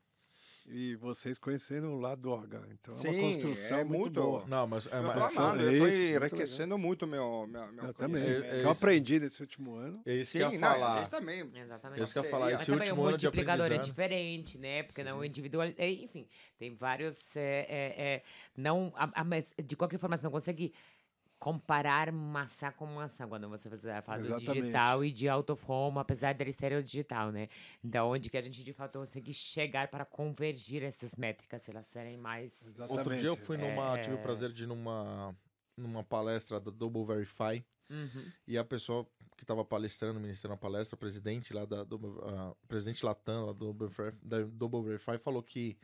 E vocês conhecendo o lado do OH. Então é Sim, uma construção é muito, muito- boa. Não, mas é, Eu mas- Essa- amando, eu é muito enriquecendo muito meu, meu, meu Eu também. É- é eu aprendi nesse último ano. é isso Sim, que eu ia não, falar. gente também. Exatamente. Isso que eu ia Mas falar. Esse também último o ano de multiplicador é diferente, né? Porque não individual. é, Enfim, tem vários. é, é, é, não, a- a- mas de qualquer forma, você não consegue comparar maçã com maçã quando você do Exatamente. digital e de out of home, apesar deles serem o digital, né? Então, onde que a gente de fato consegue chegar para convergir essas métricas, elas serem mais. Exatamente. Outro dia eu fui numa. É. Tive o prazer de ir numa, numa palestra da Double Verify. Uhum. E a pessoa que estava palestrando, ministrando a palestra, o presidente lá da Double, ah, presidente Latam lá do Double Verify, da Double Verify falou que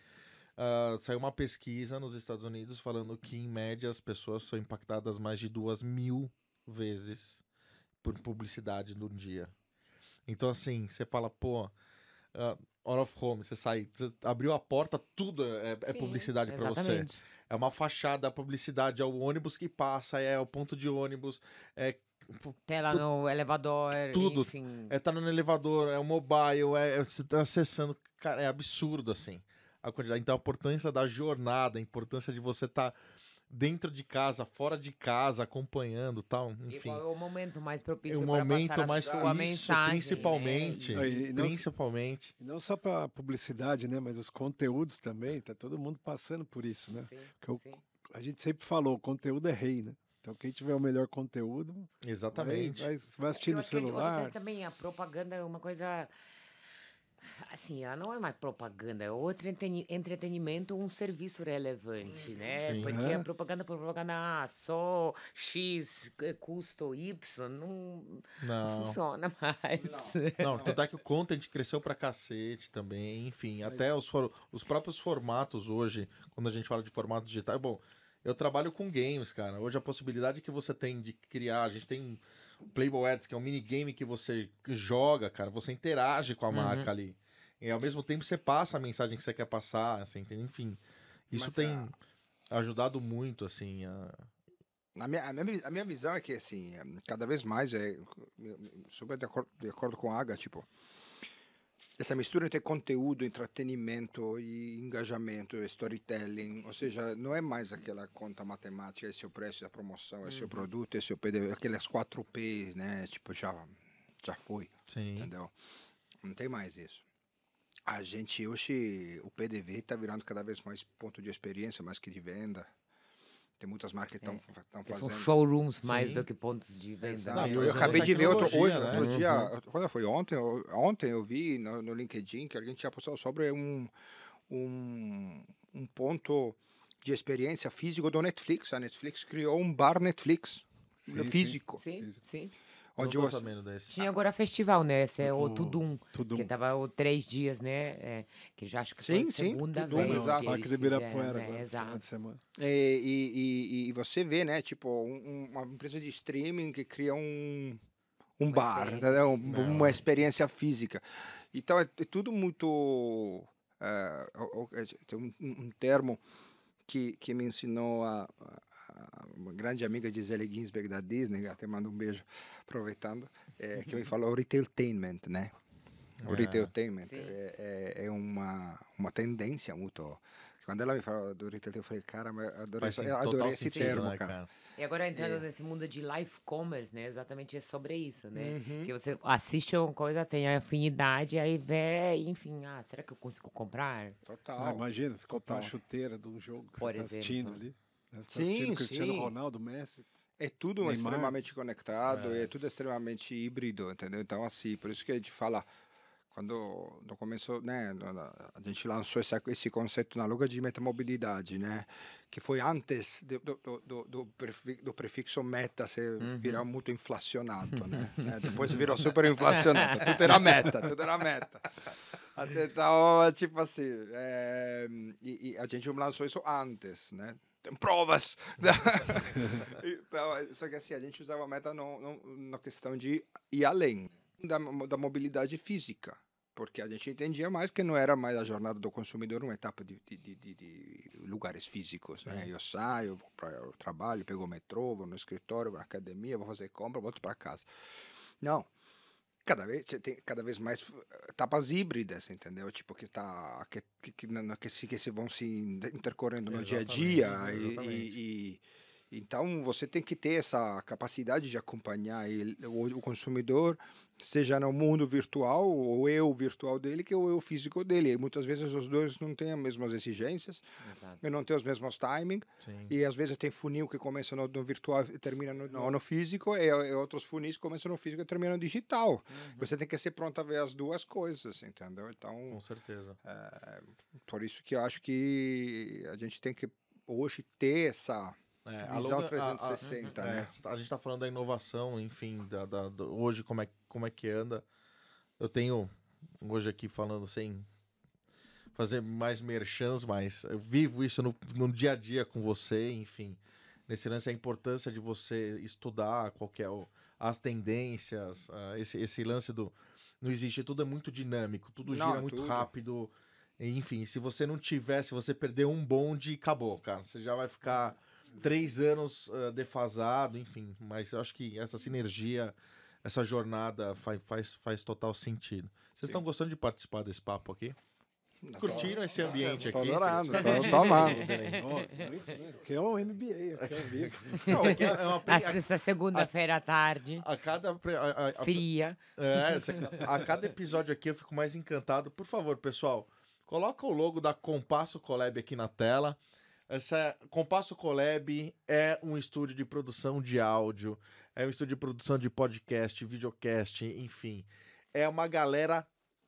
ah, saiu uma pesquisa nos Estados Unidos falando que, em média, as pessoas são impactadas mais de duas mil vezes por publicidade num dia. Então, assim, você fala, pô, uh, out of home, você sai, você abriu a porta, tudo é, é Sim, publicidade para você. É uma fachada, a publicidade, é o ônibus que passa, é o ponto de ônibus, é, Tela Tu- no elevador, tudo. enfim. é tá no elevador, é o mobile, é, é você tá acessando. Cara, é absurdo, assim. A quantidade. Então, a importância da jornada, a importância de você estar dentro de casa, fora de casa, acompanhando tal, E enfim. qual é o momento mais É propício para momento passar mais a sua isso, mensagem. principalmente. né? E não- Principalmente. E não só para publicidade, né? Mas os conteúdos também. Tá todo mundo passando por isso, né? Sim, Que eu- sim. A gente sempre falou, o conteúdo é rei, né? Então quem tiver o melhor conteúdo, vai, Exatamente. vai, você vai assistir no que celular. tem também a propaganda é uma coisa. Assim, ela não é mais propaganda, é outro entreten- entretenimento, um serviço relevante, né? Sim. Porque a propaganda, propaganda, ah, só X, eh, custo Y, não, não Não. funciona mais. Não, tanto é que o content cresceu pra cacete também, enfim, até os, for- os próprios formatos hoje, quando a gente fala de formato digital, bom, eu trabalho com games, cara. Hoje a possibilidade que você tem de criar, a gente tem Playboy Ads, que é um minigame que você joga, cara, você interage com a Uhum. marca ali. E ao mesmo tempo você passa a mensagem que você quer passar, assim, enfim. Isso Mas tem ajudado muito, assim, a... A minha, a, minha, a minha visão é que, assim, eh, cada vez mais, é, super de acordo, de acordo com a Aga, tipo, essa mistura entre conteúdo, entretenimento e engajamento, storytelling, ou seja, não é mais aquela conta matemática, esse é o preço da promoção, esse é o produto, esse é o PDV, aquelas quatro P's, né, tipo, já, já foi, Sim. entendeu? Não tem mais isso. A gente, hoje, o PDV está virando cada vez mais ponto de experiência, mais que de venda. Tem muitas marcas que estão São fazendo. showrooms mais Sim. do que pontos de venda. Não, né? e eu, usando acabei de ver outro, hoje, né? outro dia, quando foi ontem, eu- ontem eu vi no, no LinkedIn que alguém tinha postado sobre um, um, um ponto de experiência físico do Netflix. A Netflix criou um bar Netflix Sim, sim. físico. Sim, Isso. Não Onde sabendo desse. Tinha agora festival, né? Esse é o, O Tudum. Tudum. Que tava o três dias, né? é, que já acho que Sim, foi a sim, segunda Tudum, vez. exato. que eles de fizeram, né? agora, Exato. semana. E, e- e- e você vê, né? Tipo, um- uma empresa de streaming que cria um, um Uma bar, experiência? Um- física. uma experiência física. Então, é, é tudo muito... é, é, tem um, um termo que, que me ensinou a, a- uma grande amiga Gisele Ginsberg da Disney, até mando um beijo aproveitando, é, que me falou retailtainment, né? O É. retailtainment Sim. é, é, é uma, uma tendência muito... Quando ela me falou do retail, eu falei, cara, mas eu adorei, eu adorei esse sentido, termo, né, cara. E agora entrando É. nesse mundo de live commerce, né? Exatamente é sobre isso, né? Uhum. Que você assiste uma coisa, tem afinidade, aí vê, enfim, ah, será que eu consigo comprar? Total. Ah, imagina, você comprar uma Total. chuteira de um jogo que Por você está exemplo. assistindo ali. Né? Você tá Sim, Cristiano sim. Ronaldo, Messi. É tudo Neymar. extremamente conectado, É. é. tudo extremamente híbrido, entendeu? Então, assim, por isso que a gente fala, quando no começo, né, a gente lançou esse, esse conceito na logo de metamobilidade, né, que foi antes do, do, do, do, prefi- do prefixo meta ser virar muito inflacionado, né? É, depois virou super inflacionado, tudo era meta, tudo era meta. Então, tipo assim, é, e, e a gente lançou isso antes, né? Tem provas! então, só que assim, a gente usava a meta no, no- na questão de ir além da, da mobilidade física. Porque a gente entendia mais que não era mais a jornada do consumidor uma etapa de, de, de- de- lugares físicos. Né? Eu saio, vou para o trabalho, pego o metrô, vou no escritório, vou na academia, vou fazer compra, volto para casa. Não. Cada vez, você tem cada vez mais eh, etapas híbridas, entendeu? Tipo, que, tá, que, que, que, na- que, se, que se vão se intercorrendo no dia a dia. Exatamente, e- exatamente. e- e então, você tem que ter essa capacidade de acompanhar ele, o, o consumidor, seja no mundo virtual, o eu virtual dele, que é o eu físico dele. E muitas vezes os dois não têm as mesmas exigências, Exato. e não têm os mesmos timing, Sim. e às vezes tem funil que começa no, no virtual e termina no, no, no físico, e, e outros funis que começam no físico e terminam no digital. Você tem que ser pronto a ver as duas coisas, entendeu? Então, Com certeza. é, por isso que eu acho que a gente tem que hoje ter essa É, visão longa- a- a- 360, é, né? A gente tá falando da inovação, enfim, da, da- do- hoje como é, como é que anda. Eu tenho hoje aqui falando sem fazer mais merchans, mas eu vivo isso no, no dia a dia com você, enfim. Nesse lance, a importância de você estudar qualquer o- as tendências, ah, esse, esse lance do. Não existe, tudo é muito dinâmico, tudo Não, gira é muito tudo. rápido. Enfim, se você não tiver, se você perder um bonde, acabou, cara. Você já vai ficar três anos ah, defasado, enfim. Mas eu acho que essa sinergia, essa jornada faz, faz, faz total sentido. Vocês estão gostando de participar desse papo aqui? Curtiram esse ambiente Tô aqui? adorando, Vocês- tô, tô amando. Que é o NBA, aqui ao vivo. Não, aqui é Essa essa segunda-feira à tarde, a, cada a- a- a- fria. É, essa- a cada episódio aqui eu fico mais encantado. Por favor, pessoal, coloca o logo da Compasso Collab aqui na tela. Essa Compasso Collab é um estúdio de produção de áudio, é um estúdio de produção de podcast, videocast, enfim. É uma galera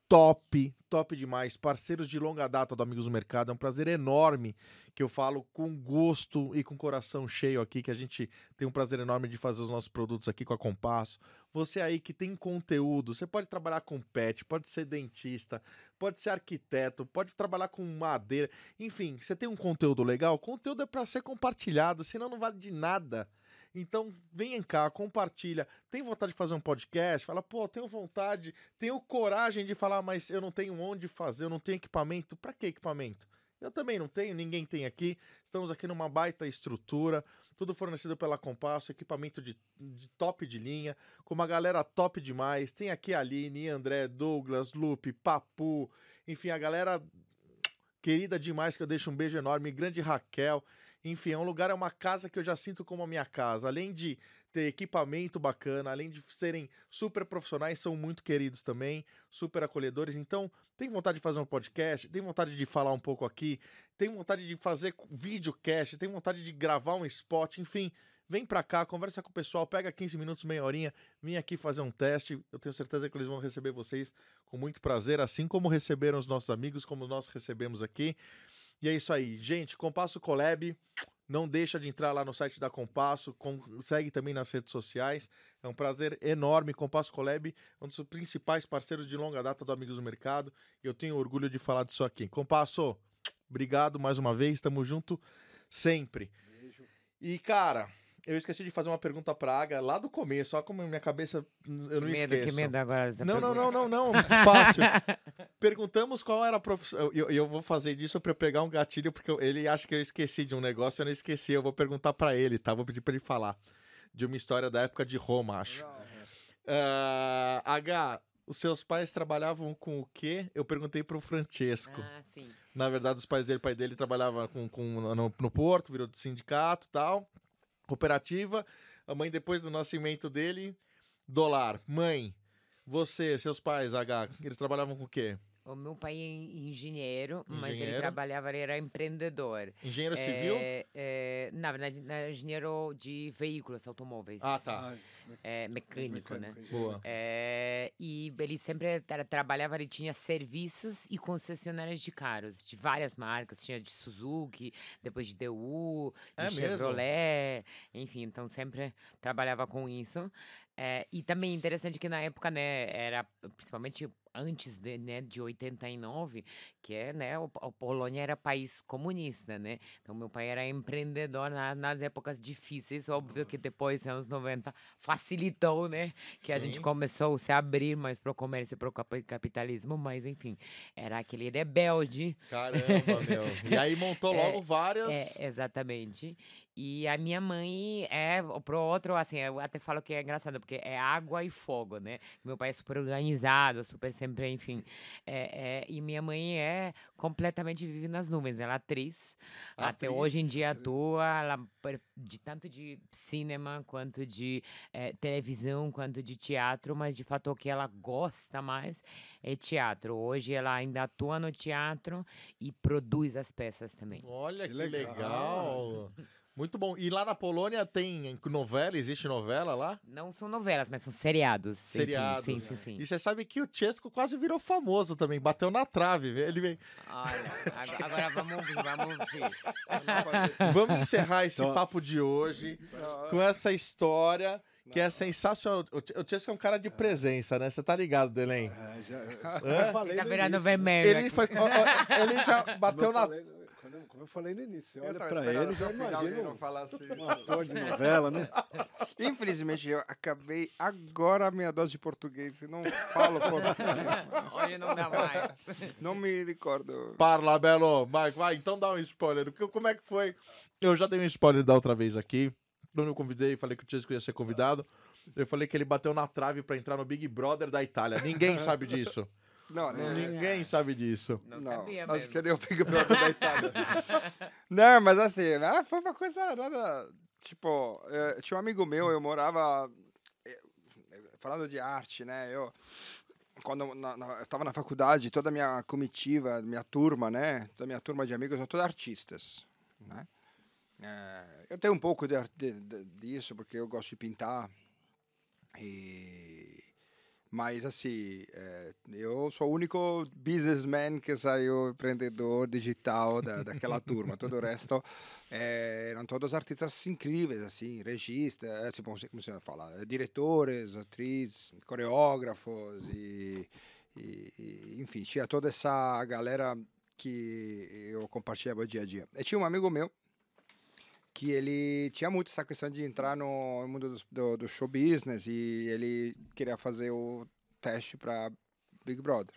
top, top demais, parceiros de longa data do Amigos do Mercado. É um prazer enorme que eu falo com gosto e com coração cheio aqui, que a gente tem um prazer enorme de fazer os nossos produtos aqui com a Compasso. Você aí que tem conteúdo, você pode trabalhar com pet, pode ser dentista, pode ser arquiteto, pode trabalhar com madeira, enfim, você tem um conteúdo legal, conteúdo é para ser compartilhado, senão não vale de nada. Então, venha cá, compartilha. Tem vontade de fazer um podcast? Fala, pô, tenho vontade, tenho coragem de falar, mas eu não tenho onde fazer, eu não tenho equipamento. Para que equipamento? Eu também não tenho, ninguém tem aqui. Estamos aqui numa baita estrutura, tudo fornecido pela Compasso, equipamento de, de top de linha, com uma galera top demais. Tem aqui a Aline, André, Douglas, Lupe, Papu, enfim, a galera querida demais, que eu deixo um beijo enorme, grande Raquel. Enfim, é um lugar, é uma casa que eu já sinto como a minha casa. Além de ter equipamento bacana, além de serem super profissionais, são muito queridos também, super acolhedores. Então, tem vontade de fazer um podcast, tem vontade de falar um pouco aqui, tem vontade de fazer videocast, tem vontade de gravar um spot, enfim. Vem pra cá, conversa com o pessoal, pega 15 minutos, meia horinha, vem aqui fazer um teste. Eu tenho certeza que eles vão receber vocês com muito prazer, assim como receberam os nossos amigos, como nós recebemos aqui. E é isso aí, gente. Compasso Collab, Não deixa de entrar lá no site da Compasso, com, segue também nas redes sociais. É um prazer enorme. Compasso Colab, um dos principais parceiros de longa data do Amigos do Mercado. E eu tenho orgulho de falar disso aqui. Compasso, obrigado mais uma vez. Tamo junto sempre. Beijo. E, cara, eu esqueci de fazer uma pergunta pra Aga lá do começo, só como minha cabeça eu não que medo, esqueço. que medo agora. Não, não, não, não, não. Fácil. Perguntamos qual era a profissão. E eu, eu vou fazer disso pra eu pegar um gatilho, porque eu- ele acha que eu esqueci de um negócio, eu não esqueci. Eu vou perguntar pra ele, tá? Vou pedir pra ele falar. De uma história da época de Roma, acho. Ah, H, os seus pais trabalhavam com o quê? Eu perguntei pro Francesco. Ah, sim. Na verdade, os pais dele, o pai dele trabalhava com, com, no, no Porto, virou de sindicato e tal, cooperativa. A mãe, depois do nascimento dele, dólar. Mãe, você, seus pais, H, eles trabalhavam com o quê? O meu pai é engenheiro, mas ele Engenheiro. trabalhava, ele era empreendedor. Engenheiro civil? É, é, na verdade, era engenheiro de veículos, automóveis. Ah, tá. Ah, É, mecânico, né? engenheiro. Boa. É, e ele sempre tra- trabalhava, ele tinha serviços e concessionárias de carros, de várias marcas. Tinha de Suzuki, depois de DU, de É mesmo? Chevrolet, enfim, então sempre trabalhava com isso. É, e também interessante que na época, né, era principalmente antes de, né, de 89, que é, né, o, a Polônia era país comunista, né? Então meu pai era empreendedor na- nas épocas difíceis, óbvio que depois, anos 90, facilitou, né? Que a gente Sim. começou a se abrir mais para o comércio para o capitalismo, mas enfim, era aquele rebelde. Caramba, meu. E aí montou logo É, várias. É, exatamente. E a minha mãe é, pro outro, assim, eu até falo que é engraçado, porque é água e fogo, né? Meu pai é super organizado, super sempre, enfim. É, é, e minha mãe é completamente vive nas nuvens, ela é atriz. Até Atriz. hoje em dia atua, ela, de tanto de cinema, quanto de eh, televisão, quanto de teatro, mas de fato o que ela gosta mais é teatro. Hoje ela ainda atua no teatro e produz as peças também. Olha que, Que legal. legal. Muito bom. E lá na Polônia tem novela? Existe novela lá? Não são novelas, mas são seriados. enfim, Seriados. Sim, sim, sim. E você sabe que o Chesco quase virou famoso também. Bateu na trave. Ele vem. Olha, agora, vamos ouvir, vamos ouvir. Vamos encerrar esse Então- papo de hoje com essa história que é sensacional. O Ch- o Chesco é um cara de presença, né? Você tá ligado, Delém? É, já, eu falei Tá virando vermelho. Ele, foi, ó, ó, ele já bateu eu na. falei, eu- como eu falei no início, você olha esperando ele, já final ele imagina não falasse isso. um ator de novela, né? Infelizmente, eu acabei agora a minha dose de português. Eu não falo português. Hoje não dá mais. não me recordo. Parla, Belo. Vai, vai, então dá um spoiler. Como é que foi? Eu já dei um spoiler da outra vez aqui. Quando eu convidei, falei que o Chesco ia ser convidado. Eu falei que ele bateu na trave pra entrar no Big Brother da Itália. Ninguém sabe disso. Não, não. Ninguém sabe disso. Não, Não, sabia acho mesmo. que eu peguei o Brother da Itália. não, mas assim, né, foi uma coisa nada. Tipo, eh, tinha um amigo meu, eu morava. Falando de arte, né? Eu. Quando na, na, eu estava na faculdade, toda a minha comitiva, minha turma, né? Toda a minha turma de amigos são todos artistas, né? Eh, eu tenho um pouco de, de- de- disso, porque eu gosto de pintar. E... Mas, assim, eh, eu sou o único businessman que saiu empreendedor digital da, daquela turma. Todo o resto eh, eram todos artistas incríveis, assim, registas, eh, tipo, como você vai falar, eh, diretores, atrizes, coreógrafos e, e- e, enfim, tinha toda essa galera que eu compartilhava o dia a dia. E tinha um amigo meu que ele tinha muito essa questão de entrar no mundo do, do, do show business e ele queria fazer o teste para Big Brother.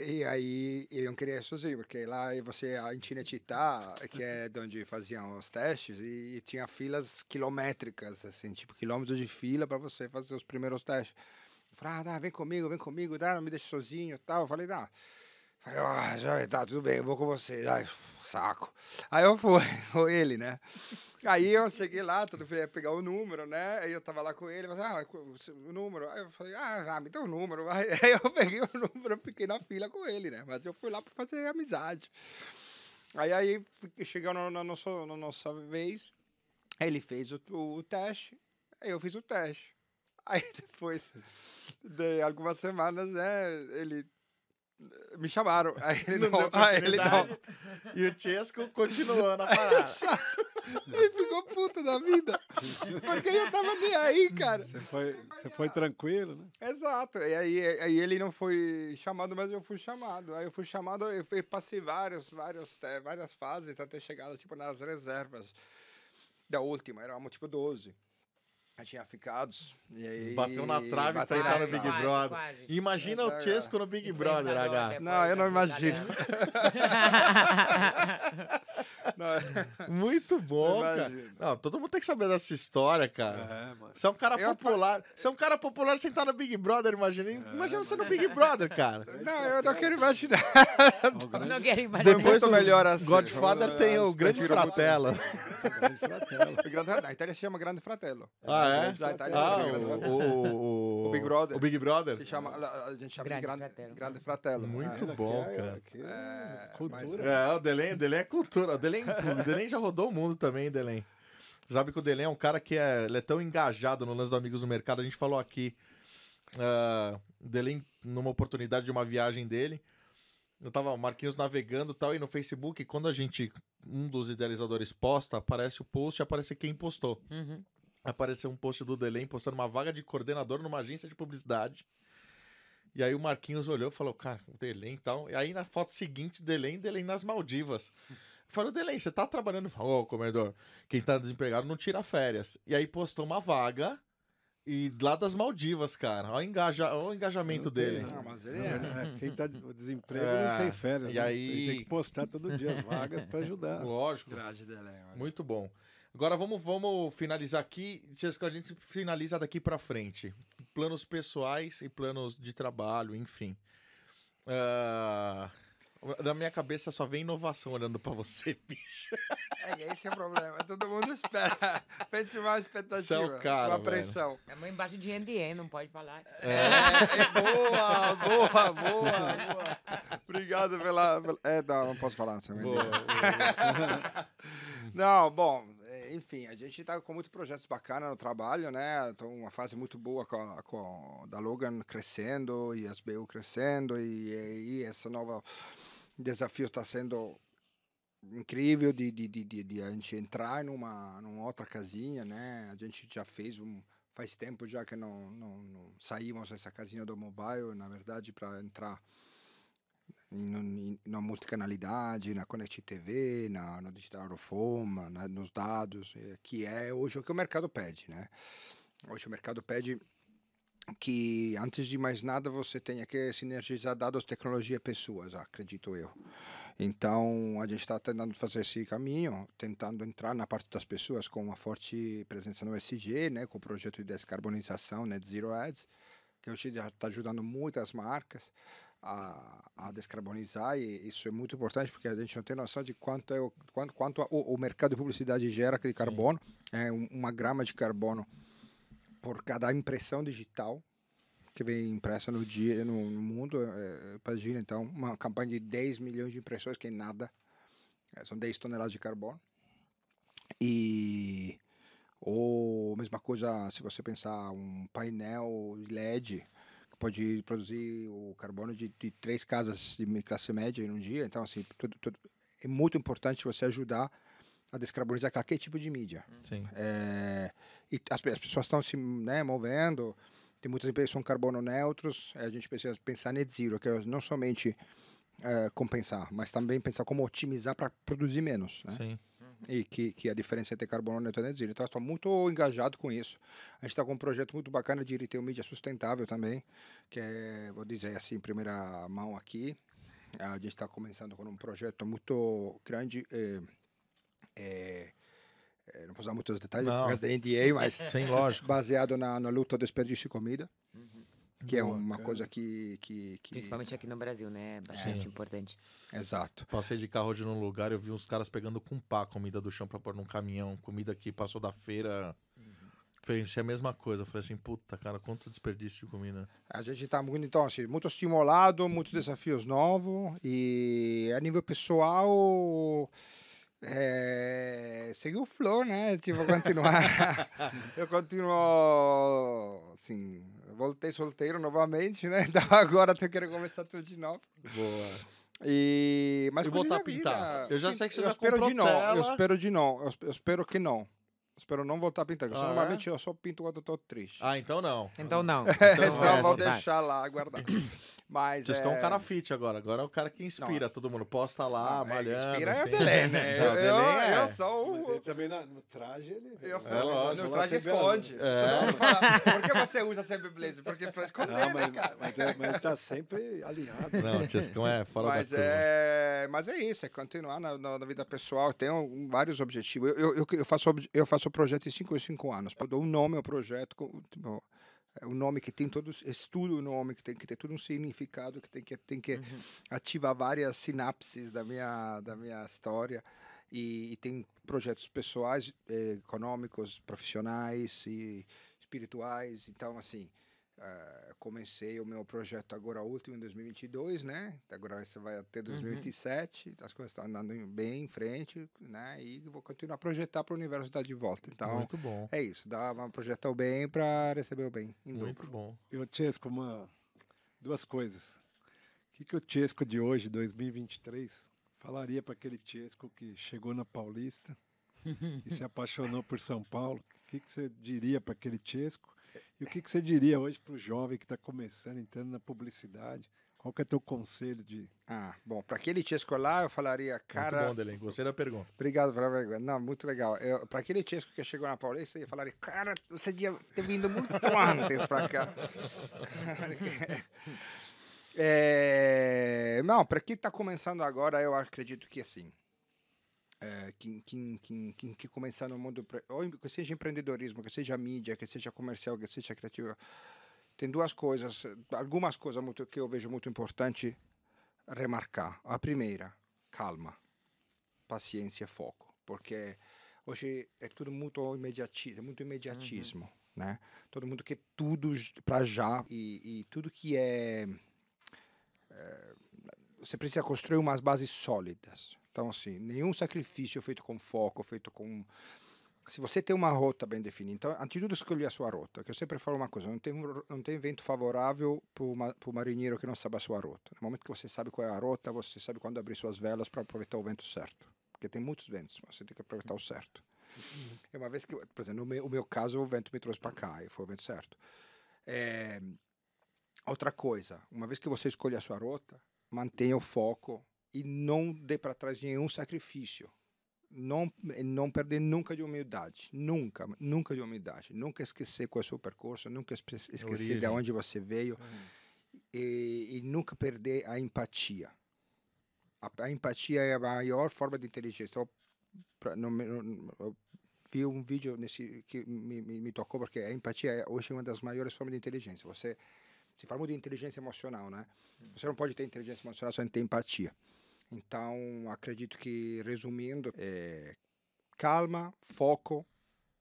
E aí ele não queria sozinho, porque lá você em Cinecittà, que é de onde faziam os testes, e, tinha filas quilométricas, assim, tipo quilômetros de fila para você fazer os primeiros testes. Eu falei, ah, dá, vem comigo, vem comigo, dá, não me deixe sozinho e tal. Eu falei, dá. Falei, ah, já tá, tudo bem, eu vou com você. Ai, saco. Aí eu fui, foi ele, né? Aí eu cheguei lá, tudo ia pegar o número, né? Aí eu tava lá com ele, falei, ah, o número. Aí eu falei, ah, me dá o número. Aí eu peguei o número, fiquei na fila com ele, né? Mas eu fui lá pra fazer amizade. Aí, aí chegou na, na, nossa, na nossa vez, ele fez o, o teste, aí eu fiz o teste. Aí depois de algumas semanas, né, ele me chamaram. Aí ele Não não, deu aí ele não. E o Chesco continuou na parada. Ele ficou puto da vida. Porque eu tava nem aí, cara. Você foi, você foi tranquilo, né? Exato. E aí, aí ele não foi chamado, mas eu fui chamado. Aí eu fui chamado, eu fui- passei vários, vários, te- várias fases até chegar tipo, nas reservas da última. Éramos tipo 12. Tinha ficados. E aí, Bateu na trave pra bateu entrar na no Big trave. Brother. quase. Imagina o É, Chesco no Big Brother, H. Não, eu não imagino. Não, Muito bom, cara. Imagino. Não, todo mundo tem que saber dessa história, cara. É, mano. Você é um cara Eu- popular. Você é um cara popular sem estar no Big Brother, imagina. Imagina você no Big Brother, cara. não, eu não quero imaginar. O grande, Não quero imaginar. Depois muito o melhor assim. Godfather tem o Grande Fratella. grande fratelo. O Grande- Na Itália se chama Grande Fratello. Ah, é? Da Itália Ah, chama Grande Fratello. o, o, O Big Brother. O Big Brother. Se chama, a gente chama Grande de Grande, Fratello. Grande Fratello. Muito É. bom, é- cara. é É, cultura. É, o Delém, Delém é cultura. O Delém, o Delém já rodou o mundo também, Delém. Sabe que o Delém é um cara que é, ele é tão engajado no lance do Amigos do Mercado. A gente falou aqui. ah, o Delém, numa oportunidade de uma viagem dele, eu tava o Marquinhos navegando e tal, e no Facebook, quando a gente, um dos idealizadores posta, aparece o post e aparece quem postou. Uhum. Apareceu um post do Delém postando uma vaga de coordenador numa agência de publicidade. E aí o Marquinhos olhou e falou, cara, o Delém e tal. E aí na foto seguinte, Delém, Delém nas Maldivas. Falou, Delém, você tá trabalhando? Falou, ô, comedor, quem tá desempregado não tira férias. E aí postou uma vaga e lá das Maldivas, cara. Olha o, engaja... Olha o engajamento dele. não. Mas ele é. É, quem tá o desemprego É, não tem férias. e né? aí- Tem, tem que postar todo dia as vagas para ajudar. Lógico. Dele. olha. Muito bom. Agora vamos, vamos finalizar aqui. Jessica, a gente finaliza daqui pra frente. Planos pessoais e planos de trabalho, enfim. Ah, na minha cabeça só vem inovação olhando pra você, bicho. É, esse é o problema. Todo mundo espera. Pense uma expectativa. Você é cara, uma pressão. É uma embaixo de NDA, não pode falar. É, é boa, boa, boa, boa. Obrigado pela. pela- É, não, não posso falar. Vai Boa, entender. Não, bom, é, enfim, a gente está com muitos projetos bacanas no trabalho, né? Estou uma fase muito boa com, a- com da Logan crescendo e as BU crescendo e, e esse novo desafio está sendo incrível de, de, de, de a gente entrar numa, numa outra casinha, né? A gente já fez um faz tempo já que não, não, não saímos dessa casinha do mobile, na verdade, para entrar na multicanalidade, na Connect TV, na, no Digital na- nos dados, eh, que é hoje o que o mercado pede, né? Hoje o mercado pede que, antes de mais nada, você tenha que sinergizar dados, tecnologia e pessoas, acredito eu. Então, a gente está tentando fazer esse caminho, tentando entrar na parte das pessoas com uma forte presença no SG, né, com o projeto de descarbonização, Net Zero Ads, que hoje já está ajudando muitas marcas a, a descarbonizar e isso é muito importante porque a gente não tem noção de quanto é o, quanto, quanto o, o mercado de publicidade gera de carbono, é um- uma grama de carbono por cada impressão digital que vem impressa no dia no, no mundo, é, imagina então uma campanha de 10 milhões de impressões que é nada, é, são 10 toneladas de carbono. E ou mesma coisa se você pensar um painel LED pode produzir o carbono de, de três casas de classe média em um dia. Então, assim, tudo, tudo- é muito importante você ajudar a descarbonizar qualquer tipo de mídia. Sim. É, e as, as pessoas estão se né, movendo, tem muitas empresas que são carbono neutros, é, a gente precisa pensar net zero, que é não somente é, compensar, mas também pensar como otimizar para produzir menos. Né? Sim. E que, que a diferença entre carbono neutro e net zero. Então, estou muito engajado com isso. A gente está com um projeto muito bacana de retail mídia sustentável também, que é, vou dizer assim, em primeira mão aqui. A gente está começando com um projeto muito grande. É, é, é, não posso dar muitos detalhes Não. por causa da NDA, mas Sim, lógico. baseado na, na luta ao desperdício de comida, que é Boa, uma cara. coisa que, que, que... Principalmente aqui no Brasil, né? É bastante Sim. importante. Exato. Passei de carro hoje num lugar, eu vi uns caras pegando com pá comida do chão pra pôr num caminhão, comida que passou da feira. Fez a mesma coisa. Eu falei assim, puta, cara, quanto desperdício de comida. A gente está muito, então, assim, muito estimulado, muitos desafios novos e a nível pessoal É, seguir o flow, né? Tipo, continuar. eu continuo, assim, voltei solteiro novamente, né? Então agora eu quero começar tudo de novo. Boa. E mas E voltar a a vida. pintar? Eu já sei que você eu já espero de não. tela. Eu espero de não. Eu, eu espero que não. Espero não voltar a pintar. porque Ah, é? normalmente eu só pinto quando eu tô triste. Ah, então não. Então não. Então eu vou é, deixar lá guardar. Mas Tiscão é um é... cara fit agora. Agora é o cara que inspira todo mundo. Posta lá, Não, é, malhando. Inspira é assim. Belém, né? Não, Eu, Belém é. eu sou Mas o... ele também na- no traje, ele... Eu sou, É lógico. no traje a- esconde. É. Todo mundo fala, por que você usa sempre blazer? Porque pra esconder, Não, né, mas, cara? mas, é- mas ele tá sempre alinhado. Não, o Tiscão é fora Mas da curva. é, mas é isso, é continuar na, na- na vida pessoal. Eu tenho vários objetivos. Eu, eu, eu faço, eu faço o projeto em 5 em 5 anos. Eu dou um nome ao projeto, com, tipo, é um nome que tem todos, estudo o nome, que tem que ter todo um significado, que tem que, tem que ativar várias sinapses da minha, da minha história. E, e tem projetos pessoais, eh, econômicos, profissionais e espirituais. Então, assim, eh, comecei o meu projeto agora último em 2022, né? Agora você vai até 2027, as coisas estão andando bem em frente, né? E vou continuar a projetar para o universo dar de volta. Então, Muito bom. é isso, dá uma projetar o bem para receber o bem em Muito dobro. bom. Eu, Chesco, uma... duas coisas. O que, que o Chesco de hoje, 2023, falaria para aquele Chesco que chegou na Paulista e se apaixonou por São Paulo? O que, que você diria para aquele Chesco? E o que, que você diria hoje para o jovem que está começando, entrando na publicidade? Qual que é teu conselho de... Ah, bom, para aquele Chesco lá, eu falaria, cara, Muito bom, Delém. Gostei da pergunta. Obrigado pela vergonha. Não, muito legal. Para aquele Chesco que chegou na Paulista, eu falaria, cara, você devia ter vindo muito antes para cá. É, não, para quem está começando agora, eu acredito que assim, é, quem, quem, quem que começar no mundo, ou que seja empreendedorismo, que seja mídia, que seja comercial, que seja criativo, tem duas coisas, algumas coisas muito, que eu vejo muito importante remarcar. A primeira, calma paciência e foco, porque hoje é tudo muito imediatismo, muito imediatismo, né? Todo mundo quer tudo para já e, e tudo que é, é, você precisa construir umas bases sólidas. Então assim, nenhum sacrifício feito com foco, feito com se você tem uma rota bem definida, então, antes de tudo, escolher a sua rota. Que eu sempre falo uma coisa: não tem, não tem vento favorável para o marinheiro que não sabe a sua rota. No momento que você sabe qual é a rota, você sabe quando abrir suas velas para aproveitar o vento certo. Porque tem muitos ventos, mas você tem que aproveitar o certo. E uma vez que, por exemplo, no meu, o meu caso, o vento me trouxe para cá e foi o vento certo. É, outra coisa: uma vez que você escolhe a sua rota, mantenha o foco e não dê para trás nenhum sacrifício não não perder nunca de humildade, nunca, nunca de humildade, nunca esquecer qual é o seu percurso, nunca esquecer de onde você veio e, e nunca perder a empatia. A, a empatia é a maior forma de inteligência. Eu, pra- me- no- eu vi um vídeo nesse que me, me, me tocou porque a empatia é hoje uma das maiores formas de inteligência. Você se fala muito de inteligência emocional, né? Você não pode ter inteligência emocional sem ter empatia. Então, acredito que, resumindo, é calma, foco,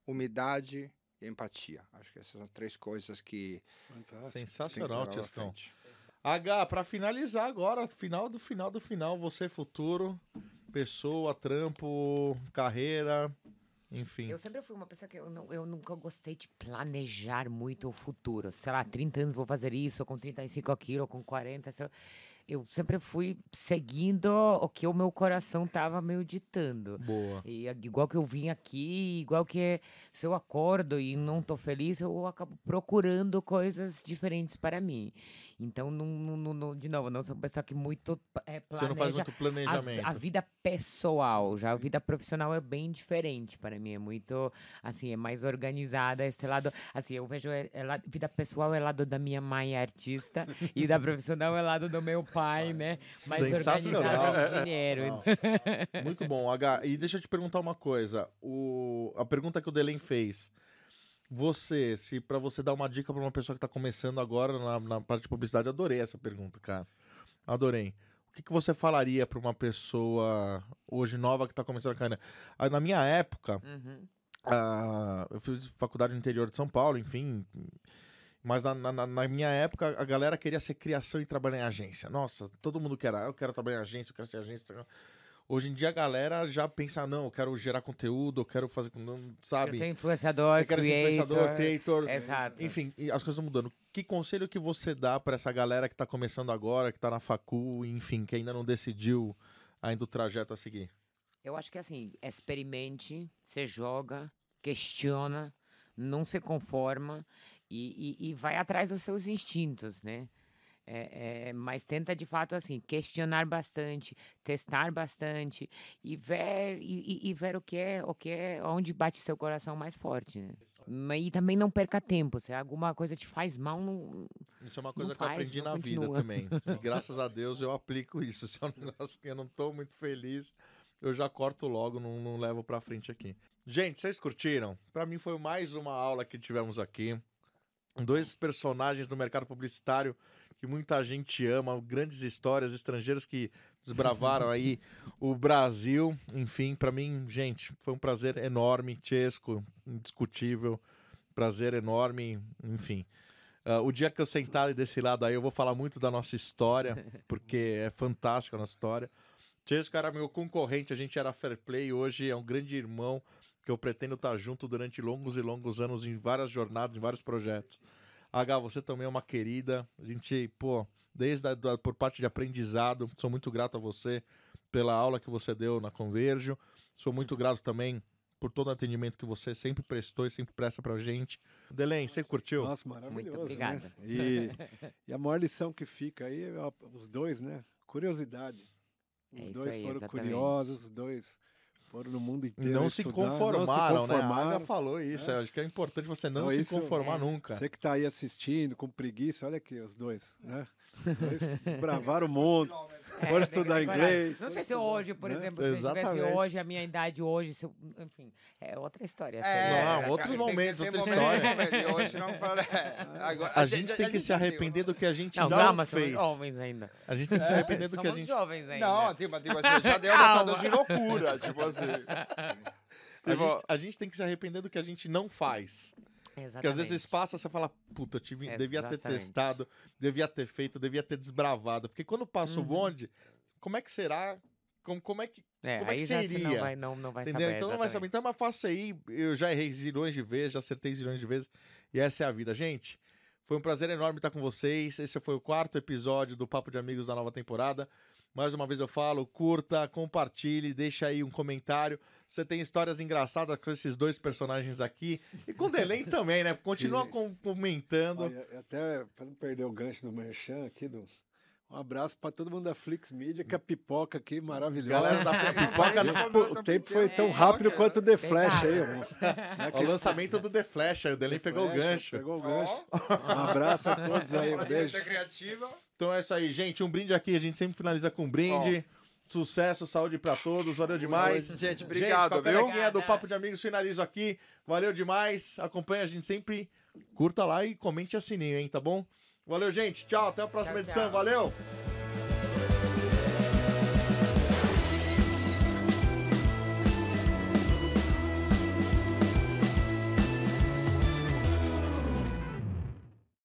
umidade e empatia. Acho que essas são três coisas que Fantástico. Sensacional, frente. H, pra finalizar agora, final do final do final, você futuro, pessoa, trampo, carreira, enfim. Eu sempre fui uma pessoa que eu, não, eu nunca gostei de planejar muito o futuro. Sei lá, 30 anos vou fazer isso, ou com 35 aquilo, ou com 40. sei lá. Eu sempre fui seguindo o que o meu coração tava meio ditando. Boa. E é igual que eu vim aqui, igual que se eu acordo e não tô feliz, eu acabo procurando coisas diferentes para mim. Então, não, não- não- de novo, não sou uma pessoa que muito é, planeja Você não faz muito a, planejamento. a vida pessoal, já a vida profissional é bem diferente para mim, é muito, assim, é mais organizada, esse lado, assim, eu vejo, é, é vida pessoal é lado da minha mãe artista e da profissional é lado do meu pai, né, mais Sensacional. organizado. Não. Muito bom, H. E deixa eu te perguntar uma coisa. O... A pergunta que o Delem fez. Você, se pra você dar uma dica pra uma pessoa que tá começando agora na, na parte de publicidade, adorei essa pergunta, cara. Adorei. O que, que você falaria pra uma pessoa hoje nova que tá começando a carreira? Ah, Na minha época, Uhum. ah, eu fiz faculdade no interior de São Paulo, enfim. Mas na, na- na- na minha época, a galera queria ser criação e trabalhar em agência. Nossa, todo mundo quer. ah, Eu quero trabalhar em agência, eu quero ser agência. Hoje em dia a galera já pensa, não, eu quero gerar conteúdo, eu quero fazer, não, Quero sabe? ser influenciador, Eu quero ser influenciador, creator. Exato. Enfim, as coisas estão mudando. Que conselho que você dá pra essa galera que tá começando agora, que tá na facu, enfim, que ainda não decidiu ainda o trajeto a seguir? Eu acho que assim, experimente, você joga, questiona, não se conforma e, e- e vai atrás dos seus instintos, né? É, é, mas tenta de fato assim questionar bastante, testar bastante e ver e, e- ver o que é o que é onde bate seu coração mais forte, né? E também não perca tempo. Se alguma coisa te faz mal, não, Isso é uma coisa que eu faz, aprendi não na vida também. E graças a Deus eu aplico isso. Se é um negócio que eu não tô muito feliz, eu já corto logo, não, não levo pra frente aqui. Gente, vocês curtiram? Pra mim foi mais uma aula que tivemos aqui. Dois personagens do mercado publicitário que muita gente ama, grandes histórias, estrangeiros que desbravaram aí o Brasil. Enfim, pra mim, gente, foi um prazer enorme. Chesco, indiscutível. Prazer enorme, enfim. Ah, o dia que eu sentar desse lado aí, eu vou falar muito da nossa história, porque é fantástica a nossa história. Chesco era meu concorrente, a gente era fair play, hoje é um grande irmão que eu pretendo estar junto durante longos e longos anos em várias jornadas, em vários projetos. H, você também é uma querida. A gente, pô, desde a, da- por parte de aprendizado, sou muito grato a você pela aula que você deu na Convergio. Sou muito grato também por todo o atendimento que você sempre prestou e sempre presta pra gente. Delém, você curtiu? Nossa, maravilhoso. obrigada. Né? E, e a maior lição que fica aí, é os dois, né? Curiosidade. Os É dois aí, foram exatamente. curiosos, os dois foram no mundo E inteiro. não se conformaram, não se né? A conformaram. Aga falou isso. É. eu Acho que é importante você não Então, se isso- conformar é. nunca. Você que tá aí assistindo com preguiça, olha aqui os dois, né? Os dois desbravaram o mundo. É, Foram estudar coragem. inglês, Não sei se hoje, por né? exemplo, se eu tivesse Exatamente. hoje, a minha idade hoje, se eu- enfim, é outra história. É. Não, cara, outros momentos, outra história. momentos. E hoje não fala. é, agora- A gente tem que se já arrepender do que a gente Não, não, calma, somos fez. jovens ainda. A gente tem que se arrepender do que a somos gente. jovens ainda. Não, tipo, tipo assim, já deu uma de loucura, tipo assim. A Tipo, gente, a gente tem que se arrepender do que a gente não faz. Exatamente. Porque às vezes passa, você fala, puta, tive, devia ter Exatamente. testado, devia ter feito, devia ter desbravado. Porque quando passa o Uhum. bonde, como é que será? Como, como é que. É, como é que seria? não vai, não, não vai entendeu? saber. então não vai saber. exatamente. Então é mais fácil aí. Eu já errei zilhões de vezes, já acertei zilhões de vezes. E essa é a vida. Gente, foi um prazer enorme estar com vocês. Esse foi o quarto episódio do Papo de Amigos da nova temporada. Mais uma vez eu falo, curta, compartilhe, deixa aí um comentário. Você tem histórias engraçadas com esses dois personagens aqui. E com o Delém também, né? Continua E- com- comentando. Olha, até para não perder o gancho do Merchan aqui, do, um abraço para todo mundo da Flix Media, que a pipoca aqui maravilhosa. Galera da pipoca O tempo foi tão rápido quanto o The Flash aí, irmão. Né, O lançamento do The Flash, aí o Delém pegou o gancho. Pegou o gancho. Um abraço a todos aí, um beijo. criativa. Então é isso aí, gente. Um brinde aqui, a gente sempre finaliza com um brinde. Sucesso, saúde pra todos, valeu demais. Gente, obrigado, gente, viu? do. Papo de Amigos, finalizo aqui. Valeu demais. Acompanha a gente sempre. Curta lá e comente a sininho, hein, tá bom? Valeu, gente. Tchau, até a próxima Tchau, edição. tchau. Valeu!